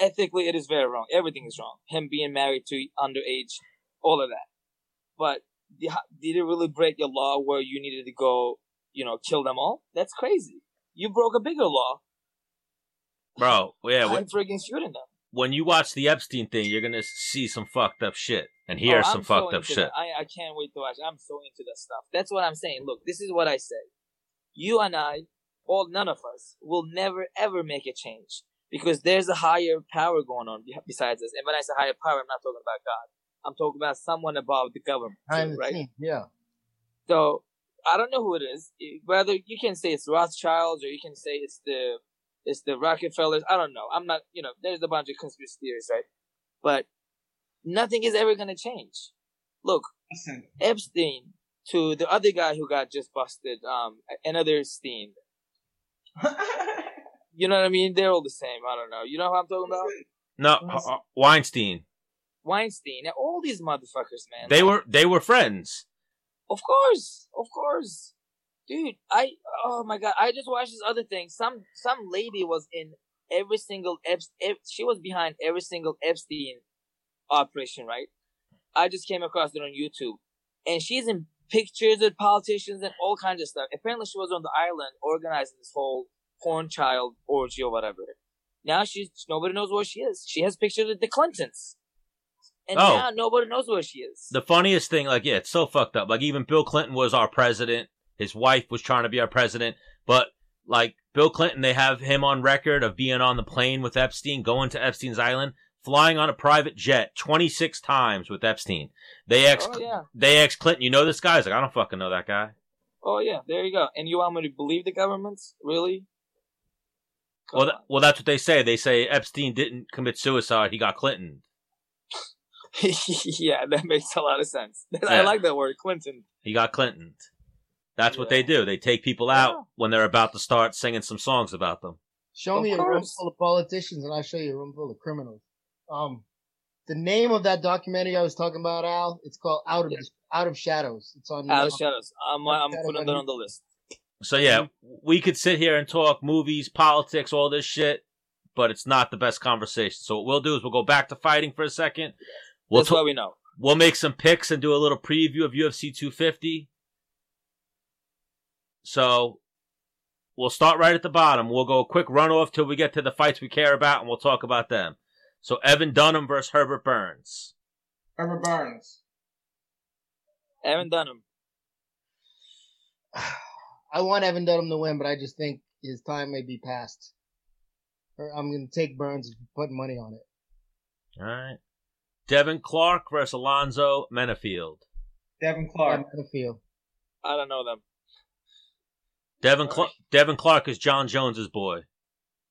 ethically it is very wrong. Everything is wrong. Him being married to underage, all of that. But did it really break a law where you needed to go, you know, kill them all? That's crazy. You broke a bigger law Bro, yeah, when, friggin' shooting them. when you watch the Epstein thing, you're gonna see some fucked up shit and hear Oh, some so fucked up shit. that. I, I can't wait to watch. I'm so into that stuff. That's what I'm saying. Look, this is what I say. You and I, all none of us, will never ever make a change because there's a higher power going on besides us. And when I say higher power, I'm not talking about God. I'm talking about someone above the government, Behind the right? scene, yeah. So I don't know who it is. Whether you can say it's Rothschilds or you can say it's the it's the Rockefellers. I don't know. I'm not. You know, there's a bunch of conspiracy theories, right? But nothing is ever gonna change. Look, listen, Epstein to the other guy who got just busted. Um, another Steen. [LAUGHS] You know what I mean? They're all the same. I don't know. You know who I'm talking about? No, uh, uh, Weinstein. Weinstein. All these motherfuckers, man. They were they were friends. Of course, of course, dude. I oh my god, I just watched this other thing. Some some lady was in every single Epst- Ep- she was behind every single Epstein operation, right? I just came across it on YouTube, and she's in pictures with politicians and all kinds of stuff. Apparently, she was on the island organizing this whole porn child orgy or whatever. Now she's nobody knows where she is. She has pictures with the Clintons, and Oh. now nobody knows where she is. The funniest thing, like, yeah, it's so fucked up. Like, even Bill Clinton was our president. His wife was trying to be our president, but like Bill Clinton, they have him on record of being on the plane with Epstein, going to Epstein's island, flying on a private jet 26 times with Epstein. They ex, oh yeah. they ex Clinton. You know this guy? He's like, I don't fucking know that guy. Oh yeah, there you go. And you want me to believe the governments? Really? Come Well, th- well, that's what they say. They say Epstein didn't commit suicide; he got Clinton. [LAUGHS] yeah, that makes a lot of sense. [LAUGHS] I like that word, Clinton. He got Clinton. That's what they do. They take people out Yeah. when they're about to start singing some songs about them. Show Of me a room full of politicians, and I'll show you a room full of criminals. Um, the name of that documentary I was talking about, Al, it's called Out of Out of Shadows. It's on. Out uh, of shadows. I'm, I'm Shadows putting that on the list. So yeah, we could sit here and talk movies, politics, all this shit, but it's not the best conversation. So what we'll do is we'll go back to fighting for a second. We'll That's ta- what we know. we'll make some picks and do a little preview of UFC 250. So we'll start right at the bottom. We'll go a quick run off till we get to the fights we care about, and we'll talk about them. So Evan Dunham versus Herbert Burns. Herbert Burns. Evan Dunham. [SIGHS] I want Evan Dunham to win, but I just think his time may be past. I'm going to take Burns and put money on it. All right. Devin Clark versus Alonzo Menifield. Devin Clark. I'm. I don't know them. Devin, All Cla- right. Devin Clark is Jon Jones's boy,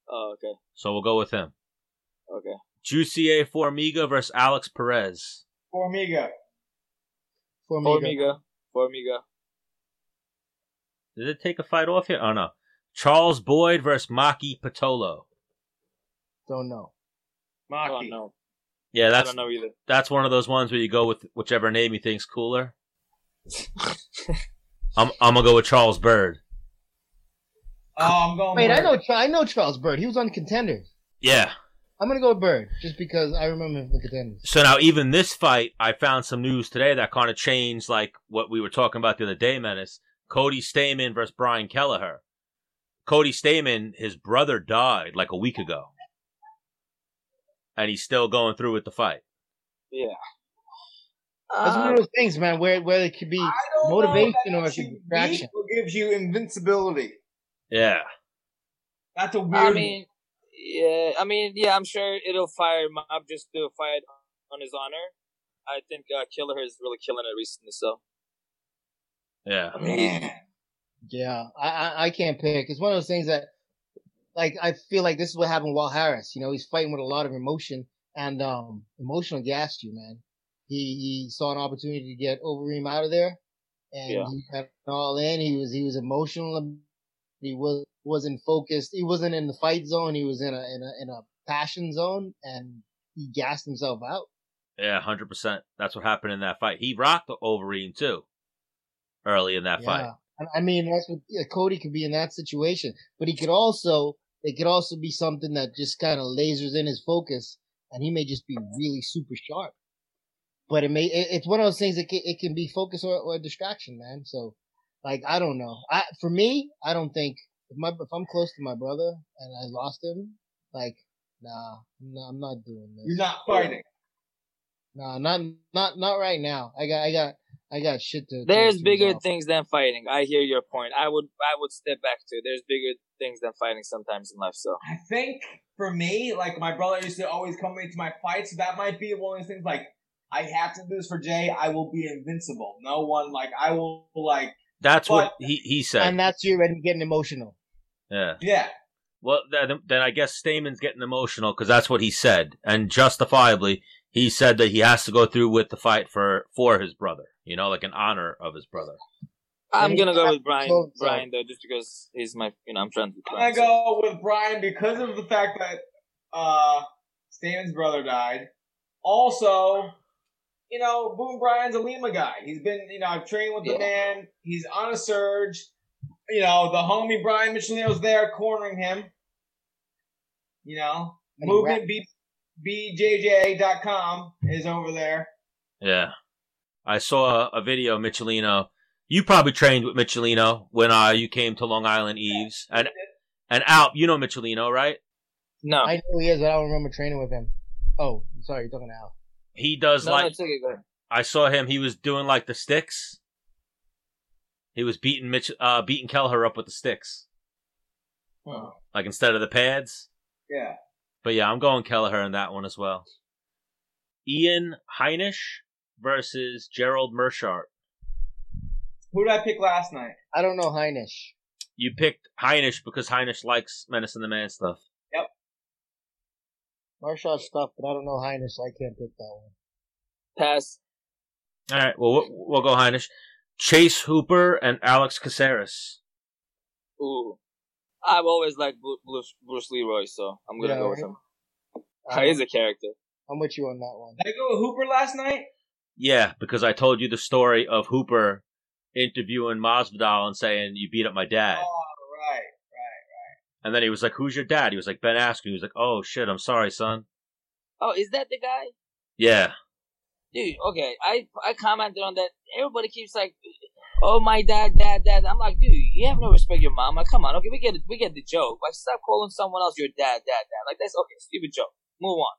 Oh, okay. so we'll go with him. Okay. Jussier Formiga versus Alex Perez. Formiga. Formiga. Formiga. Formiga. Did it take a fight off here? Oh no. Charles Byrd versus Maki Pitolo. Don't know. Maki. no. Yeah, I that's don't know either. that's one of those ones where you go with whichever name you think's cooler. [LAUGHS] I'm I'm gonna go with Charles Byrd. Oh, I'm going. Wait, I know. I know Charles Byrd. He was on Contenders. Yeah, I'm gonna go with Byrd just because I remember the contenders. So now, even this fight, I found some news today that kind of changed, like what we were talking about the other day, Menace. Cody Stamann versus Brian Kelleher. Cody Stamann, his brother died like a week ago, and he's still going through with the fight. Yeah. That's one of those um, things, man, where where it could be I motivation or if it could be that distraction. beat gives you invincibility. Yeah, That's a weird. I mean, yeah, I mean, yeah, I'm sure it'll fire Mob just to fight on his honor. I think uh, Killer is really killing it recently, so. yeah. man. Yeah, I, I I can't pick. It's one of those things that, like, I feel like this is what happened with Walt Harris. You know, he's fighting with a lot of emotion, and um, emotional gassed you, man. He he saw an opportunity to get Overeem out of there, and Yeah. he went all in. He was he was emotional. He was wasn't focused. He wasn't in the fight zone. He was in a in a in a passion zone, and he gassed himself out. Yeah, hundred percent. That's what happened in that fight. He rocked Overeem too, early in that fight. Yeah. I- I mean, that's what yeah, Cody could be in that situation, but he could also, it could also be something that just kind of lasers in his focus, and he may just be really super sharp. But it may, it, it's one of those things that can, it can be focus or, or distraction, man. So, like, I don't know. I, for me, I don't think if my, if I'm close to my brother and I lost him, like, nah, I'm not, I'm not doing this. You're not fighting. Nah, not, not, not right now. I got, I got, I got shit to. to- There's to bigger resolve. things than fighting. I hear your point. I would, I would step back too. There's bigger things than fighting sometimes in life. So. I think for me, like my brother used to always come into my fights. That might be one of those things. Like I have to do this for Jay. I will be invincible. No one like I will like. That's what he he said. And that's you and getting emotional. yeah. Yeah, Well, then, then I guess Stamann's getting emotional because that's what he said, and justifiably, he said that he has to go through with the fight for for his brother. You know, like in honor of his brother. I'm gonna go with Brian. control. Brian though, just because he's my, you know, I'm trying to. I'm gonna go with Brian because of the fact that uh Stamann's brother died. Also, you know, Boom Brian's a Lima guy. He's been, you know, I've trained with the Yeah. man. He's on a surge. You know, the homie Brian Michelino's there cornering him. You know, And movement rap- B bjj.com is over there. Yeah, I saw a video of Michelino. You probably trained with Michelino when uh, you came to Long Island Yves, and and Alp, you know Michelino, right? No, I know who he is, but I don't remember training with him. Oh, sorry, you're talking to Al. He does no, like no, okay. Go ahead. I saw him. He was doing like the sticks. He was beating Mitch, uh, beating Kelleher up with the sticks, Oh, like instead of the pads. yeah. But yeah, I'm going Kelleher in that one as well. Ian Heinisch versus Gerald Meerschaert. Who did I pick last night? I don't know Heinisch. You picked Heinisch because Heinisch likes Menace and the Man stuff. Marshall stuff, but I don't know Heinisch, so I can't pick that one. Pass. All right, well we'll, we'll go Heinisch. Chase Hooper and Alex Caceres. Ooh, I've always liked Bru- Bruce, Bruce Leroy, so I'm gonna Yeah, go with him. Uh, He's a character. I'm with you on that one. Did I go with Hooper last night? Yeah, because I told you the story of Hooper interviewing Masvidal and saying you beat up my dad, Oh, right, right. And then he was like, "Who's your dad?" He was like, "Ben Askren." He was like, "Oh shit, I'm sorry, son." Oh, is that the guy? Yeah, Dude, okay. I I commented on that. Everybody keeps like, "Oh, my dad, dad, dad." I'm like, dude, you have no respect your mom. Like, come on, okay, we get it, we get the joke. Like, stop calling someone else your dad, dad, dad. Like, that's okay, stupid joke. Move on.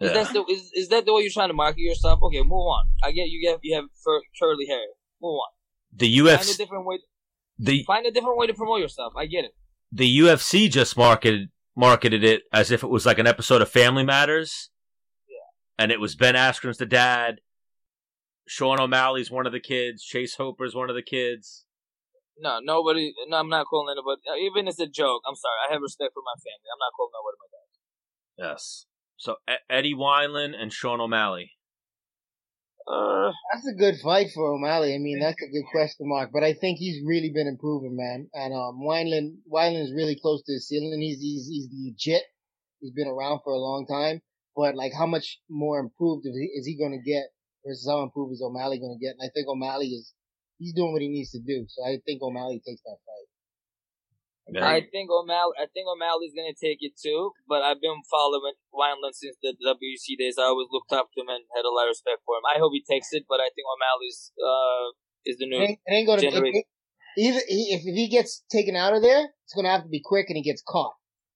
Is that the is, is that the way you're trying to market yourself? Okay, move on. I get you get you have fur, curly hair. Move on. the US Find a different way. the Find a different way to promote yourself. I get it. The UFC just marketed marketed it as if it was like an episode of Family Matters. Yeah. And it was Ben Askren's the dad. Sean O'Malley's one of the kids. Chase Hooper's one of the kids. No, nobody. No, I'm not calling anybody. Uh, even if it's a joke, I'm sorry. I have respect for my family. I'm not calling nobody my dad. Yes. So Eddie Wineland and Sean O'Malley. Uh, That's a good fight for O'Malley. I mean, that's a good question mark. But I think he's really been improving, man. And um, Wineland, Wineland is really close to his ceiling. He's he's he's legit. He's been around for a long time. But like, how much more improved is he, is he going to get versus how improved is O'Malley going to get? And I think O'Malley is he's doing what he needs to do. So I think O'Malley takes that fight. Yeah. I think O'Malley. I think O'Malley's gonna take it too. But I've been following Wineland since the WC days. I always looked up to him and had a lot of respect for him. I hope he takes it, but I think O'Malley's uh is the new. ain't, it ain't gonna. It, Generate- it, either if, if he gets taken out of there, it's gonna have to be quick and he gets caught.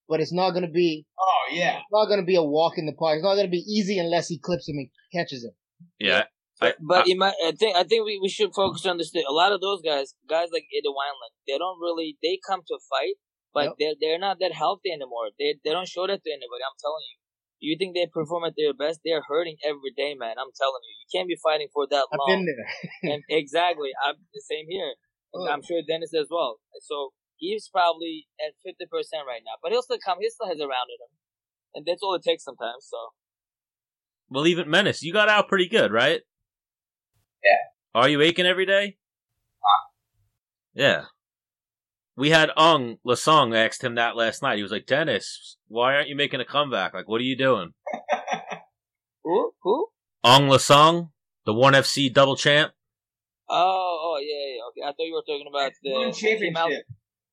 But it's not gonna be. Oh yeah. It's not gonna be a walk in the park. It's not gonna be easy unless he clips him and catches him. Yeah. I, But in my, I think I think we, we should focus on this. thing. A lot of those guys, guys like Eddie Wineland, they don't really they come to fight, but Yep. they're they're not that healthy anymore. They they don't show that to anybody. I'm telling you. You think they perform at their best? They're hurting every day, man. I'm telling you. You can't be fighting for that I've long. been there. [LAUGHS] and exactly, I'm the same here. And Oh. I'm sure Dennis as well. So he's probably at fifty percent right now, but he'll still come. He still has a round in him, and that's all it takes sometimes. So well, even Menace, you got out pretty good, right? Yeah. Are you aching every day? Yeah. We had Aung La Nsang asked him that last night. He was like, Dennis, why aren't you making a comeback? Like, what are you doing? [LAUGHS] who who? Aung La Nsang, the 1FC double champ. Oh, oh yeah, yeah. Okay, I thought you were talking about the One Team Alpha. championship.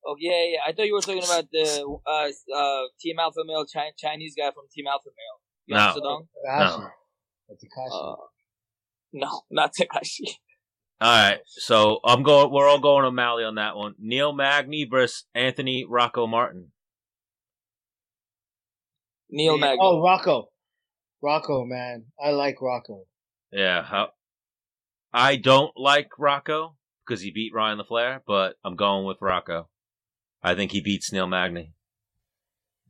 Oh yeah, yeah. I thought you were talking about the uh uh Team Alpha Male Chi- Chinese guy from Team Alpha Male. No. Yang Sedong? Takashi. That's Takashi. Uh, no, not Takashi. All right, so I'm going. We're all going O'Malley on that one. Neil Magny versus Anthony Rocco Martin. Neil Yeah. Magny. oh, Rocco. Rocco, man. I like Rocco. Yeah, how, I don't like Rocco because he beat Ryan LaFlare, but I'm going with Rocco. I think he beats Neil Magny.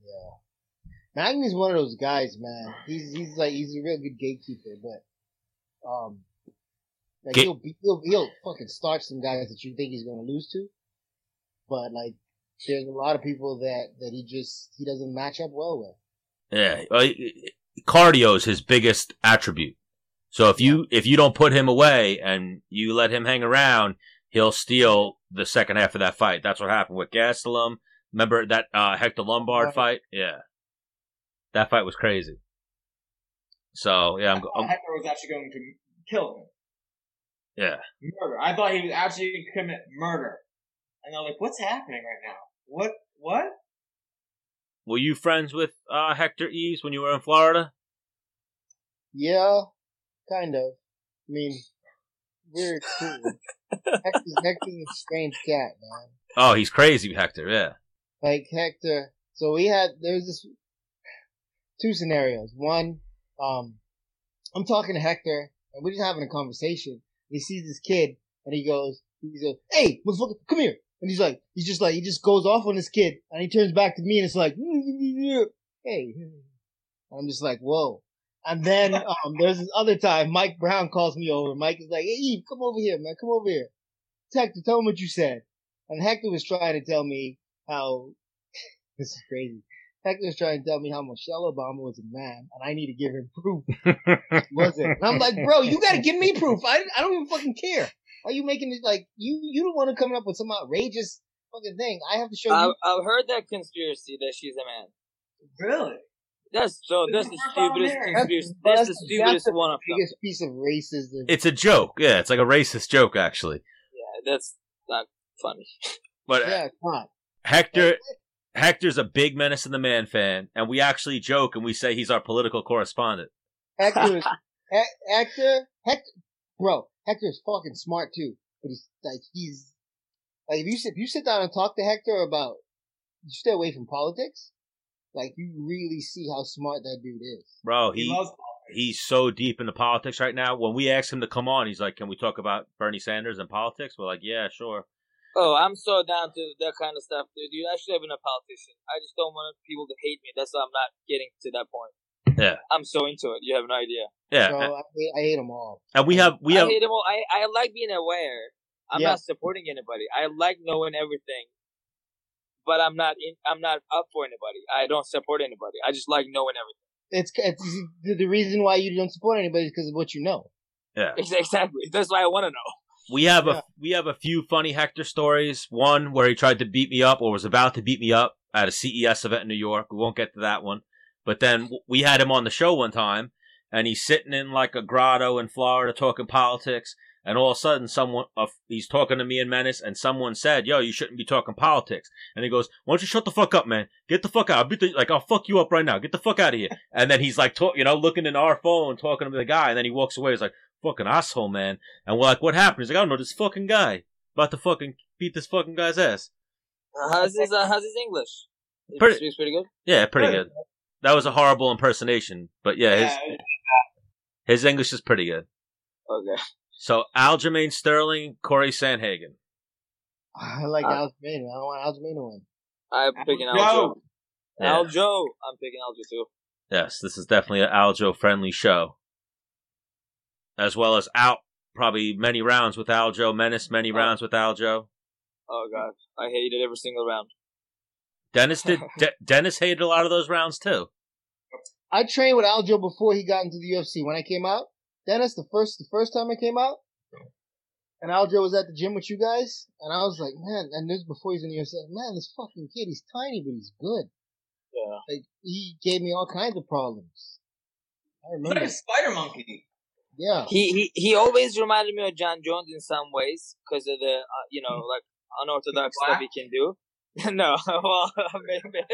Yeah. Magny's one of those guys, man. He's he's like he's a real good gatekeeper, but um, like Ga- he'll, be, he'll he'll fucking start some guys that you think he's gonna lose to, but like there's a lot of people that that he just he doesn't match up well with. Yeah, uh, cardio is his biggest attribute. So if you if you don't put him away and you let him hang around, he'll steal the second half of that fight. That's what happened with Gastelum. Remember that uh, Hector Lombard fight? Yeah, that fight was crazy. So yeah, I'm, go- I I'm Hector was actually going to kill him. yeah. Murder. I thought he was actually going to commit murder. And I was like, what's happening right now? What? What? Were you friends with uh, Hector Yves when you were in Florida? Yeah, kind of. I mean, we're cool. [LAUGHS] Hector's, Hector's a strange cat, man. Oh, he's crazy, Hector. Yeah. like Hector. So we had there was this two scenarios. One, um, I'm talking to Hector and we're just having a conversation. And He sees this kid and he goes, he goes, "Hey, motherfucker, come here!" And he's like, he's just like, he just goes off on this kid and he turns back to me and it's like, [LAUGHS] "Hey," And I'm just like, "Whoa." And then [LAUGHS] um, there's this other time Mike Brown calls me over. Mike is like, "Hey, Yves, come over here, man, come over here." Hector, tell him what you said. And Hector was trying to tell me how [LAUGHS] this is crazy. Hector was trying to tell me how Michelle Obama was a man, and I need to give him proof. [LAUGHS] Wasn't. And I'm like, bro, you gotta give me proof. I, I don't even fucking care. Why are you making it like you you don't want to come up with some outrageous fucking thing? I have to show I've, you. I've heard that conspiracy that she's a man. Really? That's so. That's the stupidest conspiracy. That's- That's the that's stupidest the one of them. Biggest piece of racism. It's a joke. Yeah, it's like a racist joke, actually. Yeah, that's not funny. But yeah, it's not. Hector, Hector's a big Menace in the Man fan, and we actually joke and we say he's our political correspondent. Hector, is, [LAUGHS] He- Hector, Hector, bro, Hector is fucking smart too. But he's like he's like if you sit if you sit down and talk to Hector about you stay away from politics, like you really see how smart that dude is. Bro, He, he loves he's so deep into politics right now. When we asked him to come on, he's like, "Can we talk about Bernie Sanders and politics?" We're like, "Yeah, sure." Oh, I'm so down to that kind of stuff, dude. You I should have been a politician. I just don't want people to hate me. That's why I'm not getting to that point. Yeah. I'm so into it. You have no idea. Yeah, So I, hate- I hate them all. and we have we have. I hate them all. I, I like being aware. I'm Yeah. not supporting anybody. I like knowing everything, but I'm not in, I'm not up for anybody. I don't support anybody. I just like knowing everything. It's it's the, the reason why you don't support anybody is because of what you know. yeah. [LAUGHS] Exactly. That's why I want to know. We have Yeah. a we have a few funny Hector stories. One where he tried to beat me up or was about to beat me up at a CES event in New York. We won't get to that one. But then we had him on the show one time, and he's sitting in like a grotto in Florida talking politics. And all of a sudden, someone uh, he's talking to me and Menace, and someone said, "Yo, you shouldn't be talking politics." And he goes, "Why don't you shut the fuck up, man? Get the fuck out! I'll beat the, like I'll fuck you up right now. Get the fuck out of here!" And then he's like, talk, you know, looking in our phone, talking to the guy, and then he walks away. He's like, "Fucking asshole, man!" And we're like, "What happened?" He's like, "I don't know this fucking guy about to fucking beat this fucking guy's ass." Uh, how's his uh, How's his English? He Pretty- speaks pretty good. Yeah, pretty Good. good. That was a horrible impersonation, but yeah, his Yeah, his English is pretty good. Okay. So Aljamain Sterling, Cory Sandhagen. I like Uh, Aljamain. I don't want Aljamain to win. I'm picking Joe. Aljo. Yeah. Aljo. I'm picking Aljo too. Yes, this is definitely an Aljo friendly show. As well as out probably many rounds with Aljo, Menace many Oh. rounds with Aljo. Oh god, I hated every single round. Dennis did [LAUGHS] De- Dennis hated a lot of those rounds too. I trained with Aljo before he got into the UFC. When I came out, Dennis, the first the first time I came out, and Aljo was at the gym with you guys, and I was like, man, and this before he's in the UFC, man, this fucking kid, he's tiny but he's good. Yeah. Like he gave me all kinds of problems. I Look remember. at Spider Monkey. Yeah. He he he always reminded me of Jon Jones in some ways because of the uh, you know like unorthodox stuff he can do. [LAUGHS] no, well [LAUGHS] maybe,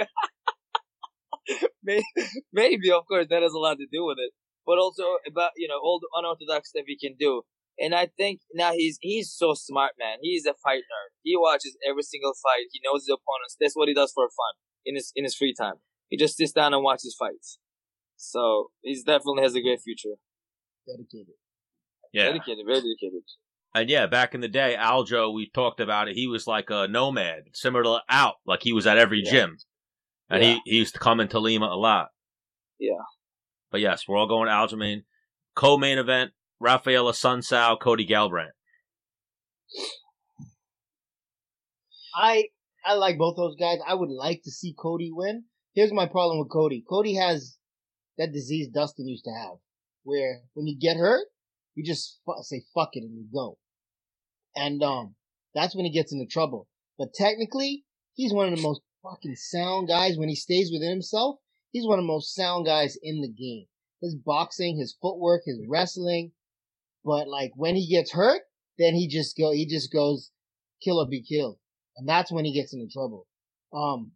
maybe maybe of course that has a lot to do with it, but also about you know all the unorthodox stuff he can do. And I think now he's he's so smart, man. He's a fight nerd. He watches every single fight. He knows his opponents. That's what he does for fun in his in his free time. He just sits down and watches fights. So he's definitely has a great future. Dedicated. Yeah. Dedicated, very dedicated. And yeah, back in the day, Aljo, we talked about it. He was like a nomad, similar to Alp, like he was at every Yeah. gym, and Yeah. he he used to come into Lima a lot. Yeah. But yes, we're all going to Aljamain. Co-main event: Raphael Assunção, Cody Garbrandt. I I like both those guys. I would like to see Cody win. Here's my problem with Cody. Cody has that disease Dustin used to have, where when you get hurt, you just fu- say fuck it and you go, and um, that's when he gets into trouble. But technically, he's one of the most fucking sound guys when he stays within himself. He's one of the most sound guys in the game. His boxing, his footwork, his wrestling. But like when he gets hurt, then he just go he just goes kill or be killed. And that's when he gets into trouble. Um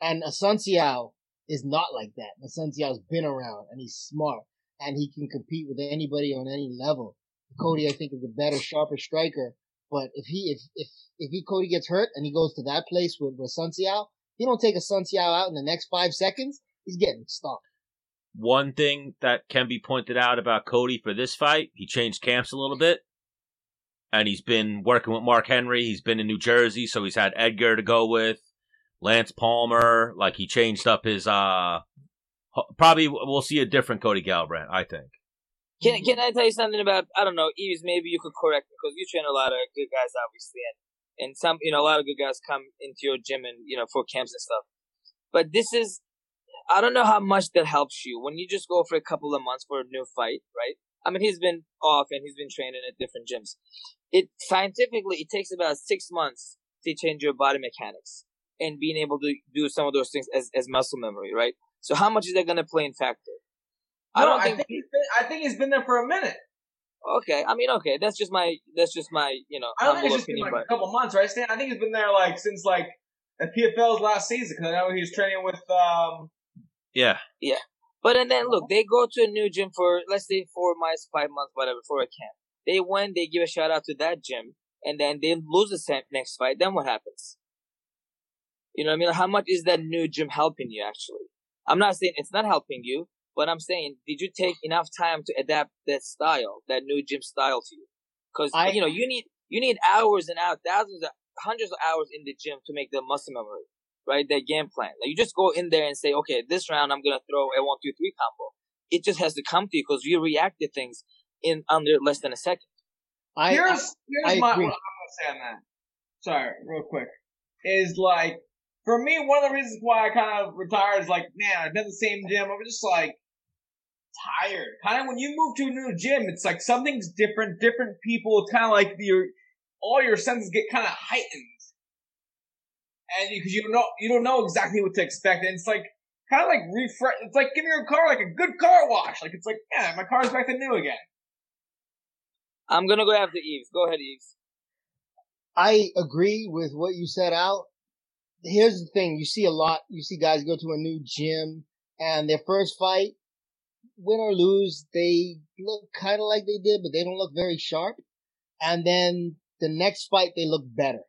and Assunção is not like that. Assunção's been around and he's smart and he can compete with anybody on any level. Cody I think is a better, sharper striker. But if he if if if he Cody gets hurt and he goes to that place with, with Sun Assunção, he don't take a Sun Assunção out in the next five seconds, he's getting stopped. One thing that can be pointed out about Cody for this fight, he changed camps a little bit. And he's been working with Mark Henry. He's been in New Jersey, so he's had Edgar to go with, Lance Palmer. Like he changed up his uh probably we'll see a different Cody Garbrandt, I think. Can can I tell you something about I don't know, Yves, maybe you could correct me because you train a lot of good guys obviously and, and some you know, a lot of good guys come into your gym and you know, for camps and stuff. But this is I don't know how much that helps you when you just go for a couple of months for a new fight, right? I mean he's been off and he's been training at different gyms. It scientifically it takes about six months to change your body mechanics and being able to do some of those things as, as muscle memory, right? So how much is that gonna play in factor? I don't I think think he's been, I think he's been there for a minute. Okay, I mean, okay, that's just my that's just my you know I don't think it's just been like but a couple months, right, Stan? I think he's been there like since like the PFL's last season because I know he was training with um. Yeah. Yeah, but and then look, they go to a new gym for let's say four months, five months, whatever, for a camp. They win, they give a shout out to that gym, and then they lose the next fight. Then what happens? You know what I mean? How much is that new gym helping you actually? I'm not saying it's not helping you, but I'm saying did you take enough time to adapt that style, that new gym style to you? Because you know you need you need hours and hours, thousands, of, hundreds of hours in the gym to make the muscle memory, right? That game plan. Like you just go in there and say, okay, this round I'm gonna throw a one, two, three combo. It just has to come to you because you react to things in under less than a second. I, here's I here's my agree. what I'm gonna say on that. Sorry, real quick. Is like for me one of the reasons why I kind of retired is like, man, I've been the same gym. I'm just like tired. Kind of when you move to a new gym, it's like something's different, different people. It's kind of like your all your senses get kind of heightened, and because you, don't know you don't know exactly what to expect, and it's like kind of like refresh. It's like giving your car like a good car wash. Like it's like, yeah, my car's back to new again. I'm gonna go after Yves. Go ahead, Yves. I agree with what you said Alp. Here's the thing. You see a lot, you see guys go to a new gym and their first fight, win or lose, they look kind of like they did, but they don't look very sharp. And then the next fight, they look better.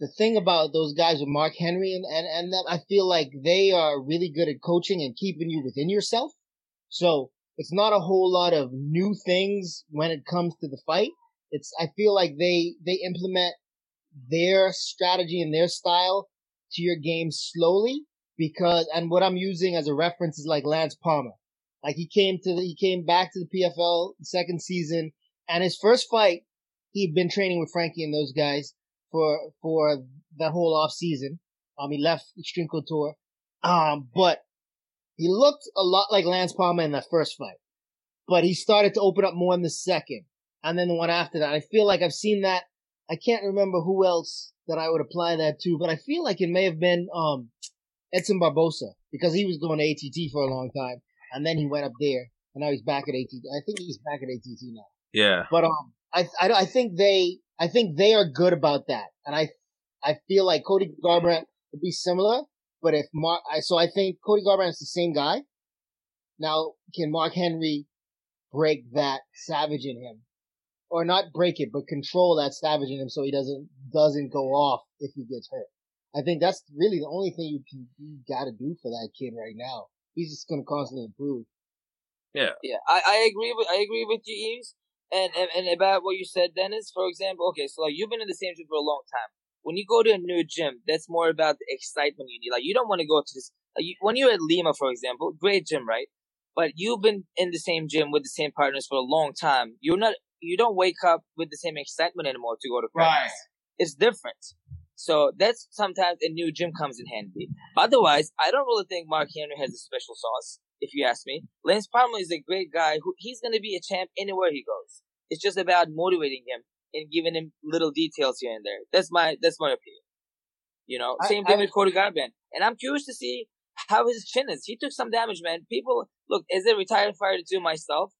The thing about those guys with Mark Henry and, and, and them, I feel like they are really good at coaching and keeping you within yourself. So it's not a whole lot of new things when it comes to the fight. It's, I feel like they, they implement their strategy and their style to your game slowly because, and what I'm using as a reference is like Lance Palmer. Like he came to the, he came back to the PFL second season and his first fight, he'd been training with Frankie and those guys for, for that whole off season. Um, he left Extreme Couture. Um, but he looked a lot like Lance Palmer in that first fight, but he started to open up more in the second and then the one after that. I feel like I've seen that. I can't remember who else that I would apply that to, but I feel like it may have been, um, Edson Barbosa because he was going to ATT for a long time and then he went up there and now he's back at ATT. I think he's back at ATT now. Yeah. But, um, I, I, I think they, I think they are good about that. And I, I feel like Cody Garbrandt would be similar, but if Mark, I, so I think Cody Garbrandt is the same guy. Now, can Mark Henry break that savage in him? Or not break it, but control that savage in him so he doesn't, doesn't go off if he gets hurt. I think that's really the only thing you can, you gotta do for that kid right now. He's just gonna constantly improve. Yeah. Yeah, I, I agree with I agree with you, Yves. And, and and about what you said, Dennis. For example, okay, so like you've been in the same gym for a long time. When you go to a new gym, that's more about the excitement you need. Like you don't want to go to this. Like you, when you're at Lima, for example, great gym, right? But you've been in the same gym with the same partners for a long time. You're not. You don't wake up with the same excitement anymore to go to practice. Right. It's different. So that's sometimes a new gym comes in handy. Otherwise, I don't really think Mark Henry has a special sauce, if you ask me. Lance Palmer is a great guy who he's gonna be a champ anywhere he goes. It's just about motivating him and giving him little details here and there. That's my that's my opinion. You know, I- same thing I- with Cody Garbrandt. And I'm curious to see how his chin is. He took some damage, man. People look as a retired fighter too myself.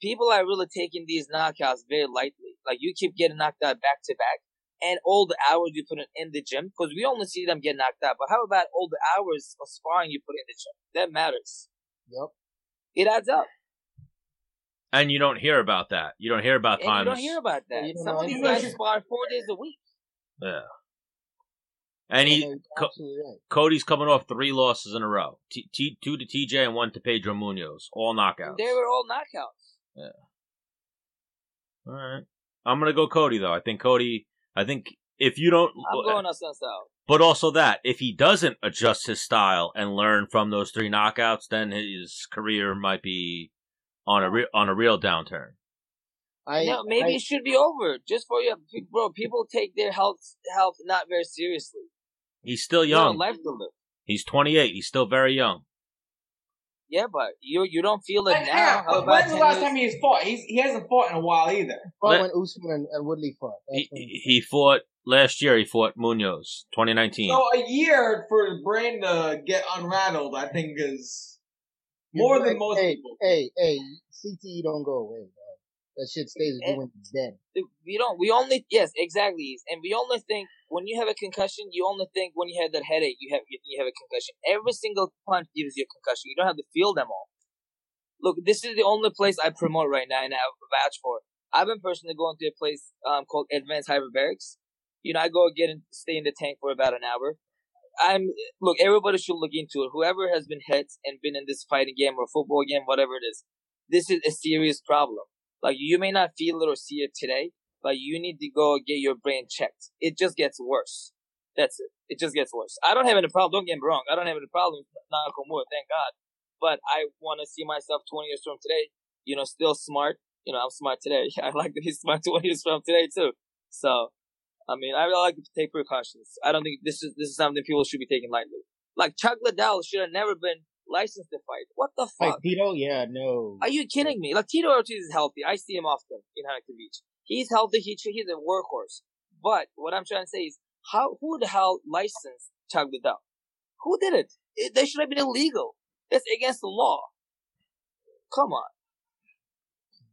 People are really taking these knockouts very lightly. Like you keep getting knocked out back to back and all the hours you put in, in the gym, because we only see them get knocked out. But how about all the hours of sparring you put in the gym? That matters. Yep. It adds up. And you don't hear about that. You don't hear about And you don't hear about that. you don't Some know of these guys spar four days a week. Yeah. And he, Yeah, you're Co- right. Cody's coming off three losses in a row. T- T- two to TJ and one to Pedro Munhoz. All knockouts. They were all knockouts. All right. I'm gonna go Cody though. I think Cody. I think if you don't, I'm going us south. but also that if he doesn't adjust his style and learn from those three knockouts, then his career might be on a re- on a real downturn. I, no, maybe I- it should be over. Just for you, bro. People take their health health not very seriously. He's still You got young. life to live. He's 28. He's still very young. Yeah, but you you don't feel it Like, now. hang on, How but about when's the last time he's fought? He's, he hasn't fought in a while either. fought when Usman and, and Woodley fought. He, he fought last year. He fought Munhoz, 2019. So a year for the brain to get unrattled, I think is more You're than right. most hey, people. Hey, hey, CTE don't go away, dog. That shit stays you dead. we don't we only yes exactly. And we only think when you have a concussion you only think when you have that headache you have you, have a concussion. Every single punch gives you a concussion. You don't have to feel them all. Look this is the only place i promote right now and i have a vouch for. I've been personally going to a place um, called advanced hyperbarics. You know i go get and stay in the tank for about an hour. I'm look everybody should look into it. Whoever has been hit and been in this fighting game or football game whatever it is this is a serious problem like you may not feel it or see it today, but you need to go get your brain checked. It just gets worse. That's it. It just gets worse. I don't have any problem. Don't get me wrong. I don't have any problem. On wood. Thank God. But I want to see myself 20 years from today. You know, still smart. You know, I'm smart today. [LAUGHS] I like to be smart [LAUGHS] 20 years from today too. So, I mean, I really like to take precautions. I don't think this is this is something people should be taking lightly. Like Chuck Liddell should have never been licensed to fight. What the fuck? Like fuck? Tito? Yeah, no. Are you kidding me? Like Tito Ortiz is healthy. I see him often in Huntington Beach. He's healthy. He, he's a workhorse. But what I'm trying to say is, how who the hell licensed Chuck Liddell? Who did it? it? They should have been illegal. That's against the law. Come on.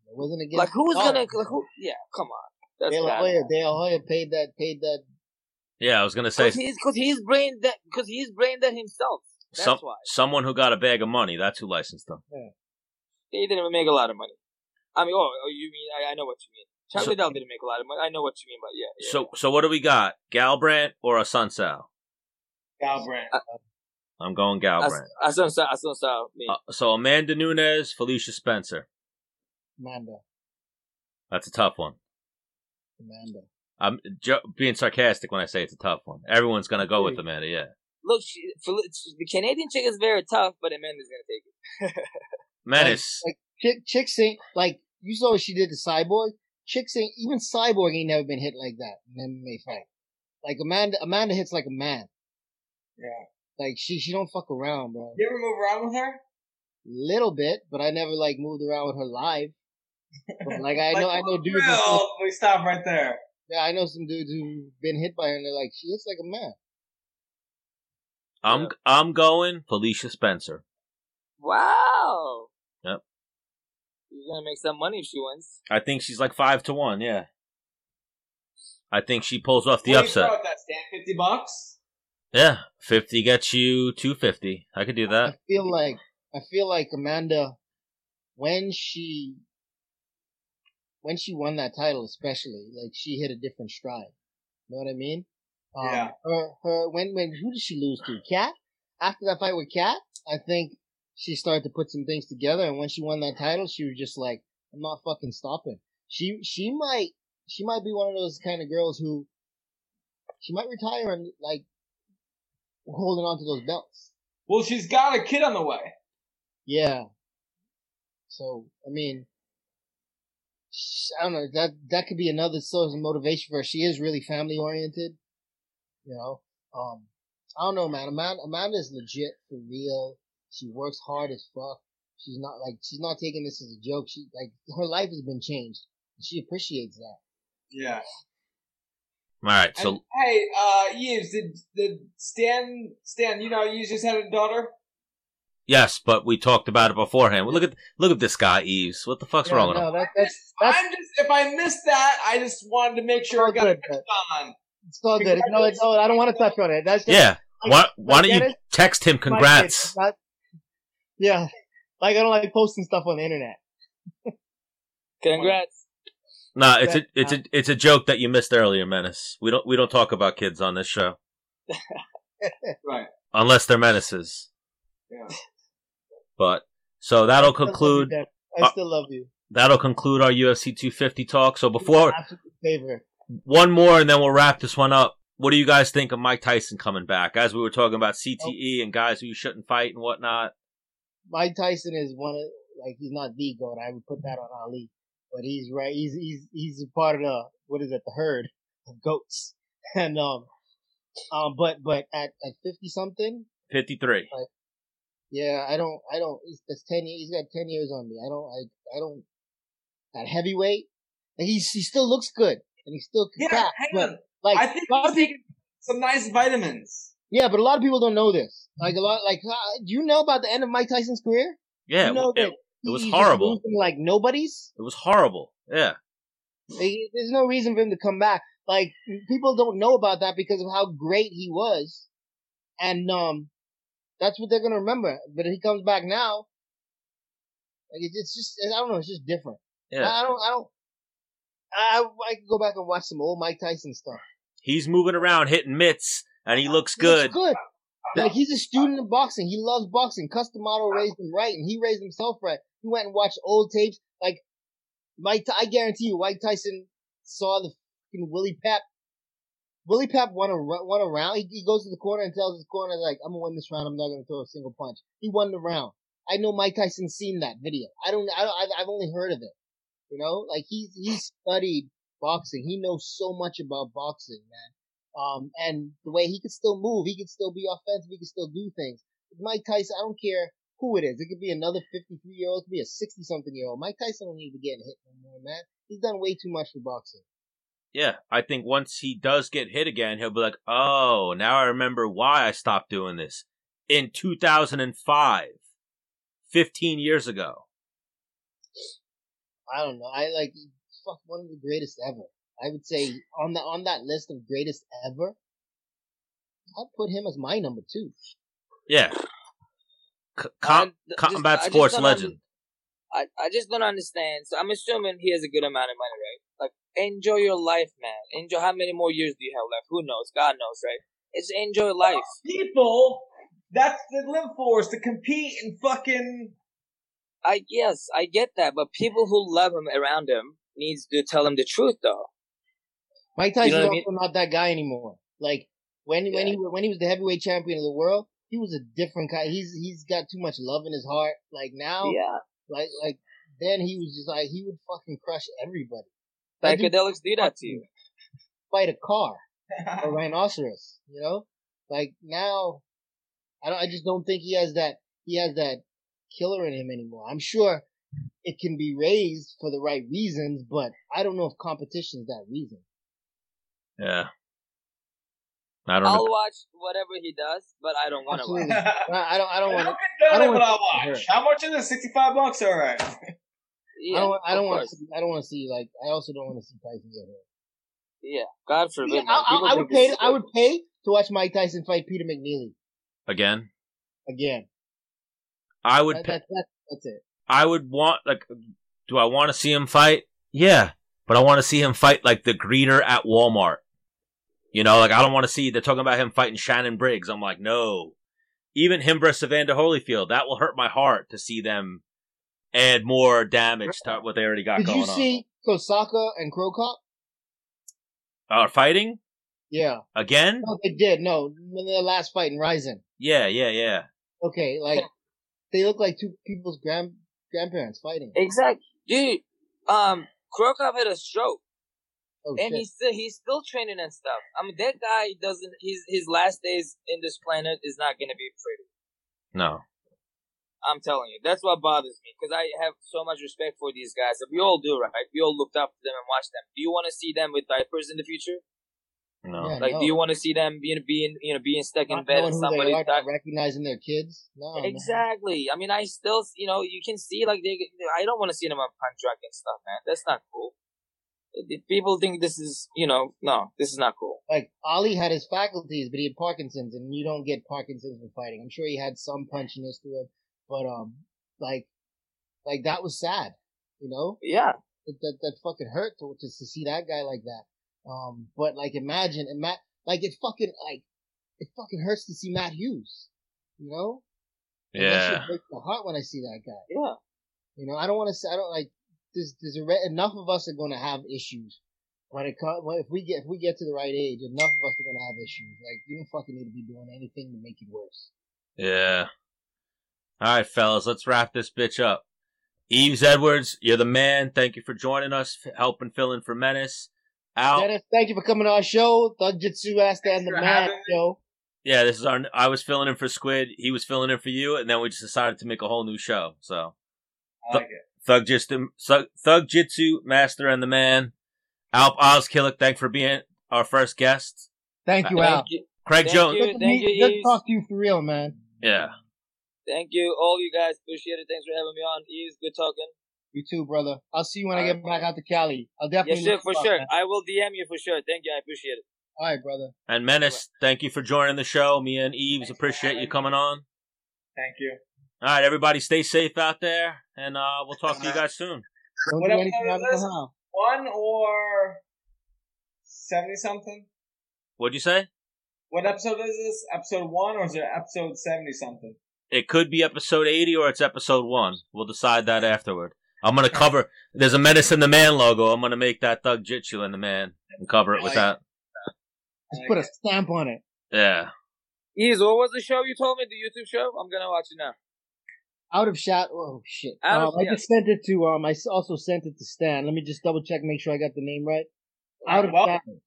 It wasn't against Like who's gonna? Like who? Yeah, come on. That's De La bad. Hoya, De La Hoya paid that paid that. Yeah, I was gonna say Because he's because he's brain dead. Because he's brain dead himself. That's some why someone who got a bag of money. That's who licensed them. he didn't make a lot of money. I mean, oh, oh you mean I, I know what you mean. Charlie So- Dell didn't make a lot of money. I know what you mean, but yeah. yeah So so what do we got? Garbrandt or Assunção? Galbraith. I'm going yeah. Garbrandt. I, I saw I saw saw me. Uh, so Amanda Nunes, Felicia Spencer. Amanda, That's a tough one. Amanda. I'm jo- being sarcastic when I say it's a tough one. Everyone's gonna go with Amanda. Yeah, Look, she, for, the Canadian chick is very tough, but Amanda's gonna take it. [LAUGHS] Menace. Like chick, chicks ain't like you saw what she did to Cyborg. Chicks ain't even Cyborg ain't never been hit like that in an MMA fight. Like Amanda, Amanda hits like a man. Yeah. Like she she don't fuck around, bro. You ever move around with her? Little bit, but I never like moved around with her live. But, like I [LAUGHS] know I know for dudes. real? stuff- We stop right there. Yeah, I know some dudes who've been hit by her and they're like, she hits like a man. I'm I'm going Felicia Spencer. Wow. Yep. She's gonna make some money if she wins. I think she's like five to one. Yeah. I think she pulls off the What do you throw upset. at that stand? Fifty bucks. Yeah, fifty gets you two fifty. I could do that. I that. feel like I feel like Amanda when she when she won that title especially, like she hit a different stride. You know what I mean? Um, Yeah. Her her when when who did she lose to? Cat? After that fight with Cat, I think she started to put some things together and when she won that title she was just like, I'm not fucking stopping. She she might she might be one of those kind of girls who she might retire and like holding on to those belts. Well, she's got a kid on the way. Yeah. So I mean, I don't know. That that could be another source of motivation for her. She is really family oriented. You know. Um. I don't know, man. Amanda Amanda is legit for real. She works hard as fuck. She's not like she's not taking this as a joke. She like [LAUGHS] her life has been changed. She appreciates that. Yeah. All right, And, so hey, uh, Yves, did did Stan Stan? You know, you just had a daughter. yes, but we talked about it beforehand. Look at look at this guy, Yves. What the fuck's Yeah, wrong with no, him? that, that's that's I'm just if I missed that, I just wanted to make sure I got it but on. It's all good. No, it's, no, I don't want to touch on it. That's just, Yeah. Why why don't you Dennis, text him congrats? Not- yeah, like I don't like posting stuff on the internet. Congrats. Nah, it's a it's a it's a joke that you missed earlier, Menace. We don't we don't talk about kids on this show [LAUGHS] Right. unless they're menaces. Yeah. But so that'll I still love you, conclude uh, I still love you. that'll conclude our UFC 250 talk. So before my favorite. One more and then we'll wrap this one up. What do you guys think of Mike Tyson coming back? As we were talking about CTE and guys who you shouldn't fight and whatnot. Mike Tyson is one of like he's not the goat. I would put that on Ali, but he's right. He's he's he's a part of the what is it? The herd of goats. [LAUGHS] And um um but but at at fifty something, 53. yeah, I don't I don't. He's, that's ten. years. He's got ten years on me. I don't I I don't. At heavyweight, like he's he still looks good and he still can Yeah. crack, Hang but on. like I think a lot he's of people, taking some nice vitamins. yeah, but a lot of people don't know this. Like a lot, like uh, do you know about the end of Mike Tyson's career? Yeah, you know it, that it was horrible. losing, like nobody's. it was horrible. Yeah. Like, there's no reason for him to come back. Like people don't know about that because of how great he was, and um, that's what they're gonna remember. But if he comes back now, like it's, it's just I don't know, it's just different. Yeah. I, I don't I don't. I I could go back and watch some old Mike Tyson stuff. He's moving around hitting mitts and he looks He looks good. good. Like he's a student of boxing. He loves boxing. Cus D'Amato raised him right, and he raised himself right. He went and watched old tapes. Like Mike, I guarantee you, Mike Tyson saw the fucking Willie Pep. Willie Pep won a won a round. He, he goes to the corner and tells his corner like, "I'm gonna win this round. I'm not gonna throw a single punch." He won the round. I know Mike Tyson's seen that video. I don't. I don't I've only heard of it. You know, like he's he's studied boxing. He knows so much about boxing, man. Um, and the way he could still move, he could still be offensive, he could still do things. Mike Tyson, I don't care who it is. It could be another 53 year old, it could be a 60 something year old. Mike Tyson don't need to getting hit no more, man. He's done way too much for boxing. Yeah, I think once he does get hit again, he'll be like, "Oh, now I remember why I stopped doing this in 2005, 15 years ago." I don't know. I like fuck one of the greatest ever. I would say on the on that list of greatest ever, I'd put him as my number two. Yeah. C- com- I- combat just- sports don't legend. I, I just don't understand. So I'm assuming he has a good amount of money, right? Like, enjoy your life, man. Enjoy. How many more years do you have left? Who knows? God knows, right? It's enjoy life. People, that's the live for is to compete and fucking. I yes, I get that, but people who love him around him needs to tell him the truth, though. Mike Tyson's You know what I also not that guy anymore. Like when when he when he was the heavyweight champion of the world, he was a different guy. He's he's got too much love in his heart. Like now, Yeah, like like then he was just like he would fucking crush everybody. Psychedelics do that to you. fight a car, a [LAUGHS] rhinoceros. You know, like now, I don't. I just don't think he has that. He has that killer in him anymore. I'm sure it can be raised for the right reasons, but I don't know if competition is that reason. Yeah. I don't know. I'll know. watch whatever he does, but I don't want to watch. I [LAUGHS] I don't. I don't want. To. I don't want to watch. How much is it? Sixty-five bucks. All right. Yeah, I don't. I don't want. To see, I don't want to see like. I also don't want to see Tyson get hurt. Yeah, God forbid. Yeah. I, I, I would pay. is I would pay to watch Mike Tyson fight Peter McNeeley Again, again. I would. That, that, that, that's it. I would want like. Do I want to see him fight? Yeah, but I want to see him fight like the greeter at Walmart. You know, like I don't want to see. They're talking about him fighting Shannon Briggs. I'm like, no. Even him versus Evander Holyfield, that will hurt my heart to see them add more damage to what they already got Did going you see Kosaka and Cro Cop? Are Uh, fighting Yeah. again? No, they did. No, in their last fight in Rizin. Yeah, yeah, yeah. Okay, like they look like two people's grand grandparents fighting. Exactly, dude. Um, Cro Cop had a stroke, Oh and shit! he's still he's still training and stuff. I mean, that guy doesn't. His his last days in this planet is not gonna be pretty. No. I'm telling you, that's what bothers me because I have so much respect for these guys. We all do, right? We all looked up to them and watched them. Do you want to see them with diapers in the future? No. Yeah, Like, no. do you want to see them being being you know being stuck in Not bed and they are, not recognizing their kids. No, man. Exactly. I mean, I still, you know, you can see like they. I don't want to see them on punch drunk and stuff, man. That's not cool. People think this is, you know, no, this is not cool. Like Ali had his faculties, but he had Parkinson's, and you don't get Parkinson's from fighting. I'm sure he had some punchiness to it, but um, like, like that was sad, you know. Yeah. that that, that fucking hurt to, to to see that guy like that. Um, but like imagine, ima- like it fucking like it fucking hurts to see Matt Hughes, you know. Like, that shit Yeah. breaks my heart when I see that guy. Yeah. You know, I don't want to say I don't like. There's there's a re- enough of us are going to have issues when it comes. If we get if we get to the right age, enough of us are going to have issues. Like you don't fucking need to be doing anything to make it worse. Yeah. All right, fellas, let's wrap this bitch up. Yves Edwards, you're the man. Thank you for joining us, helping fill in for Menace. Out. Dennis, thank you for coming on our show. Thug Jitsu Ask and the for Man. Show. Yeah, this is our. I was filling in for Squid. He was filling in for you, and then we just decided to make a whole new show. So, I like. Thug Jitsu, Thug Thug Jitsu Master and the Man, Alp Ozkilic. Thanks for being our first guest. Thank you, Uh, Al. Thank you. Craig Thank Jones. you. Good to, meet, you, good to talk to you for real, man. Yeah. Thank you, all you guys. Appreciate it. Thanks for having me on. Yves, good talking. You too, brother. I'll see you when I All get back out to Cali. I'll Yeah, definitely. sure, look for up, sure. man. I will DM you for sure. Thank you. I appreciate it. All right, brother. And Menace, thank you for joining the show. Me and Yves Thanks appreciate you coming on. Thank you. All right, everybody, stay safe out there, and uh, we'll talk to you guys soon. Don't What do episode anything is out of the this? house. One or seventy something? What'd you say? What episode is this? Episode one or is it episode seventy something? It could be episode 80 or it's episode 1. We'll decide that afterward. I'm going to cover, there's a Menace in the Man logo. I'm going to make that Thug Jitsu in the Man and cover it with that. Just put a stamp on it. Yeah. Yves, what was the show you told me? The YouTube show? I'm gonna watch it now. Out of shot. Oh shit. Out of- um, I yeah. just sent it to. Um, I s- also sent it to Stan. Let me just double check, and make sure I got the name right. Out of Well, shadows.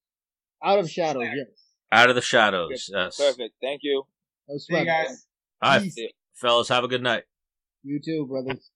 Out of shadows. Yes. Out of the shadows. Yes. Perfect. Thank you. No see you sweat. guys. All right, Peace. fellas, have a good night. You too, brothers.